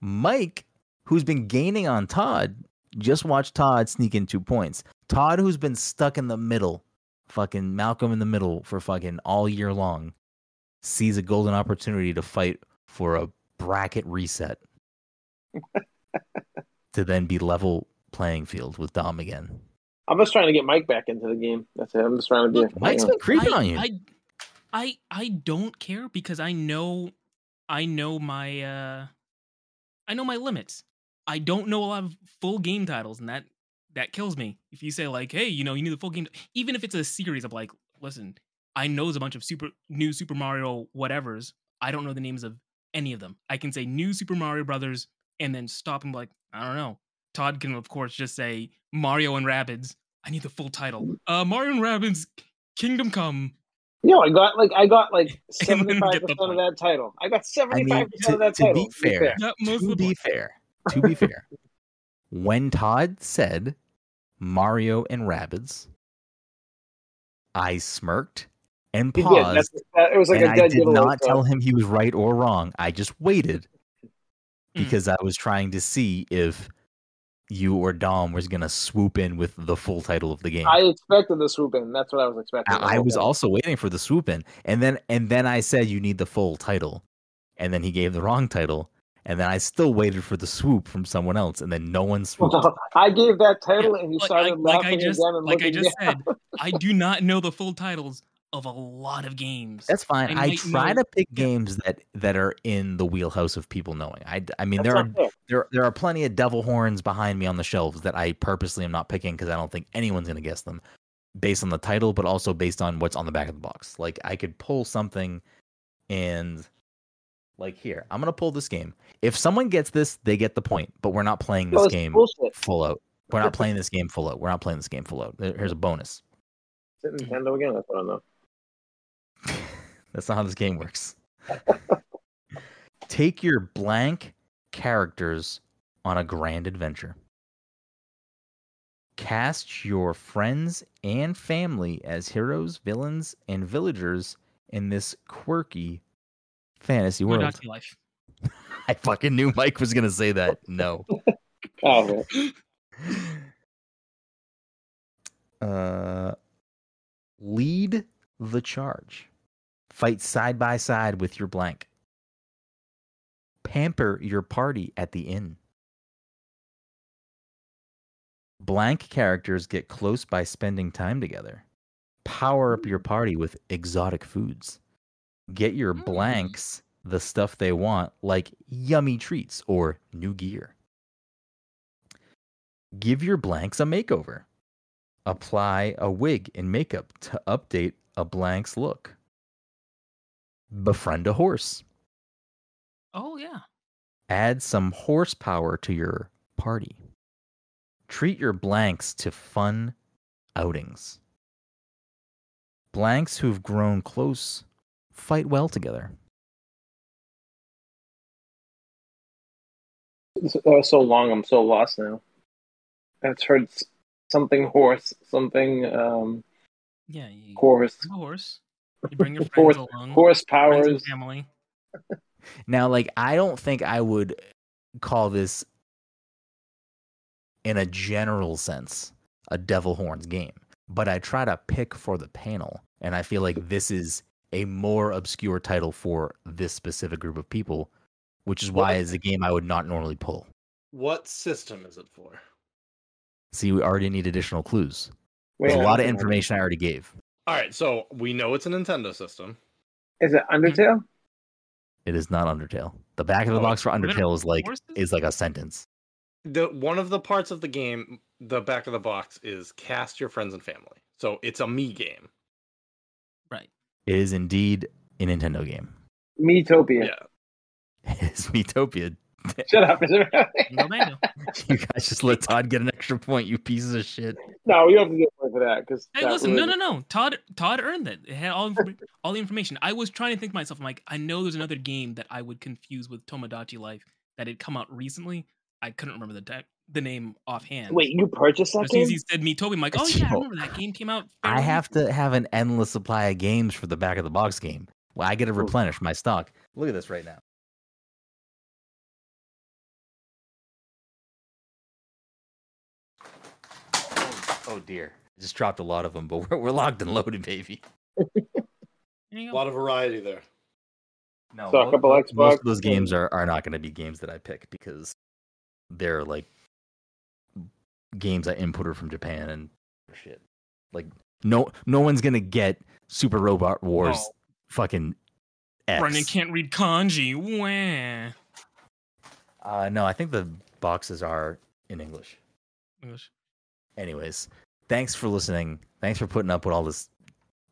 Mike, who's been gaining on Todd, just watch Todd sneak in two points. Todd, who's been stuck in the middle, fucking Malcolm in the middle for fucking all year long, sees a golden opportunity to fight for a bracket reset to then be level playing field with Dom again. I'm just trying to get Mike back into the game. That's it. I'm just trying to be. Look, Mike's you been creeping I, on you. I, I, I don't care because I know, I know my, uh, I know my limits. I don't know a lot of full game titles, and that that kills me. If you say like, hey, you know, you need the full game, even if it's a series of like, listen, I know there's a bunch of super new Super Mario whatevers. I don't know the names of any of them. I can say new Super Mario Brothers and then stop and be like, I don't know. Todd can of course just say Mario and Rabbids. I need the full title. Uh, Mario and Rabbids Kingdom Come. Yo, I got like I got like seventy five get the percent of that title. I got I seventy mean, five to, percent of that to title. be fair, Yeah, most of to the be fair, to be fair, when Todd said Mario and Rabbids, I smirked and paused, that, it was like and a I dead did not so- tell him he was right or wrong. I just waited Mm. because I was trying to see if you or Dom was gonna swoop in with the full title of the game. I expected the swoop in. That's what I was expecting. I, I was also waiting for the swoop in, and then and then I said you need the full title, and then he gave the wrong title, and then I still waited for the swoop from someone else, and then no one swooped. I gave that title, and you Like I, started like laughing I just, again and like I just down. said, I do not know the full titles of a lot of games. That's fine. I I, might try know- to pick yeah. games that that are in the wheelhouse of people knowing. I, I mean That's there are fair. there there are plenty of devil horns behind me on the shelves that I purposely am not picking because I don't think anyone's gonna guess them, based on the title, but also based on what's on the back of the box. Like I could pull something, and like here, I'm gonna pull this game. If someone gets this, they get the point. But we're not playing this it's game bullshit. full out. We're not playing this game full out. We're not playing this game full out. Here's a bonus. Is it Nintendo again? That's what I know. That's not how this game works. Take your blank characters on a grand adventure. Cast your friends and family as heroes, villains, and villagers in this quirky fantasy No world. Donkey Life. I fucking knew Mike was gonna say that. No. Oh, uh, lead the charge. Fight side by side with your blank. Pamper your party at the inn. Blank characters get close by spending time together. Power up your party with exotic foods. Get your Mm. blanks the stuff they want, like yummy treats or new gear. Give your blanks a makeover. Apply a wig and makeup to update a blank's look. Befriend a horse. Oh yeah. Add some horsepower to your party. Treat your blanks to fun outings. Blanks who've grown close fight well together. That was so long. I'm so lost now. I've heard something horse, something. Um, Yeah, you Horse, horse. You bring your Horse- friends along. horse friends and powers. family. Now, like, I don't think I would call this, in a general sense, a Devil Horns game. But I try to pick for the panel, and I feel like this is a more obscure title for this specific group of people, which is why What- it's a game I would not normally pull. What system is it for? See, we already need additional clues. Wait, There's a I lot of information I already gave. All right, so we know it's a Nintendo system. Is it Undertale? It is not Undertale. The back of the Oh, box for Undertale is like force is like a sentence. The one of the parts of the game, the back of the box is cast your friends and family. So it's a me game. Right. It is indeed a Nintendo game. Miitopia. Yeah. It is Miitopia. Shut up. Is it really? No manual. You guys just let Todd get an extra point, you pieces of shit. no, you have to get one for that because. Hey, listen, no, no, no. Todd, Todd earned it. It had all all the information. I was trying to think to myself. I'm like, I know there's another game that I would confuse with Tomodachi Life that had come out recently. I couldn't remember the de- the name offhand. Wait, you purchased that As soon game? as he said Miitopia, I'm like, oh yeah, I remember that game came out. I have to have an endless supply of games for the back of the box game. Well, I get to replenish my stock. Look at this right now. Oh, dear. I just dropped a lot of them, but we're, we're locked and loaded, baby. A lot of variety there. No, So a mo- couple mo- most of Xbox those games games. are, are not going to be games that I pick because they're like games I imported from Japan and shit. Like no no one's gonna get Super Robot Wars Oh. fucking X. Brendan can't read kanji. Wah. Uh, no, I think the boxes are in English. English. Anyways, thanks for listening. Thanks for putting up with all this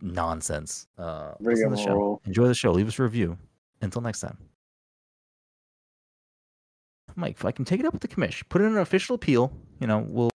nonsense. Uh, listen to the show. Enjoy the show. Leave us a review. Until next time. Mike, if I can take it up with the commish, put in an official appeal, you know, we'll